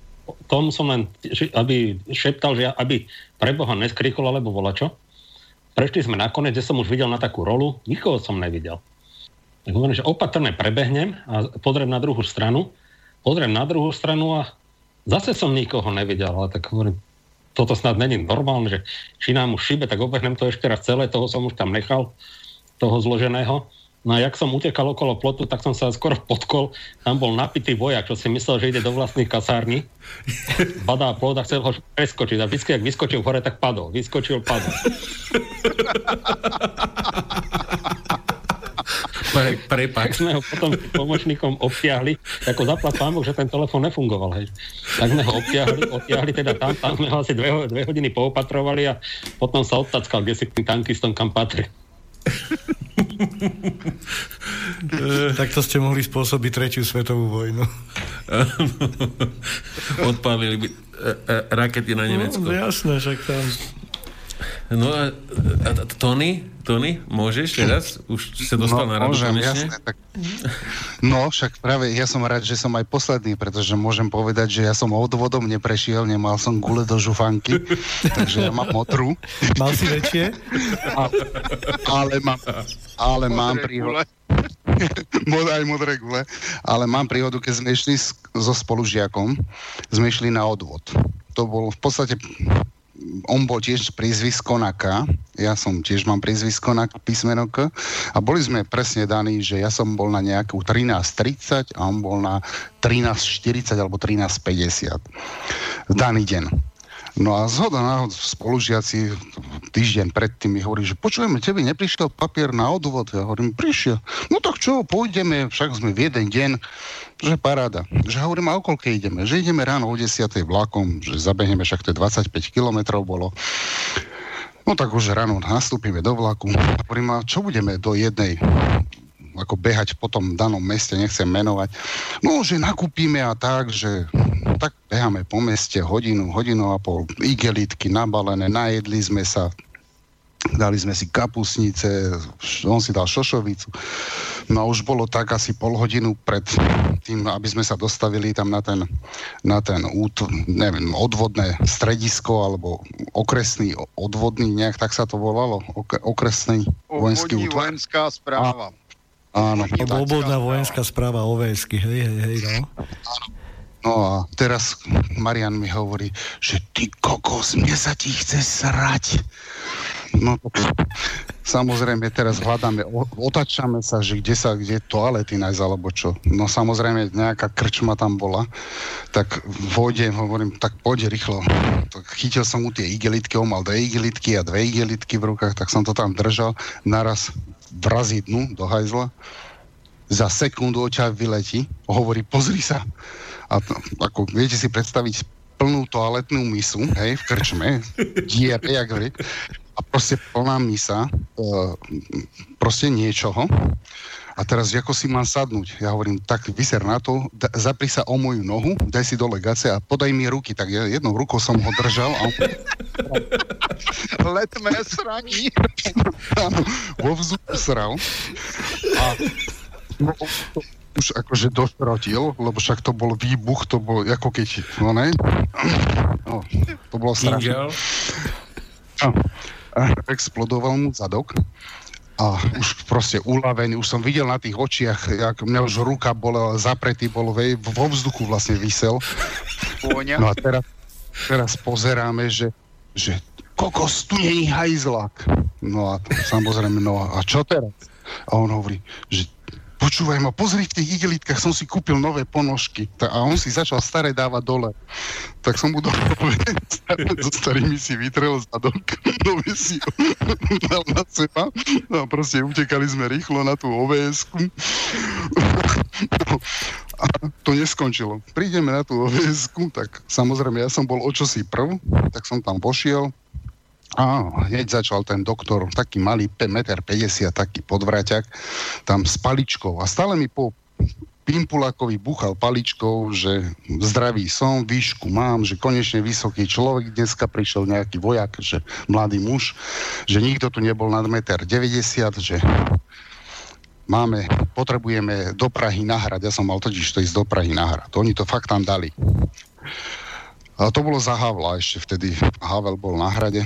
tom som len, aby šeptal, že aby preboha neskrikol alebo volačo. Prešli sme nakoniec, kde som už videl na takú rolu, nikoho som nevidel. Tak hovorím, že opatrne prebehnem a pozriem na druhú stranu. Pozriem na druhú stranu a Zase som nikoho nevidel, ale tak hovorím, toto snad není normálne, že či nám už šibe, tak obehnem to ešte raz celé, toho som už tam nechal, toho zloženého. No a jak som utekal okolo plotu, tak som sa skoro podkol. Tam bol napitý vojak, čo si myslel, že ide do vlastných kasární. Badá plot a chcel ho preskočiť. A vždy, ak vyskočil hore, tak padol. Vyskočil, padol. [LAUGHS] Pre, prepač. Tak sme ho potom pomočníkom obtiahli, ako zaplať pán že ten telefon nefungoval. Hej. Tak sme ho obtiahli, obtiahli teda tam, tam sme ho asi dve, dve hodiny poopatrovali a potom sa odtackal, kde si tým tankistom kam patrí. [LAUGHS] to ste mohli spôsobiť tretiu svetovú vojnu. Odpálili by e, e, rakety na Nemecko. No, jasné, však tam No a, a, a Tony, Tony, môžeš teraz? Už sa dostal no, na radu môžem, jasne, tak... No, však práve ja som rád, že som aj posledný, pretože môžem povedať, že ja som odvodom neprešiel, nemal som gule do žufanky, [LAUGHS] takže ja mám modrú. Mal si väčšie? A, ale mám, ale mám príhodu. [LAUGHS] aj modré gule. Ale mám príhodu, keď sme išli so spolužiakom, sme išli na odvod. To bol v podstate on bol tiež prízvisko na K, ja som tiež mám prízvisko na písmeno K a boli sme presne daní, že ja som bol na nejakú 13.30 a on bol na 13.40 alebo 13.50 daný deň. No a zhoda náhod spolužiaci týždeň predtým mi hovorí, že počujeme, tebe neprišiel papier na odvod. Ja hovorím, prišiel. No tak čo, pôjdeme, však sme v jeden deň, že paráda. Že hovorím, a o koľko ideme? Že ideme ráno o 10. vlakom, že zabehneme, však to je 25 kilometrov bolo. No tak už ráno nastúpime do vlaku. Hovorím, a čo budeme do jednej ako behať po tom danom meste, nechcem menovať. No, že nakúpime a tak, že tak beháme po meste hodinu, hodinu a pol, igelitky nabalené, najedli sme sa, dali sme si kapusnice, on si dal šošovicu. No a už bolo tak asi pol hodinu pred tým, aby sme sa dostavili tam na ten, na ten út, neviem, odvodné stredisko alebo okresný odvodný, nejak tak sa to volalo, okresný vojenský útvar. vojenská správa. A, Áno. Obvodná vojenská správa OVSky, hej, hej, hej, no. No a teraz Marian mi hovorí, že ty kokos, mne sa ti chce srať. No samozrejme teraz hľadáme, otačame sa, že kde sa, kde toalety nájsť alebo čo. No samozrejme nejaká krčma tam bola, tak vojdem, hovorím, tak poď rýchlo. Tak chytil som mu tie igelitky, on mal dve igelitky a dve igelitky v rukách, tak som to tam držal. Naraz vrazí dnu do hajzla, za sekundu oťa vyletí, hovorí, pozri sa. A to, ako viete si predstaviť plnú toaletnú misu, hej, v krčme, diere, jak hry, a proste plná misa, e, proste niečoho. A teraz, ako si mám sadnúť? Ja hovorím, tak vyser na to, da, zapri sa o moju nohu, daj si dole gace a podaj mi ruky. Tak ja jednou rukou som ho držal a on Letmé sraní. Vo vzduchu sral. A no, to už akože došrotil, lebo však to bol výbuch, to bol ako keď, no ne? No, to bolo strašné. A, a explodoval mu zadok a už proste uľavený, už som videl na tých očiach, jak mňa už ruka bola, zapretý bol, vej, vo vzduchu vlastne vysel. No a teraz, teraz pozeráme, že, že kokos, tu není hajzlak. No a samozrejme, no a čo teraz? A on hovorí, že počúvaj ma, pozri, v tých igelitkách som si kúpil nové ponožky. A on si začal staré dávať dole. Tak som mu dovolil, [LAUGHS] so starými si vytrel zadok, [LAUGHS] nové si dal na seba. No a proste utekali sme rýchlo na tú ovs [LAUGHS] A to neskončilo. Prídeme na tú ovs tak samozrejme ja som bol o čosi prv, tak som tam pošiel, a hneď začal ten doktor, taký malý, 1,50 m, taký podvraťak, tam s paličkou. A stále mi po Pimpulákovi buchal paličkou, že zdravý som, výšku mám, že konečne vysoký človek, dneska prišiel nejaký vojak, že mladý muž, že nikto tu nebol nad 1,90 m, že máme, potrebujeme do Prahy nahrať. Ja som mal totiž to ísť do Prahy nahrať. Oni to fakt tam dali. A to bolo za Havla ešte vtedy. Havel bol na hrade.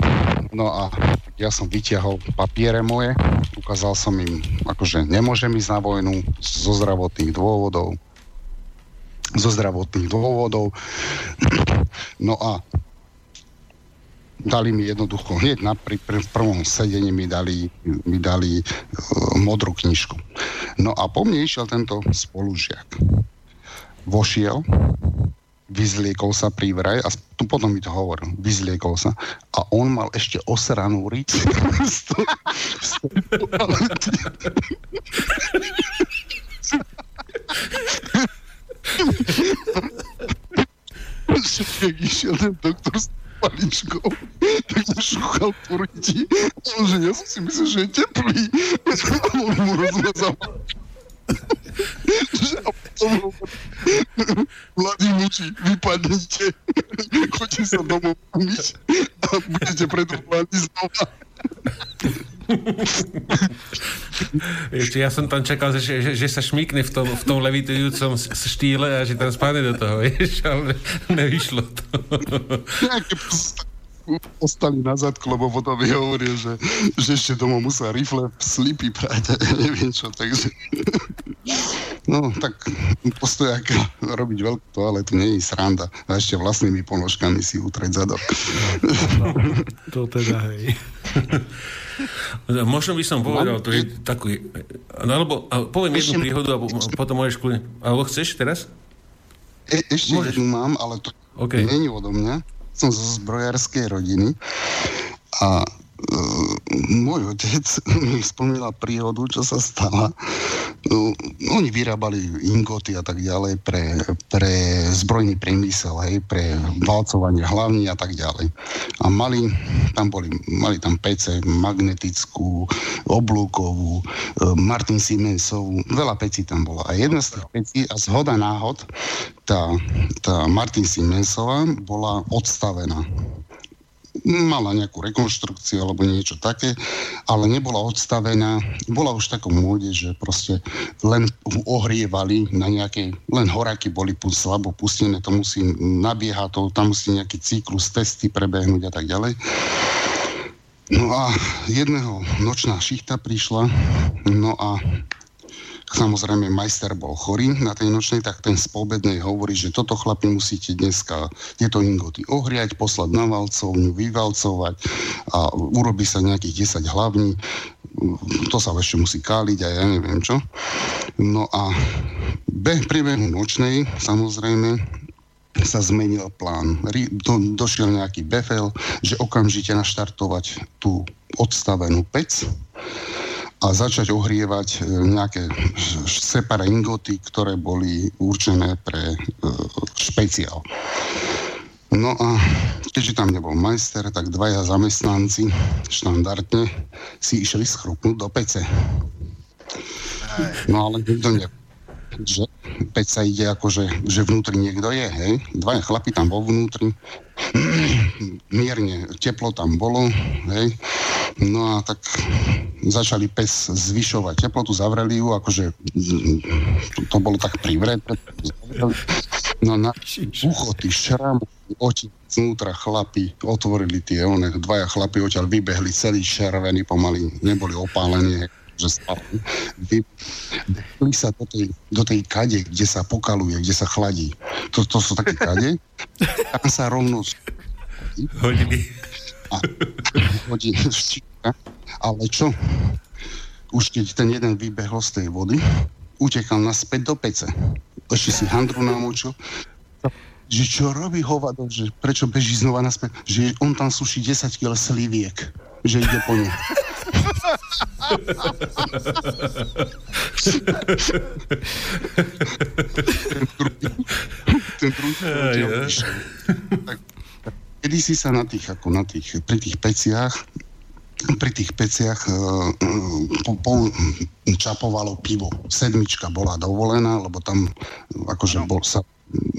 No a ja som vytiahol papiere moje, ukázal som im, akože nemôžem ísť na vojnu zo zdravotných dôvodov. Zo zdravotných dôvodov. [CLEARS THROAT] No a dali mi jednoducho, hneď na pri, pri prvom sedení mi dali, mi dali uh, modrú knižku. No a po mne išiel tento spolužiak. Vošiel, vyzliekol sa pri vraj a tu potom mi to hovoril, vyzliekol sa a on mal ešte osranú riť. Išiel ten doktor s paličkou, tak mu šúchal po ryti. Ja som si myslel, že je teplý. On mu rozmazal Mladí muči, vypadnite, choďte sa domov umyť a budete predvoláni znova. Ešte ja som tam čakal, že, že, že sa šmikne v tom, v tom levitujúcom štýle a že tam spadne do toho, vieš, ale nevyšlo to. Nejaké ostali na zadku, lebo potom mi hovoril, že, že ešte domov musel rifle slipy prať a neviem čo, takže no tak postojak robiť veľkú toaletu nie je sranda a ešte vlastnými ponožkami si utrieť zadok. No, to teda hej. Možno by som povedal, to je taký, no alebo poviem jednu príhodu a potom môžeš kľudne, alebo chceš teraz? E, ešte Môžeš. jednu mám, ale to okay. nie je odo mňa som zo zbrojárskej rodiny. A môj otec [LAUGHS] mi spomínal príhodu, čo sa stala. Uh, oni vyrábali ingoty a tak ďalej pre, pre zbrojný priemysel, hej, pre valcovanie hlavní a tak ďalej. A mali tam, boli, mali tam PC magnetickú, oblúkovú, uh, Martin Siemensovú, veľa pecí tam bolo. A jedna z tých pecí, a zhoda náhod, tá, tá Martin Siemensová bola odstavená mala nejakú rekonštrukciu alebo niečo také, ale nebola odstavená, bola už takom móde, že proste len ohrievali na nejakej, len horaky boli slabo pustené, to musí nabiehať, to, tam musí nejaký cyklus, testy prebehnúť a tak ďalej. No a jedného nočná šichta prišla, no a Samozrejme, majster bol chorý na tej nočnej, tak ten spolbednej hovorí, že toto chlapi musíte dneska tieto ingoty ohriať, poslať na valcovňu, vyvalcovať a urobí sa nejakých 10 hlavní. To sa ešte musí káliť a ja neviem čo. No a be, priebehu nočnej, samozrejme, sa zmenil plán. Do, došiel nejaký befel, že okamžite naštartovať tú odstavenú pec a začať ohrievať e, nejaké separé ingoty, ktoré boli určené pre e, špeciál. No a keďže tam nebol majster, tak dvaja zamestnanci štandardne si išli schrupnúť do pece. No ale nikto ne, že peť sa ide ako, že, že vnútri niekto je, hej. Dvaja chlapi tam vo vnútri, [CLEARS THROAT] mierne teplo tam bolo, hej. No a tak začali pes zvyšovať teplotu, zavreli ju, akože to, to bolo tak privreté. No na ucho, ty šram, oči znútra chlapi otvorili tie, one, dvaja chlapi odtiaľ vybehli celý červený pomaly, neboli opálení, že spali. Vypli sa do tej, do tej kade, kde sa pokaluje, kde sa chladí. To, to sú také kade. [LAUGHS] Tam sa rovno hodili. A, hodí, ale čo? Už keď ten jeden vybehol z tej vody, utekal naspäť do pece. Ešte si handru namočil, že čo robí hovado, že prečo beží znova naspäť, že on tam suší 10 kg sliviek, že ide po ne. Ten druhý, ten druhý kedy si sa na tých, ako na tých, pri tých peciach pri tých peciach uh, po, po, čapovalo pivo. Sedmička bola dovolená, lebo tam akože bol sa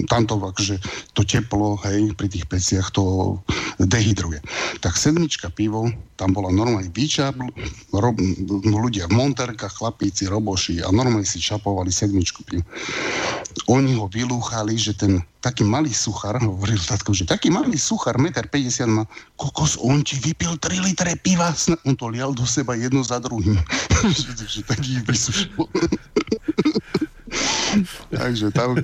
tamto akože to teplo, hej, pri tých peciach to dehydruje. Tak sedmička pivo, tam bola normálne výčap, rob, ľudia v monterkách, chlapíci, roboši a normálne si čapovali sedmičku pivo. Oni ho vylúchali, že ten taký malý suchar, hovoril tatko, že taký malý suchar, 1,50 m má, kokos, on ti vypil 3 litre piva, on to lial do seba jedno za druhým. [LAUGHS] že taký vysušil. [LAUGHS] Takže tam...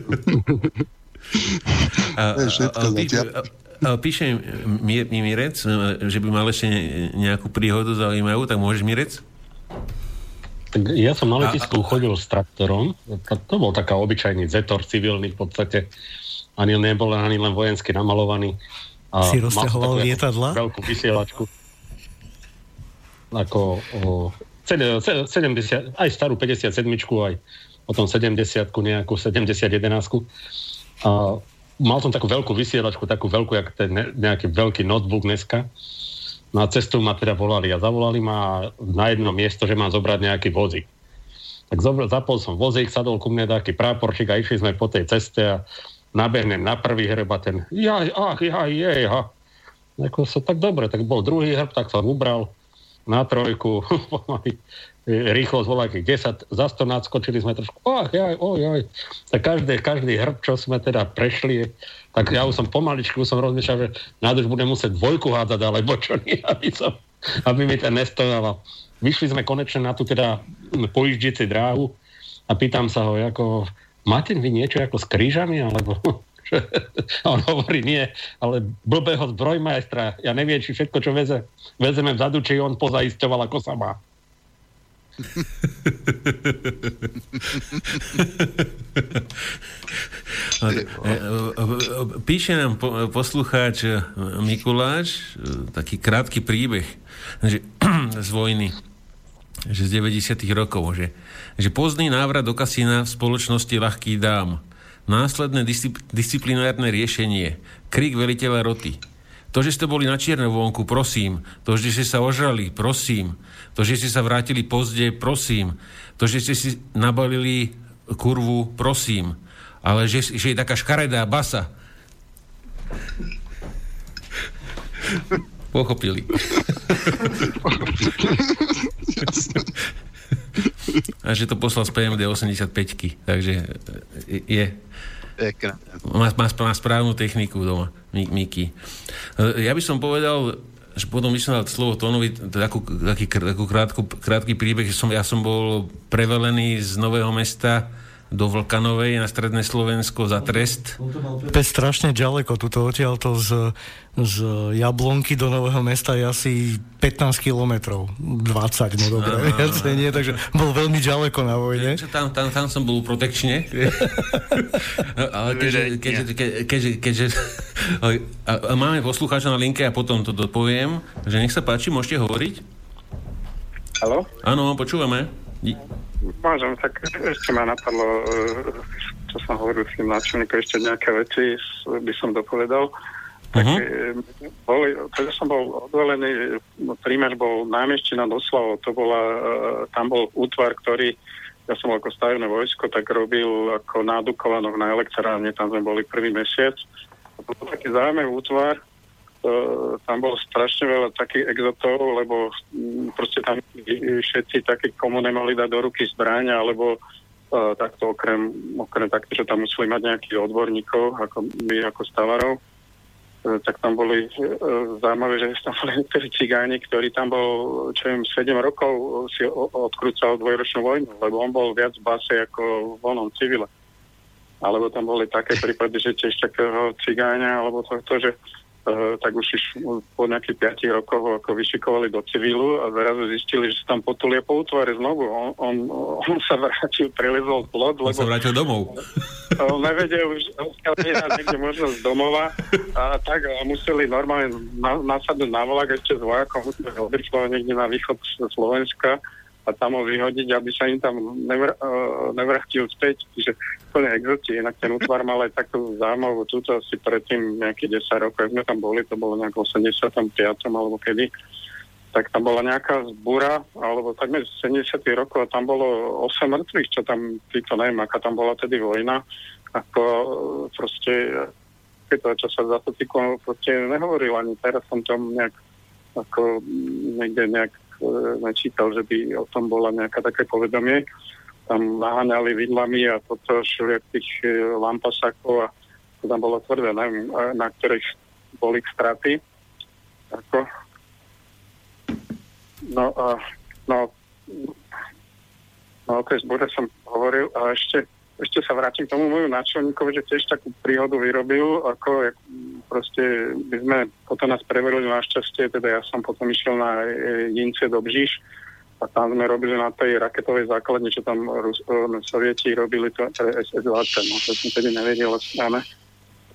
A, a, a, a, píše mi, mi Mirec, že by mal ešte nejakú príhodu zaujímavú, tak môžeš Mirec? Tak ja som na letisku a, a, chodil s traktorom. To bol taká obyčajný zetor civilný v podstate. Ani nebol ani len vojensky namalovaný. A si rozťahoval lietadla? Veľkú vysielačku. Ako o, 70, aj starú 57 aj potom 70 nejakú 70 11 a mal som takú veľkú vysielačku, takú veľkú, jak ten nejaký veľký notebook dneska. Na cestu ma teda volali a zavolali ma na jedno miesto, že mám zobrať nejaký vozík. Tak zapol som vozík, sadol ku mne taký práporčík a išli sme po tej ceste a nabehnem na prvý hreb a ten jaj, ach, jaj, jej, ha. Ako sa, tak dobre, tak bol druhý hrb, tak som ubral na trojku, [LAUGHS] rýchlosť voľakých 10, za 100 nadskočili sme trošku, ach, jaj, oj, oj. Tak každý, každý hrb, čo sme teda prešli, tak ja už som pomaličku som rozmýšľal, že nádrž budem musieť dvojku hádzať, alebo čo nie, [LAUGHS] aby, som, aby mi ten nestojával. Vyšli sme konečne na tú teda pojíždžici dráhu a pýtam sa ho, ako, máte vy niečo ako s krížami, alebo [LAUGHS] on hovorí, nie, ale blbého zbrojmajstra, ja neviem, či všetko, čo veze, vezeme vzadu, či on pozaisťoval, ako sa má. [LAUGHS] Píše nám poslucháč Mikuláš taký krátky príbeh že, [CLEARS THROAT] z vojny že z 90. rokov, že, že pozdný návrat do kasína v spoločnosti ľahký dám. Následné discipl- disciplinárne riešenie. Krik veliteľa roty. To, že ste boli na čierne vonku, prosím. To, že ste sa ožrali, prosím. To, že ste sa vrátili pozde, prosím. To, že ste si nabalili kurvu, prosím. Ale že, že je taká škaredá basa. Pochopili. [LAUGHS] A že to poslal z PMD 85 takže je. Má, má, má správnu techniku doma, Miki. Ja by som povedal, že potom by som dal slovo Tónovi takú, taký, takú krátku, krátky príbeh, že som, ja som bol prevelený z Nového mesta do Vlkanovej na stredné Slovensko za trest. Je strašne ďaleko, tuto odtiaľto z, z Jablonky do Nového mesta je asi 15 kilometrov, 20, no dobre, viacej nie, takže bol veľmi ďaleko na vojne. Tam, tam, tam som bol protekčne. [LAUGHS] Ale keďže, keďže, keďže, keďže a, a máme poslucháča na linke a potom to dopoviem, že nech sa páči, môžete hovoriť? Halo? Áno, počúvame. Môžem, tak ešte ma napadlo, e, čo som hovoril s tým náčelníkom, ešte nejaké veci by som dopovedal. Tak uh-huh. boli, keď som bol odvolený, príjmač bol námeština doslova, to bola, e, tam bol útvar, ktorý ja som bol ako stavebné vojsko, tak robil ako nádukovanok na elektrárne, tam sme boli prvý mesiac. A to bol taký zaujímavý útvar, tam bolo strašne veľa takých exotov, lebo um, proste tam všetci takí, komu nemohli dať do ruky zbráňa, alebo uh, takto okrem, okrem takto, že tam museli mať nejakých odborníkov, ako my, ako stavarov, uh, tak tam boli uh, zaujímavé, že tam boli [LAUGHS] niektorí cigáni, ktorí tam bol, čo viem, 7 rokov si odkrúcal dvojročnú vojnu, lebo on bol viac v base ako v onom civile. Alebo tam boli také prípady, že tiež takého cigáňa, alebo to, to že tak už po nejakých 5 rokoch ako vyšikovali do civilu a zrazu zistili, že sa tam potulia po útvare znovu. On, on, on sa vrátil, prelezol plot, lebo... On sa vrátil domov. [LAUGHS] On nevedel už, niekde možno z domova a tak a museli normálne na, nasadnúť na volak ešte s vojakom, museli niekde na východ Slovenska a tam ho vyhodiť, aby sa im tam nevr, uh, nevrátil späť. Čiže plne exoti. Inak ten útvar mal aj takú zaujímavú túto asi predtým nejakých 10 rokov, sme tam boli, to bolo nejak 85. alebo kedy tak tam bola nejaká zbúra, alebo takmer 70 rokov a tam bolo 8 mŕtvych, čo tam, týto neviem, aká tam bola tedy vojna, ako proste keď to, čo sa za to týko, proste nehovoril ani teraz som tam nejak ako niekde nejak E, nečítal, že by o tom bola nejaká také povedomie. Tam naháňali vidlami a toto všelijak tých e, lampasákov a to tam bolo tvrdé, neviem, na ktorých boli straty. Ako. No a no, no o tej zbore som hovoril a ešte ešte sa vrátim k tomu môjmu náčelníkovi, že tiež takú príhodu vyrobil, ako proste by sme potom nás preverili na šťastie, teda ja som potom išiel na e, Jince do Bžiš a tam sme robili na tej raketovej základni, čo tam Rus- e, Sovieti robili to pre SS-20, no to som tedy nevedel, ale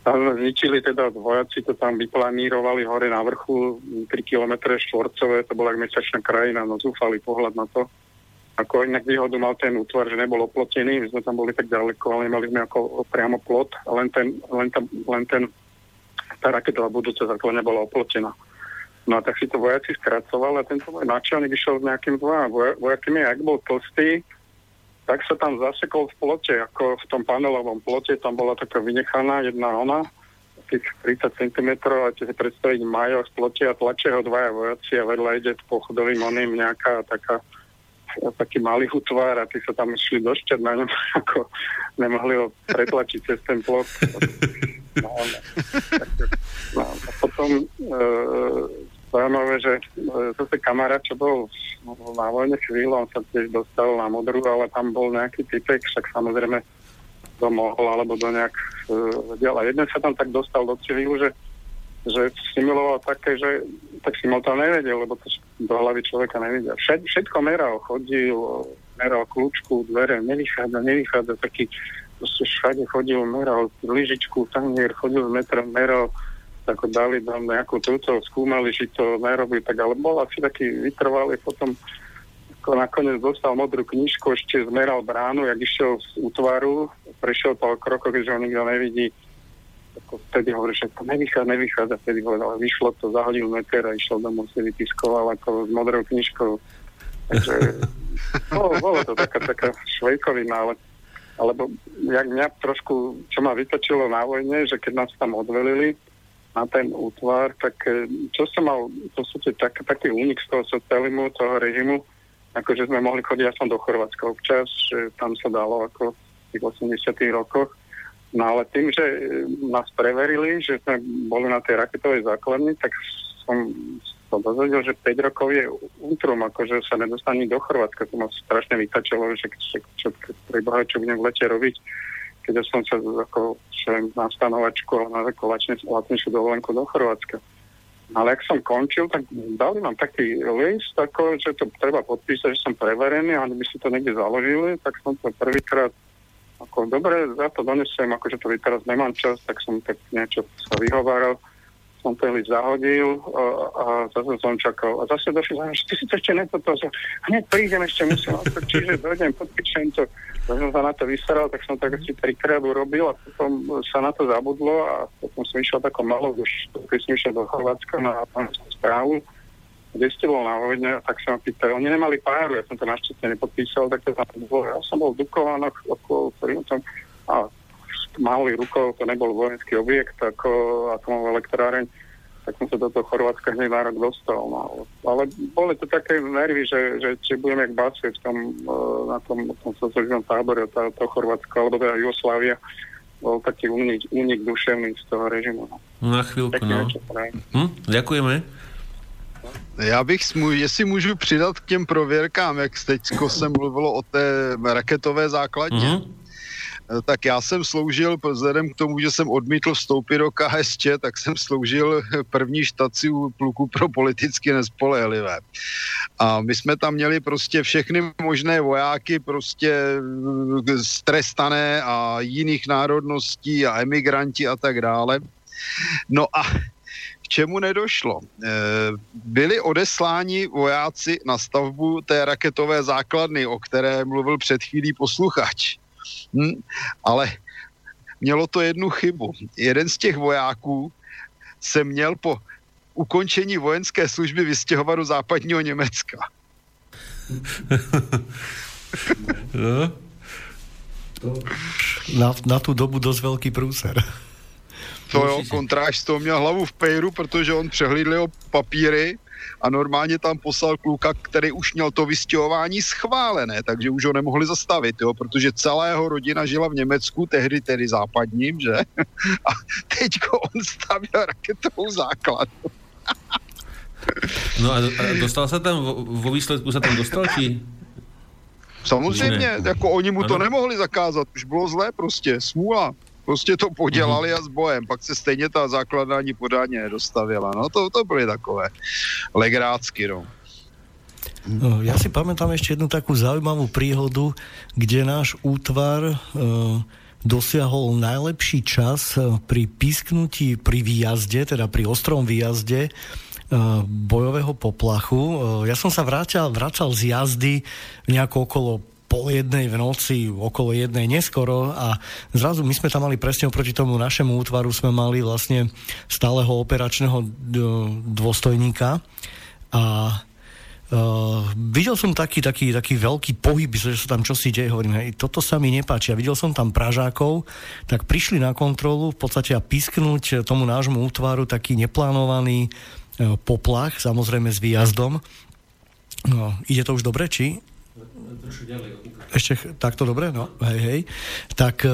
tam zničili teda vojaci, to tam vyplanírovali hore na vrchu 3 km štvorcové, to bola mesačná krajina, no zúfali pohľad na to ako inak výhodu mal ten útvar, že nebol oplotený, my sme tam boli tak ďaleko, ale nemali sme ako priamo plot, len ten, len, tam, len ten tá raketová budúca základňa bola oplotená. No a tak si to vojaci skracoval a tento môj náčelník išiel s nejakým dva vojakmi, ak bol tlstý, tak sa tam zasekol v plote, ako v tom panelovom plote, tam bola taká vynechaná jedna ona, tých 30 cm a si predstaviť Majo v plote a tlačia ho dvaja vojaci a vedľa ide pochodovým oným nejaká taká taký malý útvar a tí sa tam išli došťať na ňom, [LAUGHS] ako nemohli ho pretlačiť cez ten plot. No, no, no, a potom e, zaujímavé, že e, zase kamarát, čo bol na vojne chvíľu, on sa tiež dostal na modru, ale tam bol nejaký typek, však samozrejme to mohol, alebo do nejak e, vedel. A jeden sa tam tak dostal do civilu, že že simuloval také, že tak si to nevedel, lebo to do hlavy človeka nevedia. Všet, všetko meral, chodil, meral kľúčku, dvere, nevychádza, nevychádza, taký proste všade chodil, meral lyžičku, tanier, chodil metr, meral, ako dali tam nejakú túto, skúmali, či to nerobí, tak ale bol asi taký vytrvalý, potom ako nakoniec dostal modrú knižku, ešte zmeral bránu, jak išiel z útvaru, prešiel po krokoch, že ho nikto nevidí, ako vtedy hovorí, že to nevychádza, nevychádza, vtedy ale vyšlo to, zahodil meter a išiel domov, si vytiskoval ako s modrou knižkou. Takže [LAUGHS] bolo, bolo to taká, taká švejkovina, ale alebo jak mňa trošku, čo ma vytočilo na vojne, že keď nás tam odvelili na ten útvar, tak e, čo som mal v podstate tak, taký únik z toho socializmu, toho režimu, akože sme mohli chodiť aspoň do Chorvátska občas, že tam sa dalo ako v tých 80 rokoch No ale tým, že e, nás preverili, že sme boli na tej raketovej základni, tak som sa dozvedel, že 5 rokov je útrum, akože sa nedostane do Chorvátska. To ma strašne vytačilo, že čo, čo, Boha, čo budem v lete robiť, keď som sa ako na stanovačku na takú lacnejšiu dovolenku do Chorvátska. Ale ak som končil, tak dali nám taký list, ako, že to treba podpísať, že som preverený, a by si to niekde založili, tak som to prvýkrát ako dobre, za to donesem, akože to teraz nemám čas, tak som tak niečo sa vyhováral, som to zahodil a, a zase som čakal. A zase došli že ty si to ešte nepodpísal. Hneď prídem ešte, musím, čiže dojdem, podpíšem to. Tak som sa na to vystaral, tak som tak asi trikrát urobil a potom sa na to zabudlo a potom som išiel takou malou, už keď som išiel do Chorvátska na správu, kde ste bol na vojne, tak sa ma pýtali, oni nemali páru, ja som to našťastie nepodpísal, tak to tam bolo, ja som bol v Dukovanoch okolo som, a malý rukou, to nebol vojenský objekt ako atomová elektráreň, tak som sa do toho Chorvátska hneď na rok dostal. No. Ale boli to také nervy, že, že či budeme jak Bacie v tom, na tom, tom sociálnom tábore, to, to Chorvátsko, alebo teda Jugoslávia, bol taký únik, únik duševný z toho režimu. No. Na chvíľku, no. Hm, ďakujeme. Já bych, jestli můžu přidat k těm prověrkám, jak teď se mluvilo o té raketové základně, mm-hmm. tak já jsem sloužil, vzhledem k tomu, že jsem odmítl vstoupit do KSČ, tak jsem sloužil první štaci u pluku pro politicky nespolehlivé. A my jsme tam měli prostě všechny možné vojáky, prostě strestané a jiných národností a emigranti a tak dále. No a k čemu nedošlo. E, byli odesláni vojáci na stavbu té raketové základny, o které mluvil před chvílí posluchač. Hm, ale mělo to jednu chybu. Jeden z těch vojáků se měl po ukončení vojenské služby vystěhovat do západního Německa. No. [LAUGHS] Na, na tu dobu dost velký průser. To jo, kontráž toho měl hlavu v pejru, protože on přehlídl jeho papíry a normálně tam poslal kluka, který už měl to vystěhování schválené, takže už ho nemohli zastavit, jo, protože celá jeho rodina žila v Německu, tehdy tedy západním, že? [LAUGHS] A teď on stavěl raketovou základnu. No a, a dostal se tam, vo výsledku se tam dostal, či? Samozřejmě, jako oni mu ano. to nemohli zakázat, už bylo zlé prostě, smůla. Prostě to podělali mm-hmm. a s bojem. Pak se stejně ta základna ani podání nedostavila. No to, to byly takové legrácky, no. No, ja si pamätám ešte jednu takú zaujímavú príhodu, kde náš útvar e, dosiahol najlepší čas e, pri písknutí pri výjazde, teda pri ostrom výjazde e, bojového poplachu. Ja som sa vrátil, vracal z jazdy nejako okolo pol jednej v noci, okolo jednej neskoro a zrazu my sme tam mali presne oproti tomu našemu útvaru sme mali vlastne stáleho operačného dôstojníka a Uh, videl som taký, taký, taký veľký pohyb, že sa tam čosi deje, hovorím, hej, toto sa mi nepáči. A videl som tam Pražákov, tak prišli na kontrolu v podstate a písknuť tomu nášmu útvaru taký neplánovaný uh, poplach, samozrejme s výjazdom. No, ide to už dobre, či? Ešte takto dobre? No, hej, hej. Tak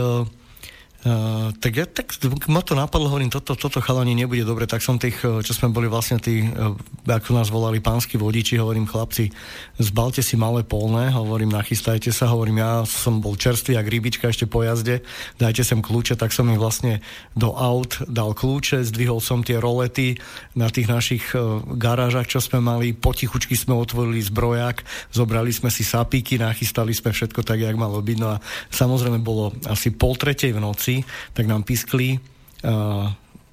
Uh, tak ja tak ma to napadlo, hovorím, toto, toto chalani nebude dobre, tak som tých, eh, čo sme boli vlastne tí, uh, ako nás volali pánsky vodiči, hovorím, chlapci, zbalte si malé polné, hovorím, nachystajte sa, hovorím, ja som bol čerstvý, jak rybička ešte po jazde, dajte sem kľúče, tak som im vlastne do aut dal kľúče, zdvihol som tie rolety na tých našich garážach, čo sme mali, potichučky sme otvorili zbrojak, zobrali sme si sapíky, nachystali sme všetko tak, jak malo byť, no a samozrejme bolo asi pol tretej v noci, noci, tak nám piskli uh,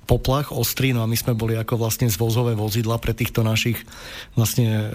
poplach ostrý, no a my sme boli ako vlastne zvozové vozidla pre týchto našich vlastne uh,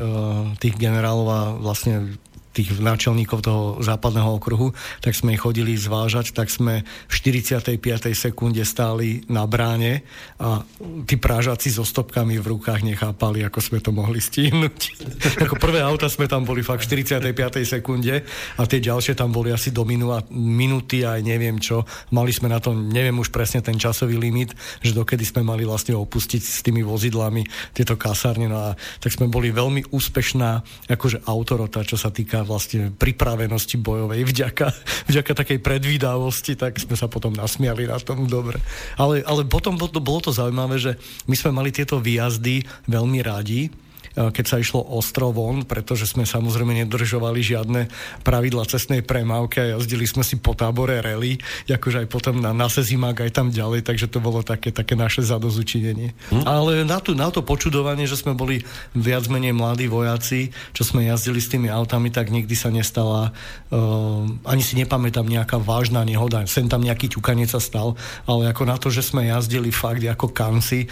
tých generálov a vlastne tých náčelníkov toho západného okruhu, tak sme ich chodili zvážať, tak sme v 45. sekunde stáli na bráne a tí prážaci so stopkami v rukách nechápali, ako sme to mohli stihnúť. [LAUGHS] ako prvé auta sme tam boli fakt v 45. sekunde a tie ďalšie tam boli asi do minú, minúty aj neviem čo. Mali sme na to, neviem už presne ten časový limit, že dokedy sme mali vlastne opustiť s tými vozidlami tieto kasárne. No a tak sme boli veľmi úspešná akože autorota, čo sa týka vlastne pripravenosti bojovej. Vďaka, [LAUGHS] vďaka takej predvídavosti, tak sme sa potom nasmiali na tom. Dobre. Ale, ale potom bolo to, bolo to zaujímavé, že my sme mali tieto výjazdy veľmi radi, keď sa išlo ostro von, pretože sme samozrejme nedržovali žiadne pravidla cestnej premávky a jazdili sme si po tábore rally, akože aj potom na, na Sezimák aj tam ďalej, takže to bolo také, také naše zadozučinenie. Hm? Ale na, tu, na to počudovanie, že sme boli viac menej mladí vojaci, čo sme jazdili s tými autami, tak nikdy sa nestala, uh, ani si nepamätám nejaká vážna nehoda, sem tam nejaký ťukanec sa stal, ale ako na to, že sme jazdili fakt ako kanci,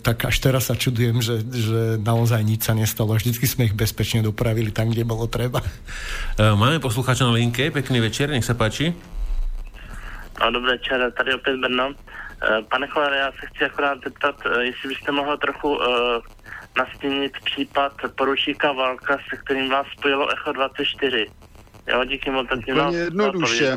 tak až teraz sa čudujem, že, že naozaj nič sa nestalo. Vždycky sme ich bezpečne dopravili tam, kde bolo treba. Uh, máme poslucháča na linke, pekný večer, nech sa páči. No, dobrý večer, tady opět Brno. Uh, pane Cholere, já se chci akorát zeptat, jestli byste mohl trochu uh, nastínit případ poručíka Valka, se kterým vás spojilo Echo 24. Jo, díky moc. Úplně jednoduše.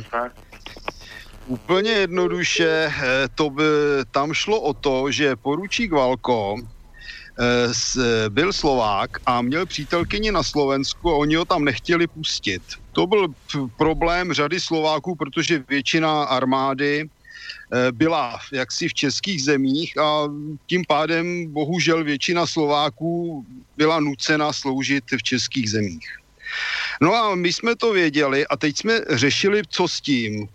Úplně jednoduše, eh, to by, tam šlo o to, že poručík Valko eh, byl Slovák a měl přítelkyni na Slovensku a oni ho tam nechtěli pustit. To byl problém řady Slováků, protože většina armády eh, byla jaksi v českých zemích a tím pádem bohužel většina Slováků byla nucena sloužit v českých zemích. No a my jsme to věděli a teď jsme řešili, co s tím.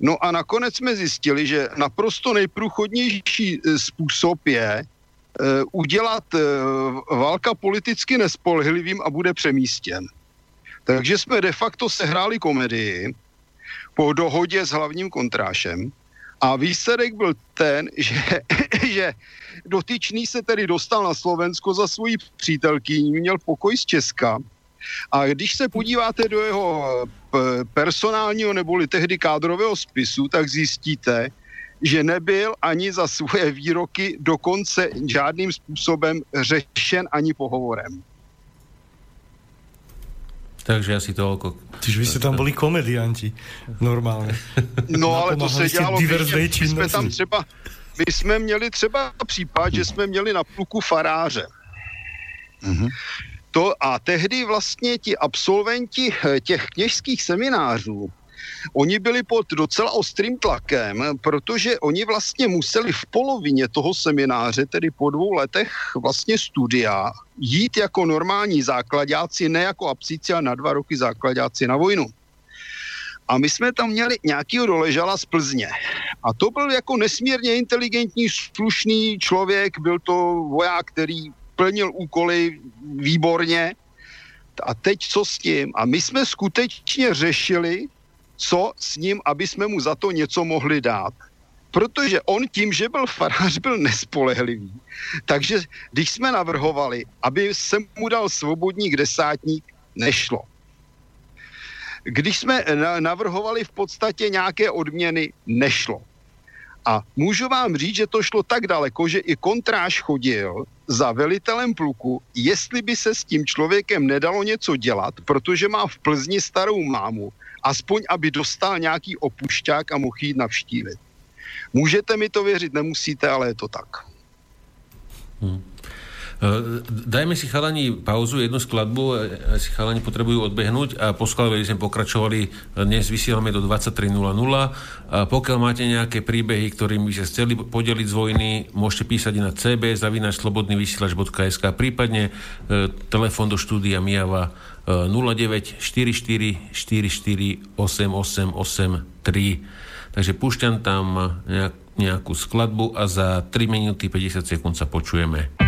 No a nakonec jsme zjistili, že naprosto nejprůchodnější e, způsob je uh, udělat uh, válka politicky nespolehlivým a bude přemístěn. Takže jsme de facto sehráli komedii po dohodě s hlavním kontrášem a výsledek byl ten, [LAUGHS] že, že dotyčný se tedy dostal na Slovensko za svoji přítelkyní, měl pokoj z Česka a když se podíváte do jeho personálního neboli tehdy kádrového spisu, tak zjistíte, že nebyl ani za svoje výroky dokonce žádným způsobem řešen ani pohovorem. Takže asi toľko. Čiže vy ste tam boli komedianti, normálne. No ale to se dělalo, my jsme tam třeba, my jsme měli třeba případ, že jsme měli na pluku faráře. Mm-hmm. To a tehdy vlastně ti absolventi eh, těch kněžských seminářů, oni byli pod docela ostrým tlakem, protože oni vlastně museli v polovině toho semináře, tedy po dvou letech vlastně studia, jít jako normální základáci, ne jako absíci, a na dva roky základáci na vojnu. A my jsme tam měli nějakýho doležala z Plzně. A to byl jako nesmírně inteligentní, slušný člověk, byl to voják, který plnil úkoly výborně. A teď co s tím? A my jsme skutečně řešili, co s ním, aby jsme mu za to něco mohli dát. Protože on tím, že byl farář, byl nespolehlivý. Takže když jsme navrhovali, aby se mu dal svobodník desátník, nešlo. Když jsme navrhovali v podstatě nějaké odměny, nešlo. A můžu vám říct, že to šlo tak daleko, že i kontráž chodil za velitelem pluku, jestli by se s tím člověkem nedalo něco dělat, protože má v Plzni starou mámu, aspoň aby dostal nějaký opušťák a mohl jít navštívit. Můžete mi to věřit, nemusíte, ale je to tak. Hmm. Eh, dajme si chalani pauzu, jednu skladbu, eh, si chalani potrebujú odbehnúť a po skladbe sme pokračovali, dnes vysielame do 23.00. A pokiaľ máte nejaké príbehy, ktorými by ste chceli podeliť z vojny, môžete písať na cb zavinačslobodnyvysielač.sk prípadne e, do štúdia Mijava 09 44 44 8883. Takže púšťam tam nejakú skladbu a za 3 minúty 50 sekúnd sa počujeme.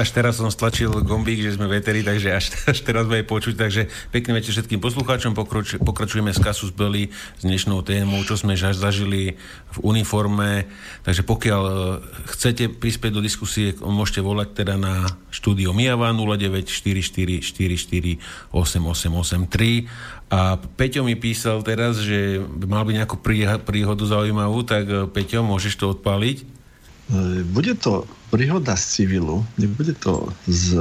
Až teraz som stlačil gombík, že sme veteri, takže až, až teraz bude počuť. Takže pekný večer všetkým poslucháčom. Pokroč, pokračujeme s Kasus Belli s dnešnou témou, čo sme zažili v uniforme. Takže pokiaľ e, chcete prispieť do diskusie, môžete volať teda na štúdio Mijava 0944448883 a Peťo mi písal teraz, že mal by nejakú príhodu zaujímavú, tak e, Peťo, môžeš to odpáliť? E, bude to príhoda z civilu, nebude to z...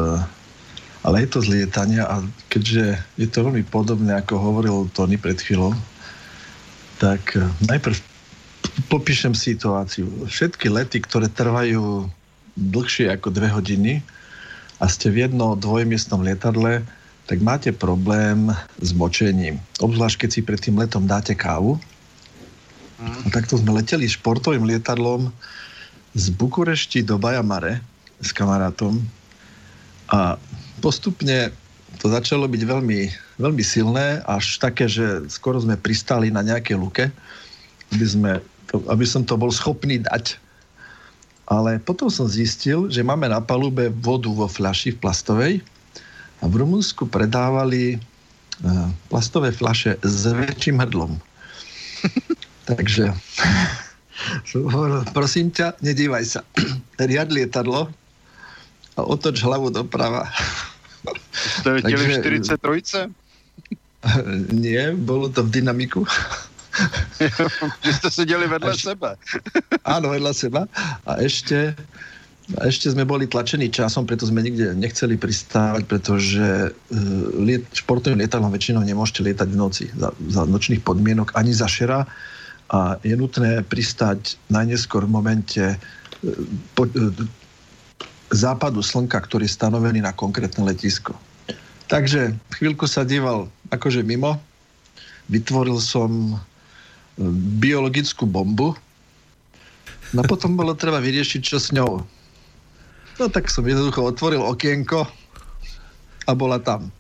Ale je to z lietania a keďže je to veľmi podobné, ako hovoril Tony pred chvíľou, tak e, najprv popíšem situáciu. Všetky lety, ktoré trvajú dlhšie ako dve hodiny a ste v jedno dvojmiestnom lietadle, tak máte problém s močením. Obzvlášť, keď si pred tým letom dáte kávu. Mm. A takto sme leteli športovým lietadlom z Bukurešti do Bajamare s kamarátom a postupne to začalo byť veľmi, veľmi silné, až také, že skoro sme pristali na nejaké luke, aby, sme to, aby som to bol schopný dať. Ale potom som zistil, že máme na palube vodu vo fľaši v plastovej a v Rumunsku predávali uh, plastové fľaše s väčším hrdlom. [LAUGHS] Takže prosím ťa, nedívaj sa. [CLEARS THROAT] Riad lietadlo a otoč hlavu doprava. Ste leteli v 43? Nie, bolo to v dynamiku. [LAUGHS] Že ste sedeli vedľa Až... seba. [LAUGHS] Áno, vedľa seba. A ešte, a ešte sme boli tlačení časom, preto sme nikde nechceli pristávať, pretože uh, liet, športovým lietadlom väčšinou nemôžete lietať v noci za, za nočných podmienok ani za šera a je nutné pristať najneskôr v momente e, po, e, západu slnka, ktorý je stanovený na konkrétne letisko. Takže chvíľku sa díval akože mimo, vytvoril som e, biologickú bombu, no potom bolo treba vyriešiť, čo s ňou. No tak som jednoducho otvoril okienko a bola tam.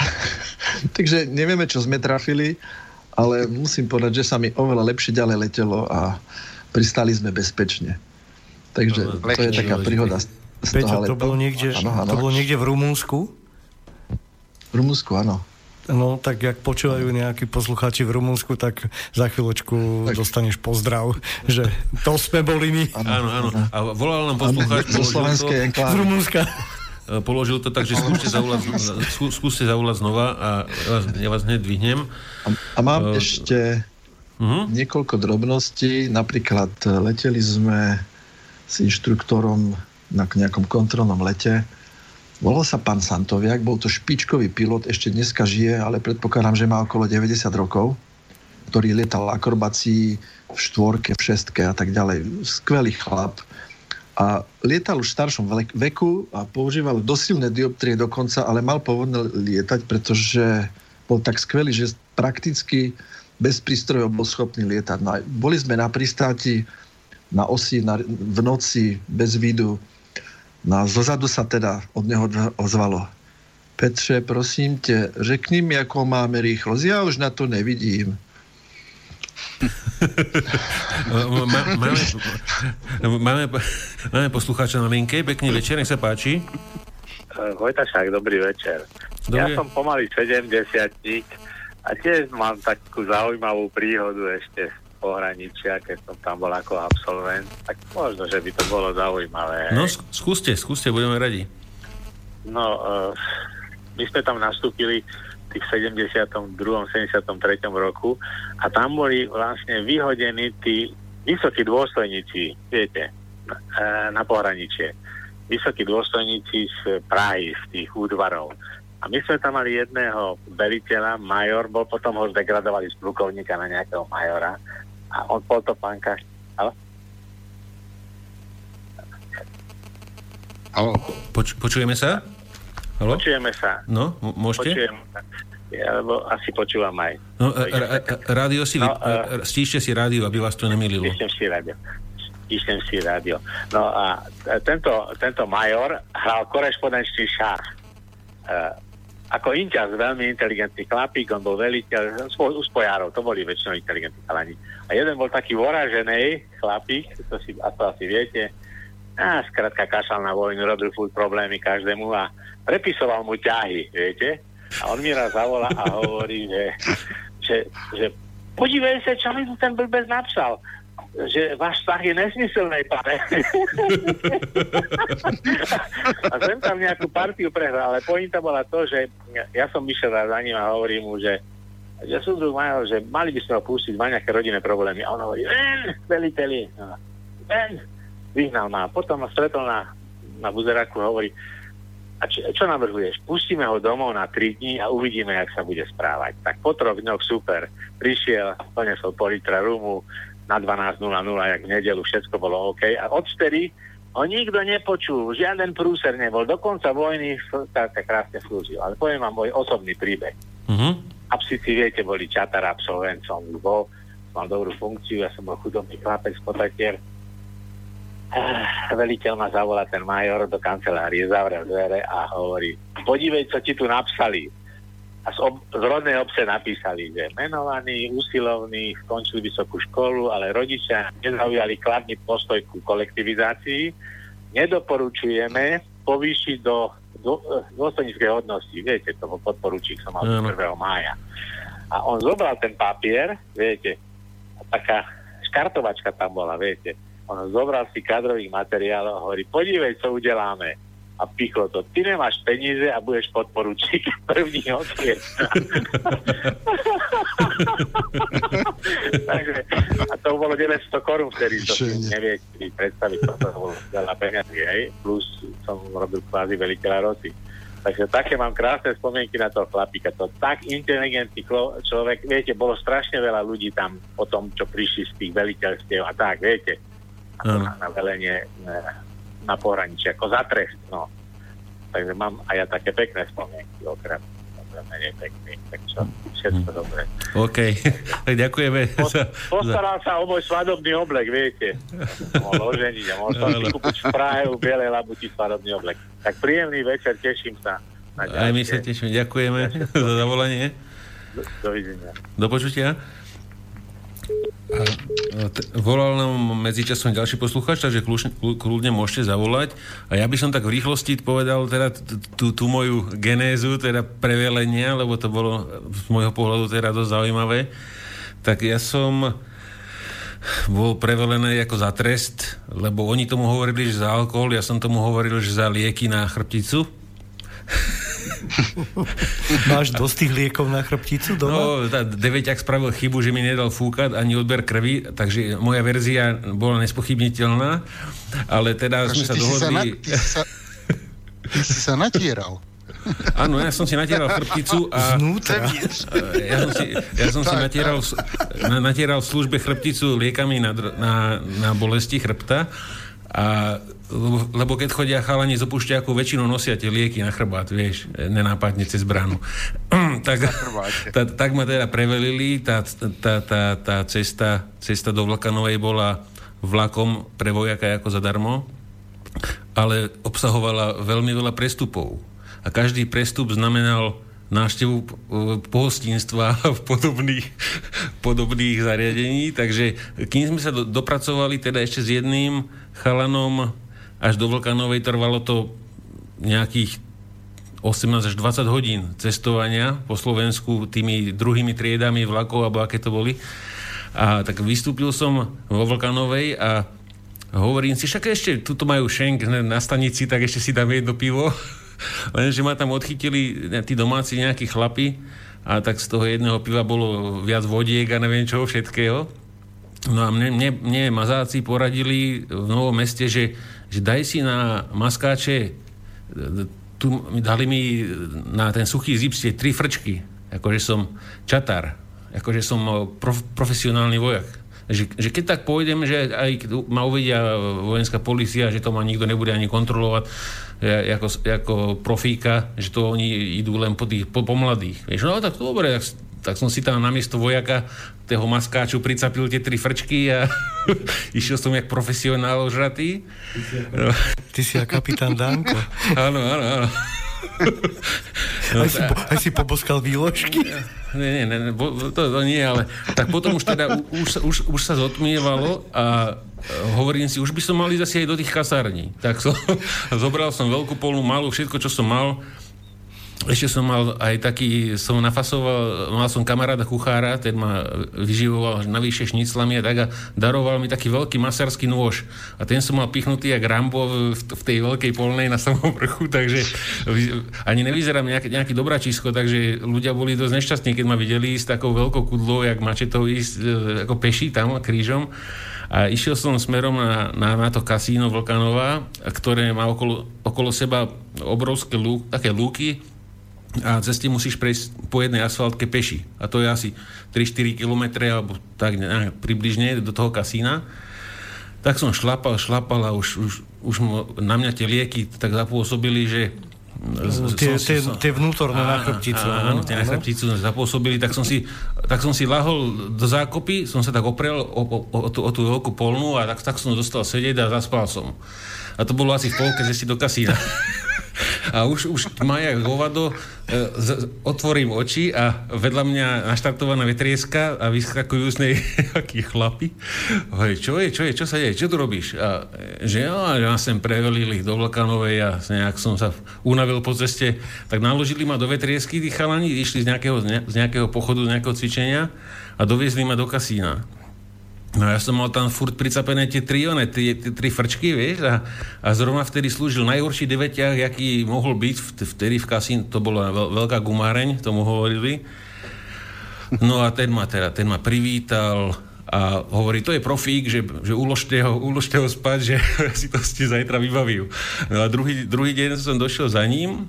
[LAUGHS] Takže nevieme, čo sme trafili, ale musím povedať, že sa mi oveľa lepšie ďalej letelo a pristali sme bezpečne. Takže no, to je taká príhoda Peťo, toho to bolo, niekde, ano, ano. to bolo niekde v Rumunsku? V Rumunsku, áno. No, tak jak počúvajú nejakí poslucháči v Rumunsku, tak za chvíľočku tak. dostaneš pozdrav, že to sme boli my. Áno, áno. A volal nám poslucháč zo slovenskej Z Rumunska. E, položil to tak, že skúste zavolať, skú, skúste zavolať znova a ja vás, ja vás hneď dvihnem. A, a mám uh, ešte uh-huh. niekoľko drobností. Napríklad e, leteli sme s inštruktorom na nejakom kontrolnom lete. Volal sa pán Santoviak, bol to špičkový pilot, ešte dneska žije, ale predpokladám, že má okolo 90 rokov, ktorý lietal akrobácií v štvorke, v šestke a tak ďalej. Skvelý chlap a lietal už v staršom veku a používal dosilné dioptrie dokonca, ale mal povodné lietať, pretože bol tak skvelý, že prakticky bez prístrojov bol schopný lietať. No boli sme na pristáti na osi na, v noci bez vidu. No a zozadu sa teda od neho ozvalo. Petře, prosím tě, řekni mi, ako máme rýchlosť. Ja už na to nevidím máme, máme, máme poslucháča na linke. Pekný večer, nech sa páči. Vojtašák, dobrý večer. Dobrý. Ja som pomaly 70 a tiež mám takú zaujímavú príhodu ešte z pohraničia, keď som tam bol ako absolvent, tak možno, že by to bolo zaujímavé. No, skúste, skúste, budeme radi. No, uh, my sme tam nastúpili tých 72. 73. roku a tam boli vlastne vyhodení tí vysokí dôstojníci, viete, na, na pohraničie. Vysokí dôstojníci z Prahy, z tých údvarov. A my sme tam mali jedného veliteľa, major, bol potom ho zdegradovali z plukovníka na nejakého majora a on bol to? Halo? Poč- počujeme sa? Halo? Počujeme sa. No, m- môžete? Počujem sa. Ja, lebo asi počúvam aj. No, ra- rádio si, no, uh, stíšte si rádio, aby vás to nemililo. Stíštem si rádio. Stíštem si rádio. No a tento, tento major hral korešpondenčný šach. Uh, ako Inťas, veľmi inteligentný chlapík, on bol veliteľ, u spojárov, to boli väčšinou inteligentní chalani. A jeden bol taký voražený chlapík, to si to asi viete, a skrátka kašal na vojnu, robil furt problémy každému a prepisoval mu ťahy, viete. A on mi raz zavolá a hovorí, že, že, že podívej sa, čo mi tu ten blbec napsal že váš vztah je nesmyselný, pane. [LAUGHS] a sem tam nejakú partiu prehral, ale pointa bola to, že ja som myšiel za ním a hovorím mu, že že súdruh Major, že mali by sme ho pustiť, má nejaké rodinné problémy. A on hovorí, ven, veliteľi, no, ven, vyhnal ma. Potom ma stretol na, na buzeraku a hovorí, a čo, čo navrhuješ? Pustíme ho domov na 3 dní a uvidíme, jak sa bude správať. Tak po troch dňoch super. Prišiel, donesol pol litra rumu, na 12.00, jak v nedelu, všetko bolo OK. A odtedy ho nikto nepočul, žiaden prúser nebol. Do konca vojny tak krásne slúžil. Ale poviem vám môj osobný príbeh. Uh-huh. Absici, viete, boli čatar absolvent, som bol, mal dobrú funkciu, ja som bol chudobný chlapec, potatier. Veliteľ ma zavolá ten major do kancelárie, zavrel dvere a hovorí, podívej, čo ti tu napsali a z, ob, z rodnej obce napísali, že menovaní, usilovní, skončili vysokú školu, ale rodičia nezaujali kladný postoj ku kolektivizácii. Nedoporučujeme povýšiť do, do dôstojníckej hodnosti. Viete, to bol podporučík, som mal mm. 1. mája. A on zobral ten papier, viete, taká škartovačka tam bola, viete. On zobral si kadrových materiálov a hovorí, podívej, co udeláme a pichlo to. Ty nemáš peníze a budeš podporučík [LAUGHS] první odkier. [LAUGHS] Takže, a to bolo 900 korún vtedy, to si nevie si predstaviť, to bolo veľa peniazy, hej, plus som robil kvázi veliteľa roty. Takže také mám krásne spomienky na toho chlapíka. To tak inteligentný človek, viete, bolo strašne veľa ľudí tam po tom, čo prišli z tých veliteľstiev a tak, viete, na, na velenie na pohraničí, ako za trest, no. Takže mám aj ja také pekné spomienky, okrem menej pekný, tak čo, všetko hm. dobre. OK, [LAUGHS] tak ďakujeme. Po, postaral sa o môj svadobný oblek, viete. Mohol oženiť a som si kúpiť v Prahe u Bielej labuti svadobný oblek. Tak príjemný večer, teším sa. Aj my sa tešíme, ďakujeme za zavolanie. Do, dovidenia. Do počutia. A volal nám medzičasom ďalší posluchač, takže kľudne môžete zavolať. A ja by som tak v rýchlosti povedal teda tú moju genézu, teda prevelenia, lebo to bolo z môjho pohľadu teda dosť zaujímavé. Tak ja som bol prevelený ako za trest, lebo oni tomu hovorili, že za alkohol, ja som tomu hovoril, že za lieky na chrbticu. [LAUGHS] [LAUGHS] Máš dosť tých liekov na chrbticu doma? No, tá deveťak spravil chybu, že mi nedal fúkať ani odber krvi, takže moja verzia bola nespochybniteľná, ale teda sme sa dohodli... Ty si sa, ty si sa natieral. [LAUGHS] Áno, ja som si natieral chrbticu a... Znútra. [LAUGHS] Ja som si, ja som si natieral, natieral v službe chrbticu liekami na, na, na bolesti chrbta a lebo, lebo keď chodia chalani z opušťaku, väčšinou nosia tie lieky na chrbát, vieš, nenápadne cez bránu. [CLEARS THROAT] tak, tá, tak ma teda prevelili, tá, tá, tá, tá cesta, cesta do Vlakanovej bola vlakom pre vojaka ako zadarmo, ale obsahovala veľmi veľa prestupov. A každý prestup znamenal návštevu pohostinstva [LAUGHS] v podobných, podobných zariadení. Takže kým sme sa do, dopracovali teda ešte s jedným chalanom až do Vlkanovej, trvalo to nejakých 18 až 20 hodín cestovania po Slovensku tými druhými triedami vlakov, alebo aké to boli. A tak vystúpil som vo Vlkanovej a hovorím si, však ešte, tuto majú šenk na stanici, tak ešte si dám jedno pivo. [LAUGHS] Lenže ma tam odchytili tí domáci nejakí chlapi a tak z toho jedného piva bolo viac vodiek a neviem čoho všetkého. No a mne, mne, mne mazáci poradili v Novom meste, že, že daj si na maskáče tu dali mi na ten suchý zipstie tri frčky, akože som čatar, akože som prof, profesionálny vojak. Že, že keď tak pôjdem, že aj ma uvedia vojenská policia, že to ma nikto nebude ani kontrolovať, ako, ako profíka, že to oni idú len po, tých, po, po no tak dobre, tak, tak som si tam namiesto vojaka toho maskáču pricapil tie tri frčky a [LAUGHS] išiel som jak profesionál ožratý. Ty si kapitán Danko. [LAUGHS] áno, áno, áno. No, [LAUGHS] aj, si, po, aj si poboskal výložky? Nie, nie, nie, to, to nie, ale tak potom už teda už, už, už sa zotmievalo a hovorím si, už by som mal ísť asi aj do tých kasární. Tak som, zobral som veľkú polnú malú, všetko, čo som mal, ešte som mal aj taký, som nafasoval, mal som kamaráda kuchára, ten ma vyživoval navyše šniclami a tak a daroval mi taký veľký masársky nôž. A ten som mal pichnutý jak Rambo v, v tej veľkej polnej na samom vrchu, takže ani nevyzerám nejaký, nejaký dobračisko, takže ľudia boli dosť nešťastní, keď ma videli s takou veľkou kudlou, jak mačetou ísť e, ako peši tam krížom. A išiel som smerom na, na, na to kasíno Vlkanova, ktoré má okolo, okolo seba obrovské lú, také lúky, a cez tým musíš prejsť po jednej asfaltke peši. A to je asi 3-4 km alebo tak ne, približne do toho kasína. Tak som šlapal, šlapal a už, už, už na mňa tie lieky tak zapôsobili, že Tie, tie, tie vnútorné na chrbticu. Áno, tie na chrbticu zapôsobili, tak som, si, tak som si lahol do zákopy, som sa tak oprel o, o, o, tú, o tú veľkú polnu a tak, tak som dostal sedieť a zaspal som. A to bolo asi v polke, že si do kasína. [LAUGHS] A už, už jak hovado, e, z, otvorím oči a vedľa mňa naštartovaná vetrieska a vyskakujú z nej [LAUGHS] akí chlapi. Hej, čo je, čo je, čo sa deje, čo tu robíš? A že ja, ja sem prevelil ich do Vlakanovej a nejak som sa unavil po ceste, tak naložili ma do vetriesky, tí chalani, išli z nejakého, z nejakého pochodu, z nejakého cvičenia a doviezli ma do kasína. No ja som mal tam furt pricapené tie tri, one, tie, tie tri frčky, vieš, a, a zrovna vtedy slúžil najhorší deveťah, aký mohol byť vtedy v kasín, to bola veľ, veľká gumáreň, tomu hovorili. No a ten ma teda, ten ma privítal a hovorí, to je profík, že, že uložte, ho, uložte ho spať, že [LAUGHS] si to ste zajtra vybaví. No a druhý, druhý deň som došiel za ním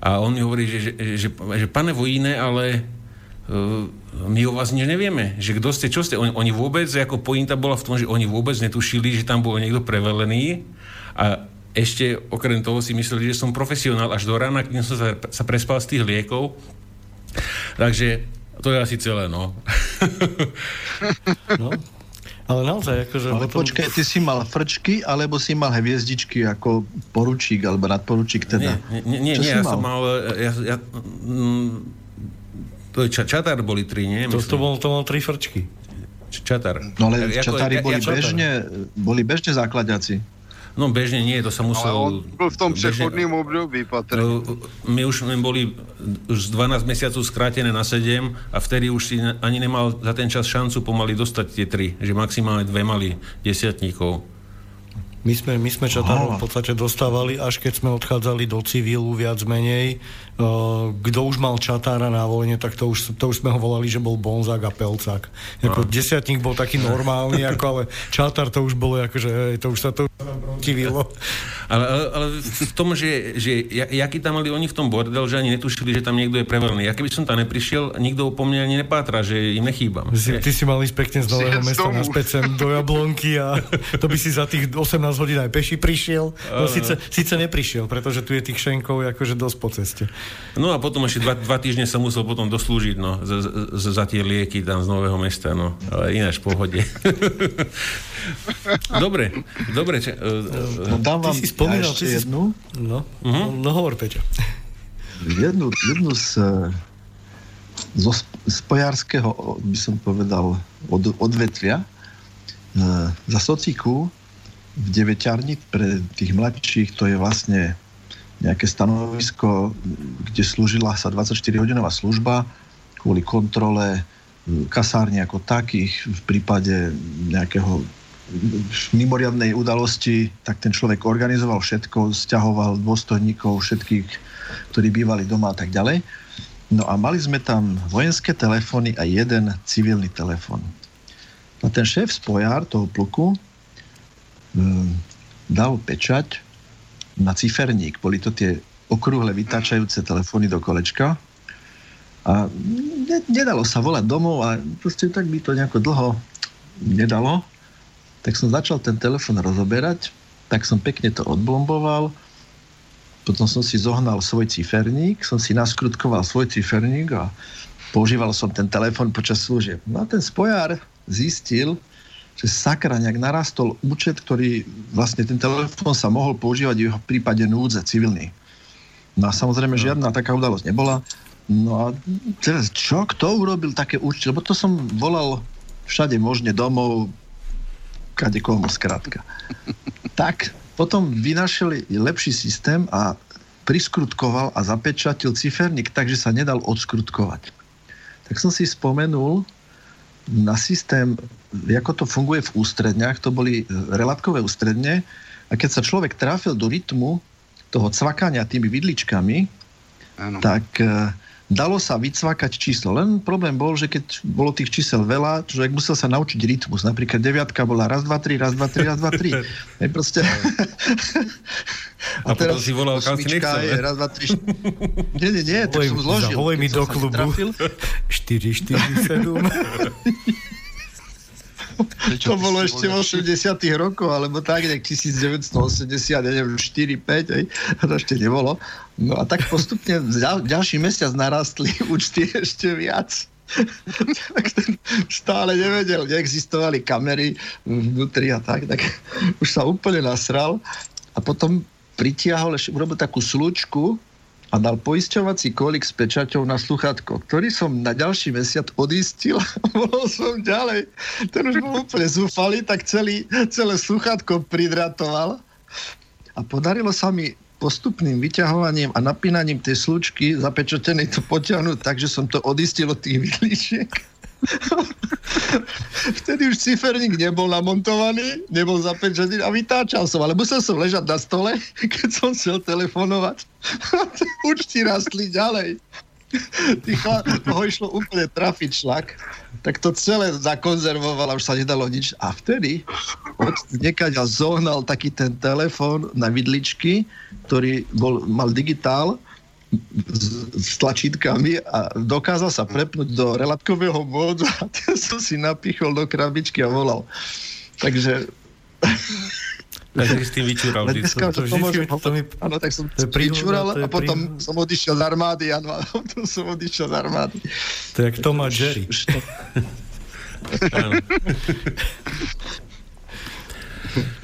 a on mi hovorí, že, že, že, že pane Vojíne, ale my o vás nič nevieme, že kto ste, čo ste. Oni, oni vôbec, ako pointa bola v tom, že oni vôbec netušili, že tam bol niekto prevelený a ešte okrem toho si mysleli, že som profesionál až do rána, keď som sa, sa prespal z tých liekov. Takže to je asi celé, no. [LAUGHS] no. Ale naozaj, akože... Ale potom... počkaj, ty si mal frčky, alebo si mal hviezdičky ako poručík, alebo nadporučík teda? Nie, nie, nie, nie ja mal? som mal... Ja, ja, mm, to je ča, čatar boli tri, nie? To, to, bol, to bol tri frčky. Čatar. No ale ja, čatári boli, ja, bežne, boli bežne základiaci. No bežne nie, to sa musel... Ale on bol v tom prechodným období, patrne. My už boli už z 12 mesiacov skrátené na 7 a vtedy už si ani nemal za ten čas šancu pomaly dostať tie tri, že maximálne dve mali desiatníkov. My sme, my sme čatárov v podstate dostávali, až keď sme odchádzali do civilu viac menej. Uh, kto už mal čatára na vojne, tak to už, to už sme ho volali, že bol Bonzák a Pelcák. Jako desiatník bol taký normálny, [LAUGHS] ako, ale čatár to už bolo, akože, to už sa to protivilo. Ale, ale, ale v tom, že, že jaký tam mali oni v tom bordel, že ani netušili, že tam niekto je preverný. Ja keby som tam neprišiel, nikto po mne ani nepátra, že im nechýbam. Si, ty si mal ísť pekne z Nového mesta na sem do Jablonky a [LAUGHS] to by si za tých 18 hodín aj peši prišiel. No síce, síce neprišiel, pretože tu je tých šenkov akože dosť po ceste. No a potom ešte dva, dva týždne sa musel potom doslúžiť no, za, za, za tie lieky tam z Nového mesta. No. Ale ináč v pohode. [LAUGHS] dobre, dobre. Če, uh, no, dám vám, ty si spomínal, ešte jednu. No, uh-huh. no hovor, Peťo. Jednu, jednu z, zo spojárskeho, by som povedal, od, odvetvia. Za sociku v deveťarni pre tých mladších to je vlastne nejaké stanovisko, kde slúžila sa 24-hodinová služba kvôli kontrole kasárne ako takých v prípade nejakého mimoriadnej udalosti, tak ten človek organizoval všetko, stiahoval dôstojníkov všetkých, ktorí bývali doma a tak ďalej. No a mali sme tam vojenské telefóny a jeden civilný telefón. A ten šéf spojár toho pluku dal pečať na ciferník. Boli to tie okrúhle vytáčajúce telefóny do kolečka. A ne, nedalo sa volať domov a proste tak by to nejako dlho nedalo tak som začal ten telefon rozoberať, tak som pekne to odblomboval, potom som si zohnal svoj ciferník, som si naskrutkoval svoj ciferník a používal som ten telefon počas služieb. No a ten spojár zistil, že sakra nejak narastol účet, ktorý vlastne ten telefon sa mohol používať v jeho prípade núdze civilný. No a samozrejme žiadna taká udalosť nebola. No a teraz čo, kto urobil také účty? Lebo to som volal všade možne domov, kade komu skrátka. [LAUGHS] Tak potom vynašli lepší systém a priskrutkoval a zapečatil ciferník tak, že sa nedal odskrutkovať. Tak som si spomenul na systém, ako to funguje v ústredniach, to boli relatkové ústredne a keď sa človek trafil do rytmu toho cvakania tými vidličkami, ano. tak uh, dalo sa vycvakať číslo. Len problém bol, že keď bolo tých čísel veľa, človek musel sa naučiť rytmus. Napríklad deviatka bola raz, dva, tri, raz, dva, tri, raz, dva, tri. [LAUGHS] Hej, proste... [LAUGHS] A, a teraz si volal, kam si nechcel. Je, raz, dva, tri, št... Nie, nie, nie, tak som zložil. Zavolej mi do klubu. 4, 4, 7. to bolo ešte v 80 rokoch, alebo tak, nejak 1980, neviem, 4, 5, aj, to ešte nebolo. No a tak postupne ďal, ďalší mesiac narastli [LAUGHS] účty ešte viac. [LAUGHS] tak ten stále nevedel, neexistovali kamery vnútri a tak, tak už sa úplne nasral a potom pritiahol, urobil takú slučku a dal poisťovací kolik s pečaťou na sluchatko, ktorý som na ďalší mesiac odistil a [LAUGHS] bol som ďalej. Ten už bol úplne zúfalý, tak celý, celé sluchatko pridratoval. A podarilo sa mi postupným vyťahovaním a napínaním tej slučky zapečatenej to potiahnuť tak, že som to odistil od tých vidličiek. [LAUGHS] Vtedy už ciferník nebol namontovaný, nebol zapečený a vytáčal som, ale musel som ležať na stole, [LAUGHS] keď som chcel telefonovať. [LAUGHS] Účty rastli ďalej. Tycho, toho išlo úplne trafiť šlak, tak to celé zakonzervoval a už sa nedalo nič. A vtedy od nekaďa zohnal taký ten telefón na vidličky, ktorý bol, mal digitál s, s tlačítkami a dokázal sa prepnúť do relatkového módu a ten som si napichol do krabičky a volal. Takže... Takže si tým vyčúral. Dneska, to, to, môžem, to mi, áno, tak som vyčúral a potom som odišiel z armády, a potom som odišiel z armády. To je jak Tom a Jerry.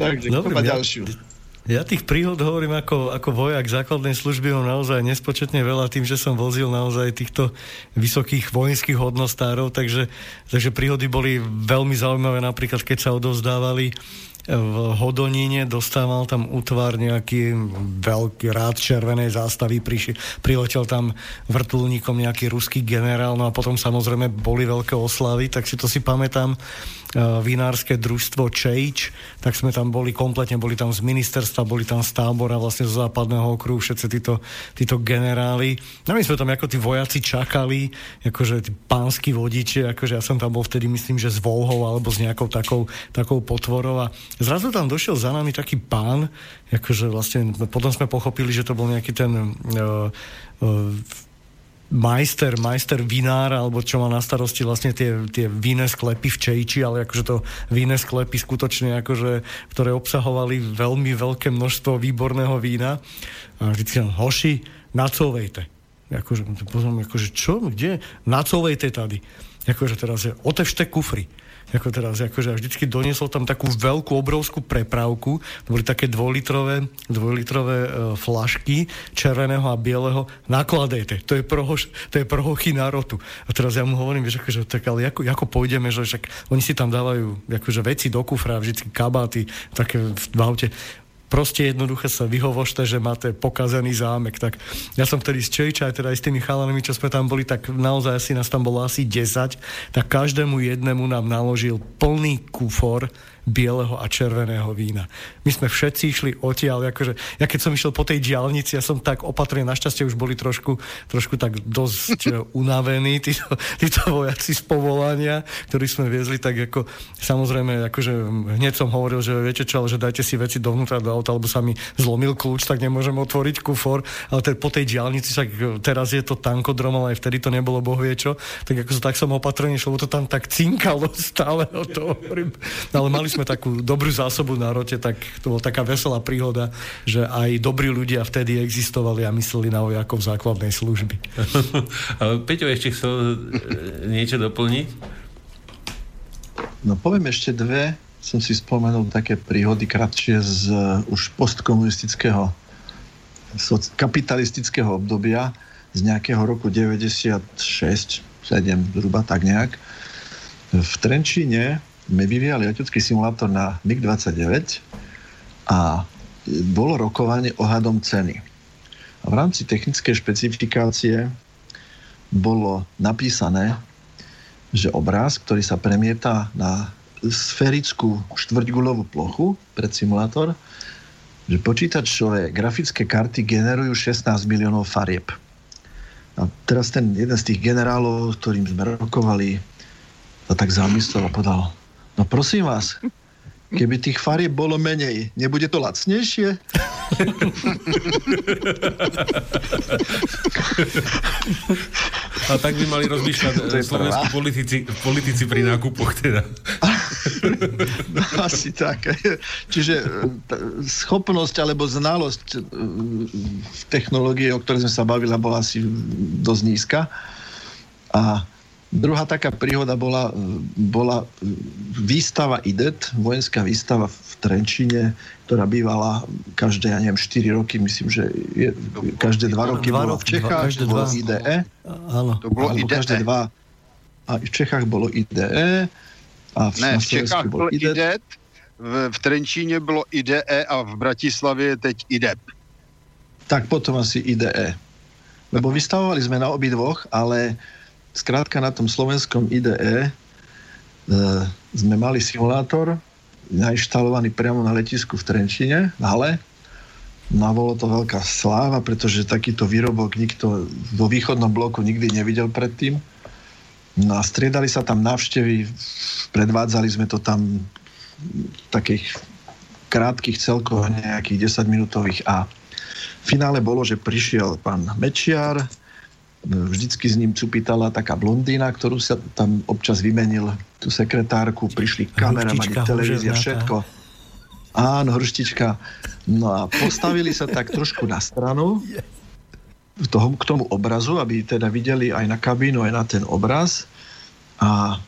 Takže, Dobre, ďalšiu? Ja tých príhod hovorím ako, ako vojak základnej služby mám naozaj nespočetne veľa tým, že som vozil naozaj týchto vysokých vojenských hodnostárov, takže, takže príhody boli veľmi zaujímavé, napríklad keď sa odovzdávali v Hodoníne dostával tam útvar nejaký veľký rád červenej zástavy, priši, priletel tam vrtulníkom nejaký ruský generál, no a potom samozrejme boli veľké oslavy, tak si to si pamätám, E, vinárske družstvo Čejč, tak sme tam boli kompletne, boli tam z ministerstva, boli tam z tábora vlastne z západného okruhu, všetci títo, títo generáli. No my sme tam ako tí vojaci čakali, akože tí pánsky vodiči, akože ja som tam bol vtedy myslím, že s Volhou alebo s nejakou takou, takou potvorou a zrazu tam došiel za nami taký pán, akože vlastne potom sme pochopili, že to bol nejaký ten uh, uh, majster, majster vinár, alebo čo má na starosti vlastne tie, tie víne sklepy v Čejči, ale akože to víne sklepy skutočne akože, ktoré obsahovali veľmi veľké množstvo výborného vína. A vždycky tam, hoši, nacovejte. Akože, potom, akože čo, kde? Nacovejte tady. Akože teraz je, otevšte kufry ako teraz, akože vždycky doniesol tam takú veľkú, obrovskú prepravku, to boli také dvojlitrové, dvojlitrové e, flašky červeného a bieleho, nakladajte, to je, prohoš, to je prohochy nárotu. A teraz ja mu hovorím, vieš, akože, tak ale ako, ako pôjdeme, že však oni si tam dávajú akože veci do kufra, vždycky kabáty, také v aute proste jednoducho sa vyhovošte, že máte pokazený zámek. Tak ja som vtedy z Čejča, aj teda aj s tými chalanami, čo sme tam boli, tak naozaj asi nás tam bolo asi 10, tak každému jednému nám naložil plný kufor bieleho a červeného vína. My sme všetci išli odtiaľ, akože, ja keď som išiel po tej diálnici, ja som tak opatrne, našťastie už boli trošku, trošku tak dosť e, [LAUGHS] unavení, títo, títo vojaci z povolania, ktorí sme viezli, tak ako, samozrejme, akože hneď som hovoril, že viete čo, ale že dajte si veci dovnútra do auta, alebo sa mi zlomil kľúč, tak nemôžem otvoriť kufor, ale te, po tej diálnici, tak e, teraz je to tankodrom, ale aj vtedy to nebolo bohvie čo, tak ako tak som opatrne išiel, to tam tak cinkalo stále, o to hovorím. Ale mali sme takú dobrú zásobu na rote, tak to bola taká veselá príhoda, že aj dobrí ľudia vtedy existovali a mysleli na vojakov základnej služby. [LAUGHS] Peťo ešte chcel e, niečo doplniť? No poviem ešte dve. Som si spomenul také príhody kratšie z uh, už postkomunistického soc- kapitalistického obdobia z nejakého roku 96, 7, zhruba tak nejak. V Trenčíne sme vyvíjali letecký simulátor na MiG-29 a bolo rokovanie ohľadom ceny. A v rámci technickej špecifikácie bolo napísané, že obraz, ktorý sa premieta na sferickú štvrťgulovú plochu pred simulátor, že počítačové grafické karty generujú 16 miliónov farieb. A teraz ten jeden z tých generálov, ktorým sme rokovali, sa tak zamyslel a povedal, no prosím vás, Keby tých farieb bolo menej, nebude to lacnejšie? A tak by mali rozmýšľať eh, slovenskí politici, politici pri nákupoch teda. No, asi tak. Čiže eh, schopnosť alebo znalosť eh, technológie, o ktorej sme sa bavili, bola asi dosť nízka. A Druhá taká príhoda bola, bola výstava IDET, vojenská výstava v Trenčine, ktorá bývala každé, ja neviem, 4 roky, myslím, že je, každé 2 roky dva bolo v Čechách, každé bolo dva. IDE. Áno. To bolo IDE. každé dva. A v Čechách bolo IDE. A v, Ne, v Čechách Slovensku byl IDET, v, v Trenčíně bylo IDE a v Bratislavě je teď IDEP. tak potom asi IDE. Lebo vystavovali sme na obidvoch, ale skrátka na tom slovenskom IDE e, sme mali simulátor nainštalovaný priamo na letisku v Trenčine, v. No bolo to veľká sláva, pretože takýto výrobok nikto vo východnom bloku nikdy nevidel predtým. No a striedali sa tam návštevy, predvádzali sme to tam takých krátkých celkoch, nejakých 10 minútových a v finále bolo, že prišiel pán Mečiar, vždycky s ním cupitala taká blondína, ktorú sa tam občas vymenil tú sekretárku, prišli kameramani, televízia, všetko. Áno, hrštička. No a postavili sa tak trošku na stranu tomu, k tomu obrazu, aby teda videli aj na kabínu, aj na ten obraz. A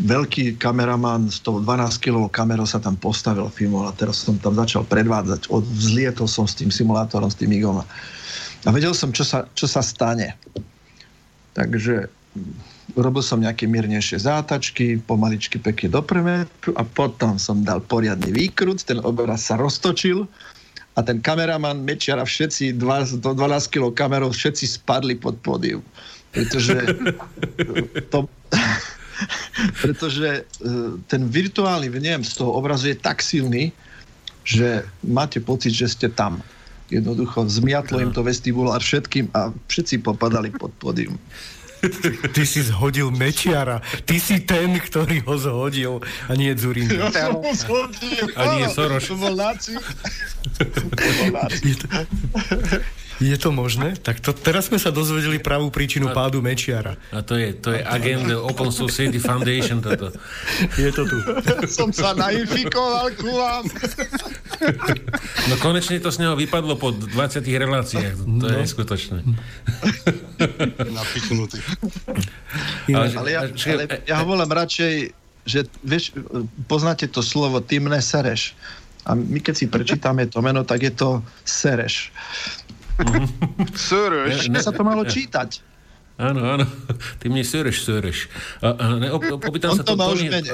veľký kameraman s tou 12 kg kamerou sa tam postavil filmol a teraz som tam začal predvádzať. Od, vzlietol som s tým simulátorom, s tým igom. A vedel som, čo sa, čo sa stane. Takže mm, urobil som nejaké miernejšie zátačky, pomaličky pekne do premetu a potom som dal poriadny výkrut, ten obraz sa roztočil a ten kameraman, Mečiar a všetci, dva, do 12 kg kamerov, všetci spadli pod pódium. Pretože [LAUGHS] to, [LAUGHS] pretože e, ten virtuálny vnem z toho obrazu je tak silný, že máte pocit, že ste tam. Jednoducho zmiatlo im to vestibulár všetkým a všetci popadali pod pódium. Ty si zhodil Mečiara. Ty si ten, ktorý ho zhodil a nie Zurin. A nie Soros. To bol náci. Je to, možné? Tak to, teraz sme sa dozvedeli pravú príčinu pádu Mečiara. A to je, to je agent [LAUGHS] Open Society Foundation toto. Je to tu. [LAUGHS] Som sa nainfikoval ku vám. [LAUGHS] No konečne to z neho vypadlo po 20 reláciách. To No. je neskutočné. Napichnutý. Ale, Ale ja, ale ja ho volám radšej, že vieš, poznáte to slovo ty mne sereš. A my keď si prečítame to meno, tak je to sereš. Söröš. Že sa to malo čítať. Áno, áno. Ty mne söreš, söreš. A, a ne, op, opýtam On sa to má už Tony, mene.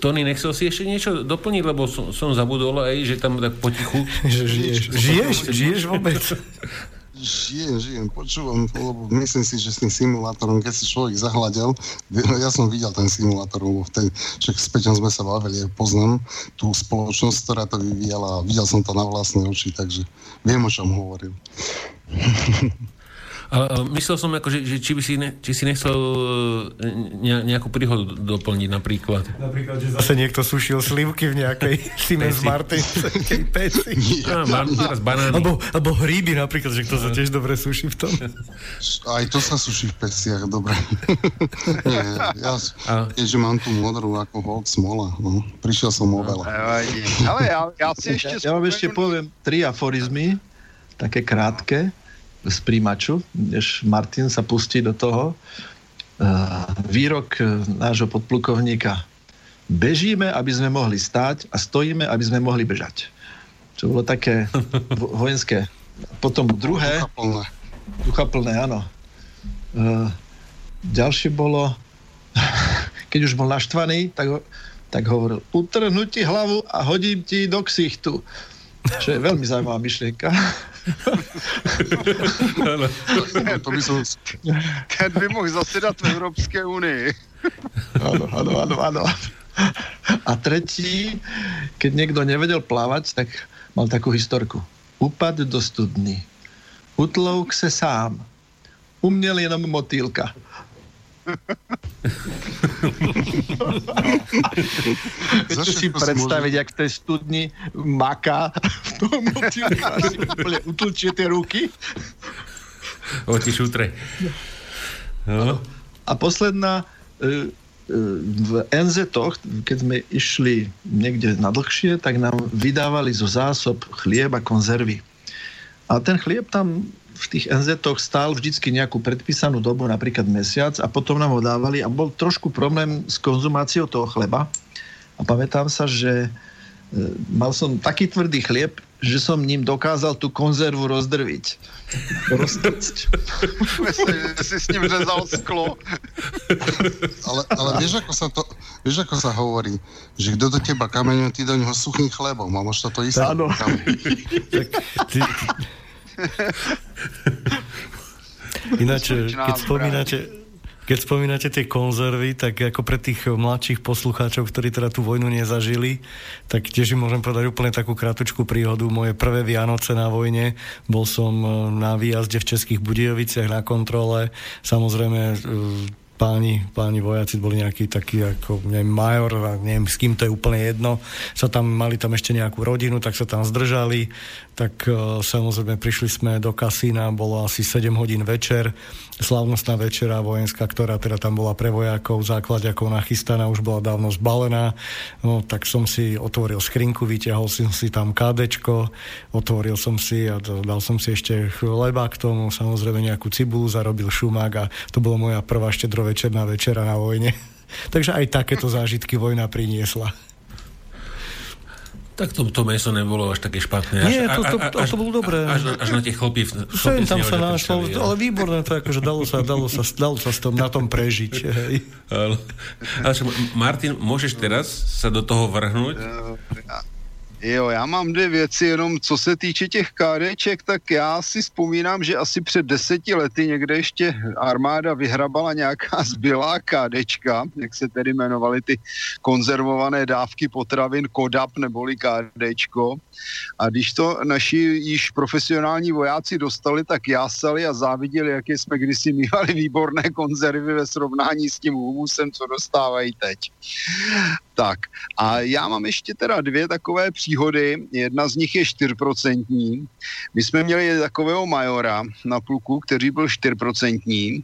Tony, nechcel si ešte niečo doplniť, lebo som, som zabudol aj, že tam tak potichu... [LAUGHS] Že žiješ, žiješ, žiješ vôbec? [LAUGHS] Žijem, žijem, počúvam, lebo myslím si, že s tým simulátorom, keď si človek zahľadel, [LAUGHS] ja som videl ten simulátor, lebo vtedy, však s Peťom sme sa bavili, ja poznám tú spoločnosť, ktorá to vyvíjala videl som to na vlastné oči, takže viem, o čom hovoril. [LAUGHS] Ale myslel som, ako, že, že či, by si ne, či si nechcel e, ne, nejakú príhodu doplniť napríklad. Napríklad, že zase niekto sušil slivky v nejakej [LAUGHS] Siemens. Martinskej peci. Á, ba, teraz banány. Alebo, alebo hríby napríklad, že kto sa tiež dobre suší v tom. Aj to sa suší v pesiach, dobre. [LAUGHS] Nie, ja, A- keďže mám tú modrú ako hold smola, no, prišiel som o veľa. Nevadí. Ale ja, ja si ešte... Ja vám ešte poviem tri aforizmy, také krátke, z príjimaču, než Martin sa pustí do toho. Uh, výrok uh, nášho podplukovníka. Bežíme, aby sme mohli stáť a stojíme, aby sme mohli bežať. Čo bolo také vo- vojenské potom druhé... Duchaplné. Duchaplné, áno. Uh, ďalšie bolo, [LAUGHS] keď už bol naštvaný, tak, tak hovoril, utrhnú ti hlavu a hodím ti do ksichtu. Čo je veľmi zaujímavá myšlienka. [LAUGHS] to by som... Ten by mohl zasedat v Európskej únii. Áno, áno, áno, áno. A tretí, keď niekto nevedel plávať, tak mal takú historku. Upad do studny. Utlouk se sám. Uměl jenom motýlka. Chcete si predstaviť, jak v tej studni maká v tom [LAUGHS] úplne utlčie tie ruky. Oti šutre. No. A posledná, e, e, v nz keď sme išli niekde na dlhšie, tak nám vydávali zo zásob chlieb a konzervy. A ten chlieb tam v tých nz stál vždycky nejakú predpísanú dobu, napríklad mesiac a potom nám ho dávali a bol trošku problém s konzumáciou toho chleba. A pamätám sa, že e, mal som taký tvrdý chlieb, že som ním dokázal tú konzervu rozdrviť. Roztrcť. [LAUGHS] si s ním řezal sklo. ale, ale vieš, ako sa to, vieš, ako sa hovorí, že kto do teba kameňuje, ty do neho suchým chlebom. A možno to isté. Áno. [LAUGHS] tak, ty, [LAUGHS] Ináč, keď spomínate, keď spomínate tie konzervy, tak ako pre tých mladších poslucháčov, ktorí teda tú vojnu nezažili, tak tiež im môžem povedať úplne takú krátučku príhodu. Moje prvé Vianoce na vojne, bol som na výjazde v Českých Budejoviciach na kontrole. Samozrejme páni, páni vojaci boli nejakí takí ako, neviem, major, neviem, s kým to je úplne jedno, sa tam, mali tam ešte nejakú rodinu, tak sa tam zdržali, tak uh, samozrejme prišli sme do kasína, bolo asi 7 hodín večer, slavnostná večera vojenská, ktorá teda tam bola pre vojakov, ako nachystaná, už bola dávno zbalená, no tak som si otvoril skrinku, vyťahol som si tam kádečko, otvoril som si a dal som si ešte chleba k tomu, samozrejme nejakú cibulu, zarobil šumák a to bolo moja prvá štedrovečerná večera na vojne. [LAUGHS] Takže aj takéto zážitky vojna priniesla. Tak to, to meso nebolo až také špatné. Až, Nie, to, to, to, to bolo dobré. Až, až na tie chlopy. Sem tam sa našlo, ale výborné to, akože dalo sa, dalo sa, dalo sa s tom, na tom prežiť. [LAUGHS] Hej. Ale, ale Martin, môžeš teraz sa do toho vrhnúť? Jo, já mám dvě věci, jenom co se týče těch kádeček, tak já si vzpomínám, že asi před deseti lety někde ještě armáda vyhrabala nějaká [LAUGHS] zbylá kádečka, jak se tedy jmenovaly ty konzervované dávky potravin Kodap neboli kádečko. A když to naši již profesionální vojáci dostali, tak jásali a záviděli, jaké jsme kdysi mývali výborné konzervy ve srovnání s tím humusem, co dostávají teď. Tak a já mám ještě teda dvě takové příhody. Jedna z nich je 4%. My jsme měli takového majora na pluku, který byl 4%.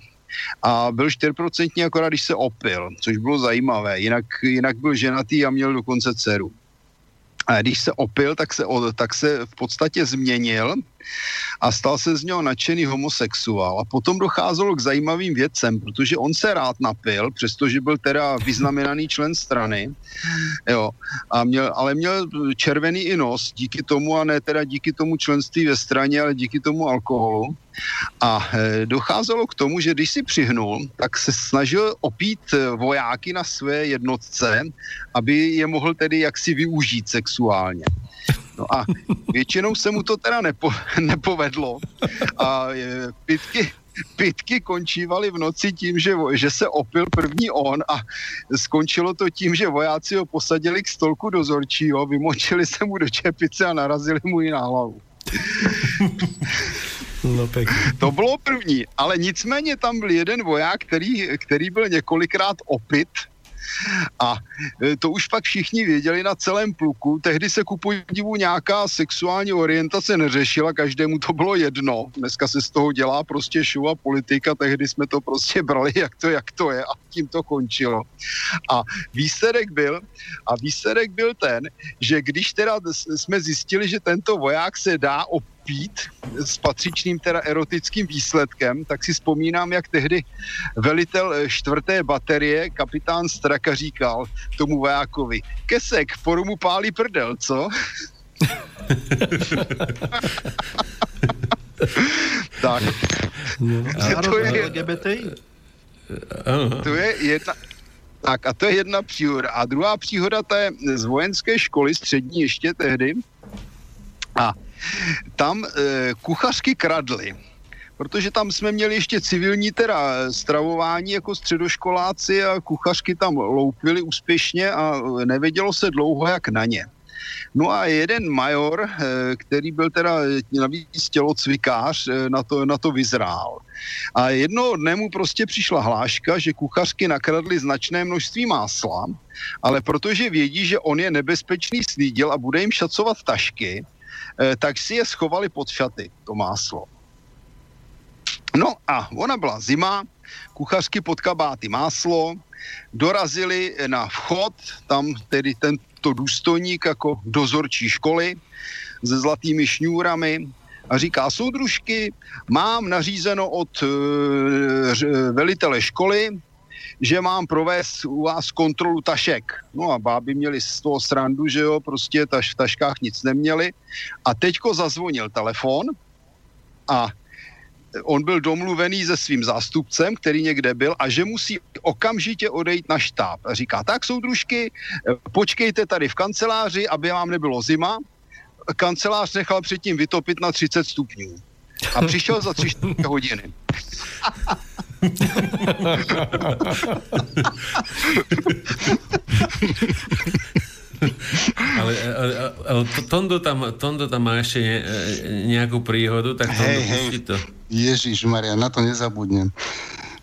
A byl 4% akorát, když se opil, což bylo zajímavé. Jinak, jinak byl ženatý a měl dokonce dceru. A když se opil, tak se, tak se v podstatě změnil a stal se z něho nadšený homosexuál. A potom docházelo k zajímavým věcem, protože on se rád napil, přestože byl teda vyznamenaný člen strany, jo, a měl, ale měl červený i nos díky tomu, a ne teda díky tomu členství ve straně, ale díky tomu alkoholu. A e, docházelo k tomu, že když si přihnul, tak se snažil opít e, vojáky na své jednotce, aby je mohl tedy jaksi využít sexuálně. No a většinou se mu to teda nepo, [LAUGHS] nepovedlo. A e, pitky, pitky končívaly v noci tím, že, že se opil první on a skončilo to tím, že vojáci ho posadili k stolku dozorčího, vymočili se mu do čepice a narazili mu ji na hlavu. No. To bylo první, ale nicméně tam byl jeden voják, který, který byl několikrát opit a e, to už pak všichni věděli na celém pluku. Tehdy se ku podivu nějaká sexuální orientace neřešila, každému to bylo jedno. Dneska se z toho dělá prostě show a politika, tehdy jsme to prostě brali, jak to, jak to je a tím to končilo. A výsledek byl, a výsledek byl ten, že když teda jsme zjistili, že tento voják se dá op pít s patřičným teda erotickým výsledkem, tak si vzpomínám, jak tehdy velitel eh, čtvrté baterie, kapitán Straka říkal tomu vojákovi, Kesek, poru mu pálí prdel, co? [LAUGHS] tak. No. To je, LGBTI. to je jedna, tak a to je jedna příhoda. A druhá příhoda, to je z vojenské školy střední ještě tehdy. A tam e, kuchařky kradly protože tam jsme měli ještě civilní teda stravování jako středoškoláci a kuchařky tam loupili úspěšně a nevědělo se dlouho, jak na ně. No a jeden major, eh, který byl teda navíc tělocvikář, eh, na to, na to vyzrál. A jednoho dne mu prostě přišla hláška, že kuchařky nakradly značné množství másla, ale protože vědí, že on je nebezpečný slídil a bude jim šacovat tašky, tak si je schovali pod šaty, to máslo. No a ona byla zima, kuchařky pod kabáty máslo, dorazili na vchod, tam tedy tento důstojník jako dozorčí školy se zlatými šňůrami a říká, soudružky, mám nařízeno od e, velitele školy, že mám provést u vás kontrolu tašek. No a báby měli z toho srandu, že jo, prostě taš, v taškách nic neměli. A teďko zazvonil telefon a on byl domluvený se svým zástupcem, který někde byl, a že musí okamžitě odejít na štáb. A říká, tak soudružky, počkejte tady v kanceláři, aby vám nebylo zima. Kancelář nechal předtím vytopit na 30 stupňů. A přišel za 3 hodiny. [LAUGHS] ale, ale, ale Tondo, tam, Tondo tam má ešte ne, nejakú príhodu, tak Tondo, hej, hej. to. Ježiš Maria, na to nezabudnem.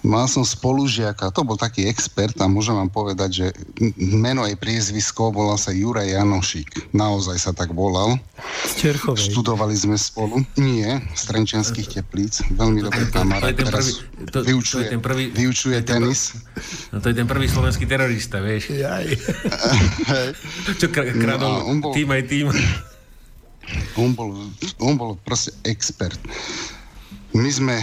Mal som spolužiaka, to bol taký expert a môžem vám povedať, že meno aj priezvisko volal sa Juraj Janošik. Naozaj sa tak volal. Z Študovali sme spolu. Nie, z Trenčianských teplíc. Veľmi dobrý kamarát. Teraz to, vyučuje, to je ten prvý, vyučuje to tenis. No to je ten prvý slovenský terorista, vieš. Jaj. [LAUGHS] Čo kradol no, bol, tým aj tým. On bol, on bol proste expert. My sme,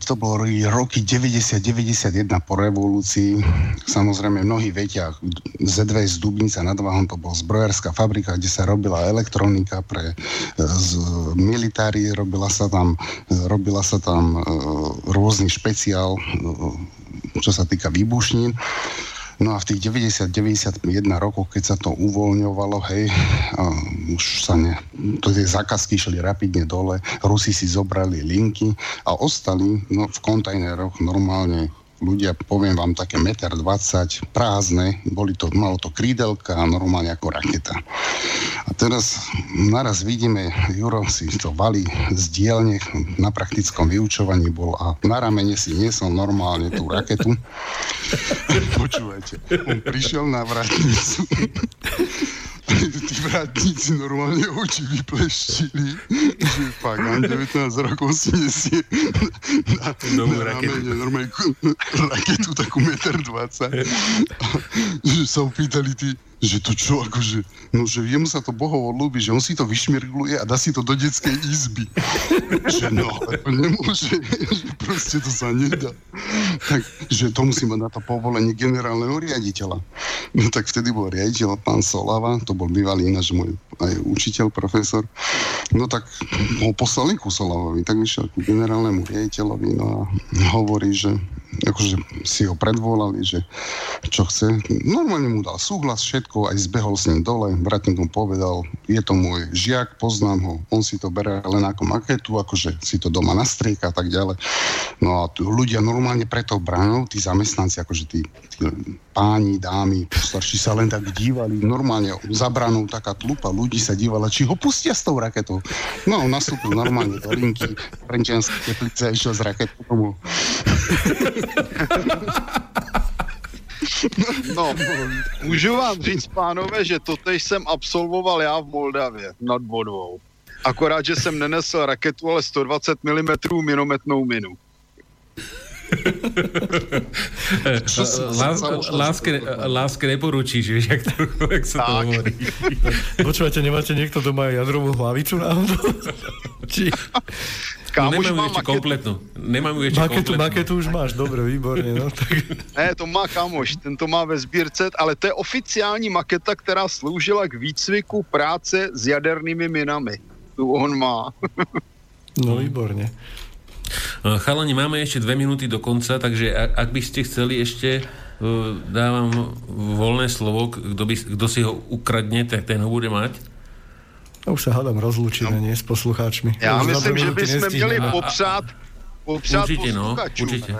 to bolo roky 90-91 po revolúcii, samozrejme mnohí vedia, Z2 z Dubnica nad Váhom to bol zbrojárska fabrika, kde sa robila elektronika pre z militári, robila sa tam, robila sa tam e, rôzny špeciál, e, čo sa týka výbušnín. No a v tých 90-91 rokoch, keď sa to uvoľňovalo, hej, a už sa ne, to tie zákazky šli rapidne dole, Rusi si zobrali linky a ostali no, v kontajneroch normálne ľudia, poviem vám, také 1,20 m prázdne, boli to, malo to krídelka a normálne ako raketa. A teraz naraz vidíme, Juro si to valí z dielne na praktickom vyučovaní bol a na ramene si niesol normálne tú raketu. [LAUGHS] Počúvajte, on prišiel na vratnicu tí vrátnici normálne oči vypleštili, že fakt, mám 19 rokov si nesie na, na, na ramene normálne raketu takú 1,20 m. že sa opýtali tí, že to čo, akože, no že jemu sa to bohovo ľúbi, že on si to vyšmirgluje a dá si to do detskej izby. [LAUGHS] že no, to nemôže, že proste to sa nedá. Tak, že to musí mať na to povolenie generálneho riaditeľa. No tak vtedy bol riaditeľ pán Solava, to bol bývalý ináč môj aj učiteľ, profesor. No tak ho poslali ku Solavovi, tak vyšiel ku generálnemu riaditeľovi no a hovorí, že akože si ho predvolali, že čo chce. Normálne mu dal súhlas, všetko, aj zbehol s ním dole, vratník mu povedal, je to môj žiak, poznám ho, on si to bere len ako maketu, akože si to doma nastrieka a tak ďalej. No a tu ľudia normálne preto bránou, tí zamestnanci, akože tí, tí páni, dámy, starší sa len tak dívali, normálne za branou taká tlupa ľudí sa dívala, či ho pustia s tou raketou. No, nastúpil normálne do linky, Renčianské teplice, išiel z raketou domov. [LAUGHS] No, můžu vám říct, pánové, že to jsem absolvoval já v Moldavě nad vodou. Akorát, že jsem nenesl raketu, ale 120 mm minometnou minu. Láske, láske neporučíš, vieš, jak, to, jak sa to hovorí. Počúvate, nemáte niekto doma jadrovú hlavicu náhodou? Či... Kámoš no, nemám ešte maketu. kompletnú. Nemám ju ešte maketu, kompletnú. Maketu už máš, dobre, výborne. No, tak... Ne, to má kámoš, ten to má ve sbírce, ale to je oficiální maketa, která sloužila k výcviku práce s jadernými minami. Tu on má. No výborne. Chalani, máme ešte dve minúty do konca, takže ak, ak by ste chceli ešte dávam voľné slovo, kto, by, kto si ho ukradne, tak ten ho bude mať. A už sa hádam rozlúčime, no. nie s poslucháčmi. Já myslím, že bychom měli popřát, popřát určitě, no, určitě.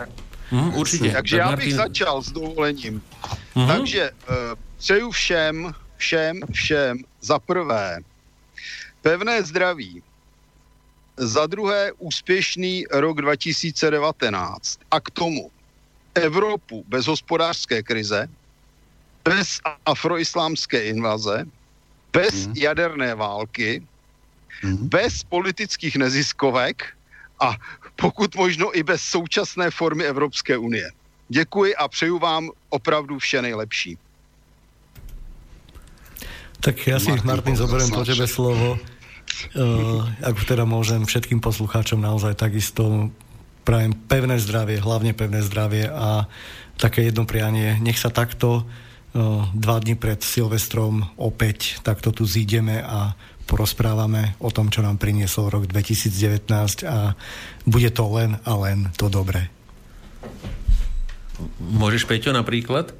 Hm, určitě. Takže tak já bych Martin... začal s dovolením. Uh-huh. Takže uh, přeju všem, všem, všem za prvé pevné zdraví, za druhé úspěšný rok 2019 a k tomu Evropu bez hospodářské krize, bez afroislámské invaze, bez mm. jaderné války, mm. bez politických neziskovek a pokud možno i bez současné formy Evropské unie. Děkuji a přeju vám opravdu vše nejlepší. Tak ja si, Martin, Martin zoberiem po tebe slovo. Uh, ak teda môžem všetkým poslucháčom naozaj takisto prajem pevné zdravie, hlavne pevné zdravie a také jedno prianie. Nech sa takto dva dní pred Silvestrom opäť takto tu zídeme a porozprávame o tom, čo nám priniesol rok 2019 a bude to len a len to dobré. Môžeš, Peťo, napríklad?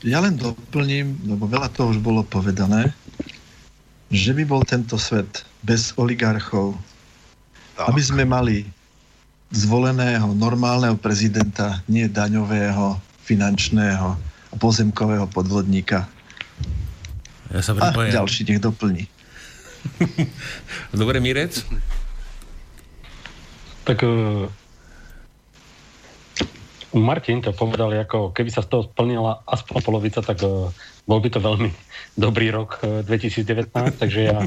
Ja len doplním, lebo veľa toho už bolo povedané, že by bol tento svet bez oligarchov, tak. aby sme mali zvoleného normálneho prezidenta, nie daňového, finančného a pozemkového podvodníka. Ja sa a ďalší nech doplní. Dobre, Mirec? Tak uh, Martin to povedal, ako keby sa z toho splnila aspoň polovica, tak uh, bol by to veľmi dobrý rok uh, 2019, takže ja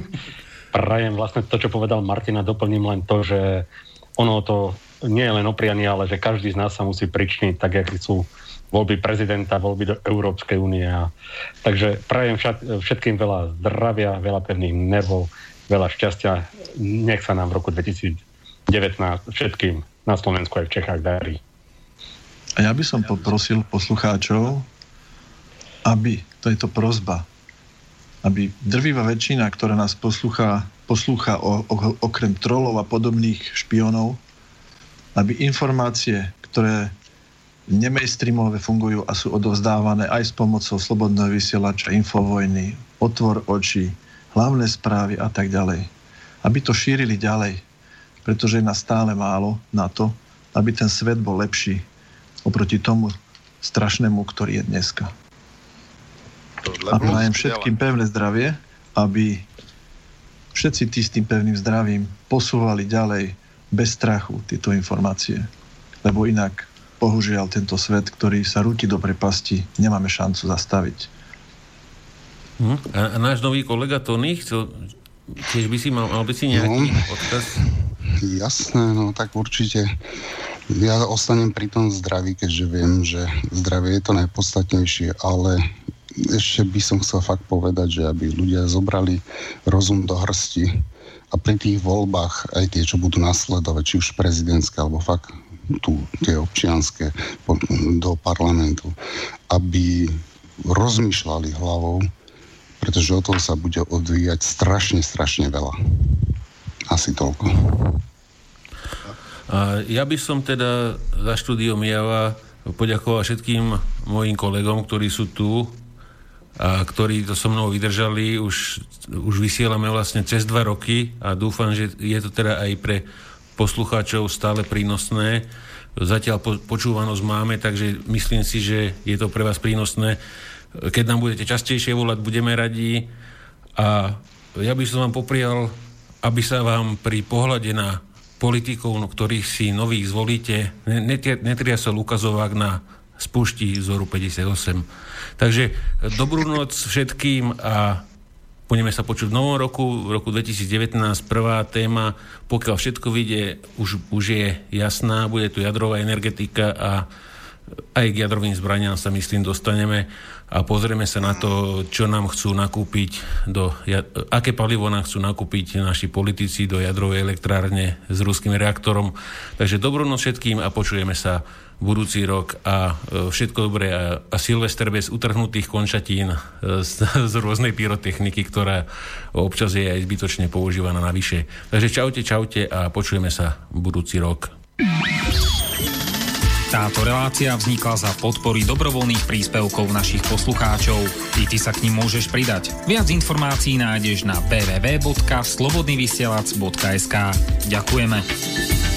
prajem vlastne to, čo povedal Martin a doplním len to, že ono to nie je len o prianie, ale že každý z nás sa musí pričniť, tak jak sú voľby prezidenta, voľby do Európskej únie. Takže prajem všetkým veľa zdravia, veľa pevných nervov, veľa šťastia. Nech sa nám v roku 2019 všetkým na Slovensku aj v Čechách darí. A ja by som poprosil poslucháčov, aby, to je to prozba, aby drvivá väčšina, ktorá nás poslúcha, poslúcha o, o, okrem trolov a podobných špionov, aby informácie, ktoré nemainstreamové fungujú a sú odovzdávané aj s pomocou slobodného vysielača, infovojny, otvor očí, hlavné správy a tak ďalej. Aby to šírili ďalej, pretože je nás stále málo na to, aby ten svet bol lepší oproti tomu strašnému, ktorý je dneska. A prajem všetkým pevné zdravie, aby všetci tí s tým pevným zdravím posúvali ďalej bez strachu tieto informácie. Lebo inak, bohužiaľ, tento svet, ktorý sa rúti do prepasti, nemáme šancu zastaviť. Hm? A, a náš nový kolega Tony chcel, tiež by si mal, mal by si nejaký no, odkaz? Jasné, no tak určite. Ja ostanem pri tom zdraví, keďže viem, že zdravie je to najpodstatnejšie, ale ešte by som chcel fakt povedať, že aby ľudia zobrali rozum do hrsti a pri tých voľbách aj tie, čo budú nasledovať, či už prezidentské, alebo fakt tu tie občianské do parlamentu, aby rozmýšľali hlavou, pretože o toho sa bude odvíjať strašne, strašne veľa. Asi toľko. A ja by som teda za štúdiom Java poďakoval všetkým mojim kolegom, ktorí sú tu a ktorí to so mnou vydržali. Už, už vysielame vlastne cez dva roky a dúfam, že je to teda aj pre poslucháčov stále prínosné. Zatiaľ po, počúvanosť máme, takže myslím si, že je to pre vás prínosné. Keď nám budete častejšie volať, budeme radi. A ja by som vám poprial, aby sa vám pri pohľade na politikov, no, ktorých si nových zvolíte, netriasol ukazovák na spúšti vzoru 58. Takže dobrú noc všetkým a budeme sa počuť v novom roku, v roku 2019. Prvá téma, pokiaľ všetko vyjde, už, už je jasná, bude tu jadrová energetika a aj k jadrovým zbraniam sa myslím dostaneme a pozrieme sa na to, čo nám chcú nakúpiť, do, aké palivo nám chcú nakúpiť naši politici do jadrovej elektrárne s ruským reaktorom. Takže dobrú noc všetkým a počujeme sa budúci rok a e, všetko dobré a, Silvester bez utrhnutých končatín e, z, [LAUGHS] z rôznej pyrotechniky, ktorá občas je aj zbytočne používaná navyše. Takže čaute, čaute a počujeme sa budúci rok. Táto relácia vznikla za podpory dobrovoľných príspevkov našich poslucháčov. I ty sa k ním môžeš pridať. Viac informácií nájdeš na www.slobodnyvysielac.sk Ďakujeme.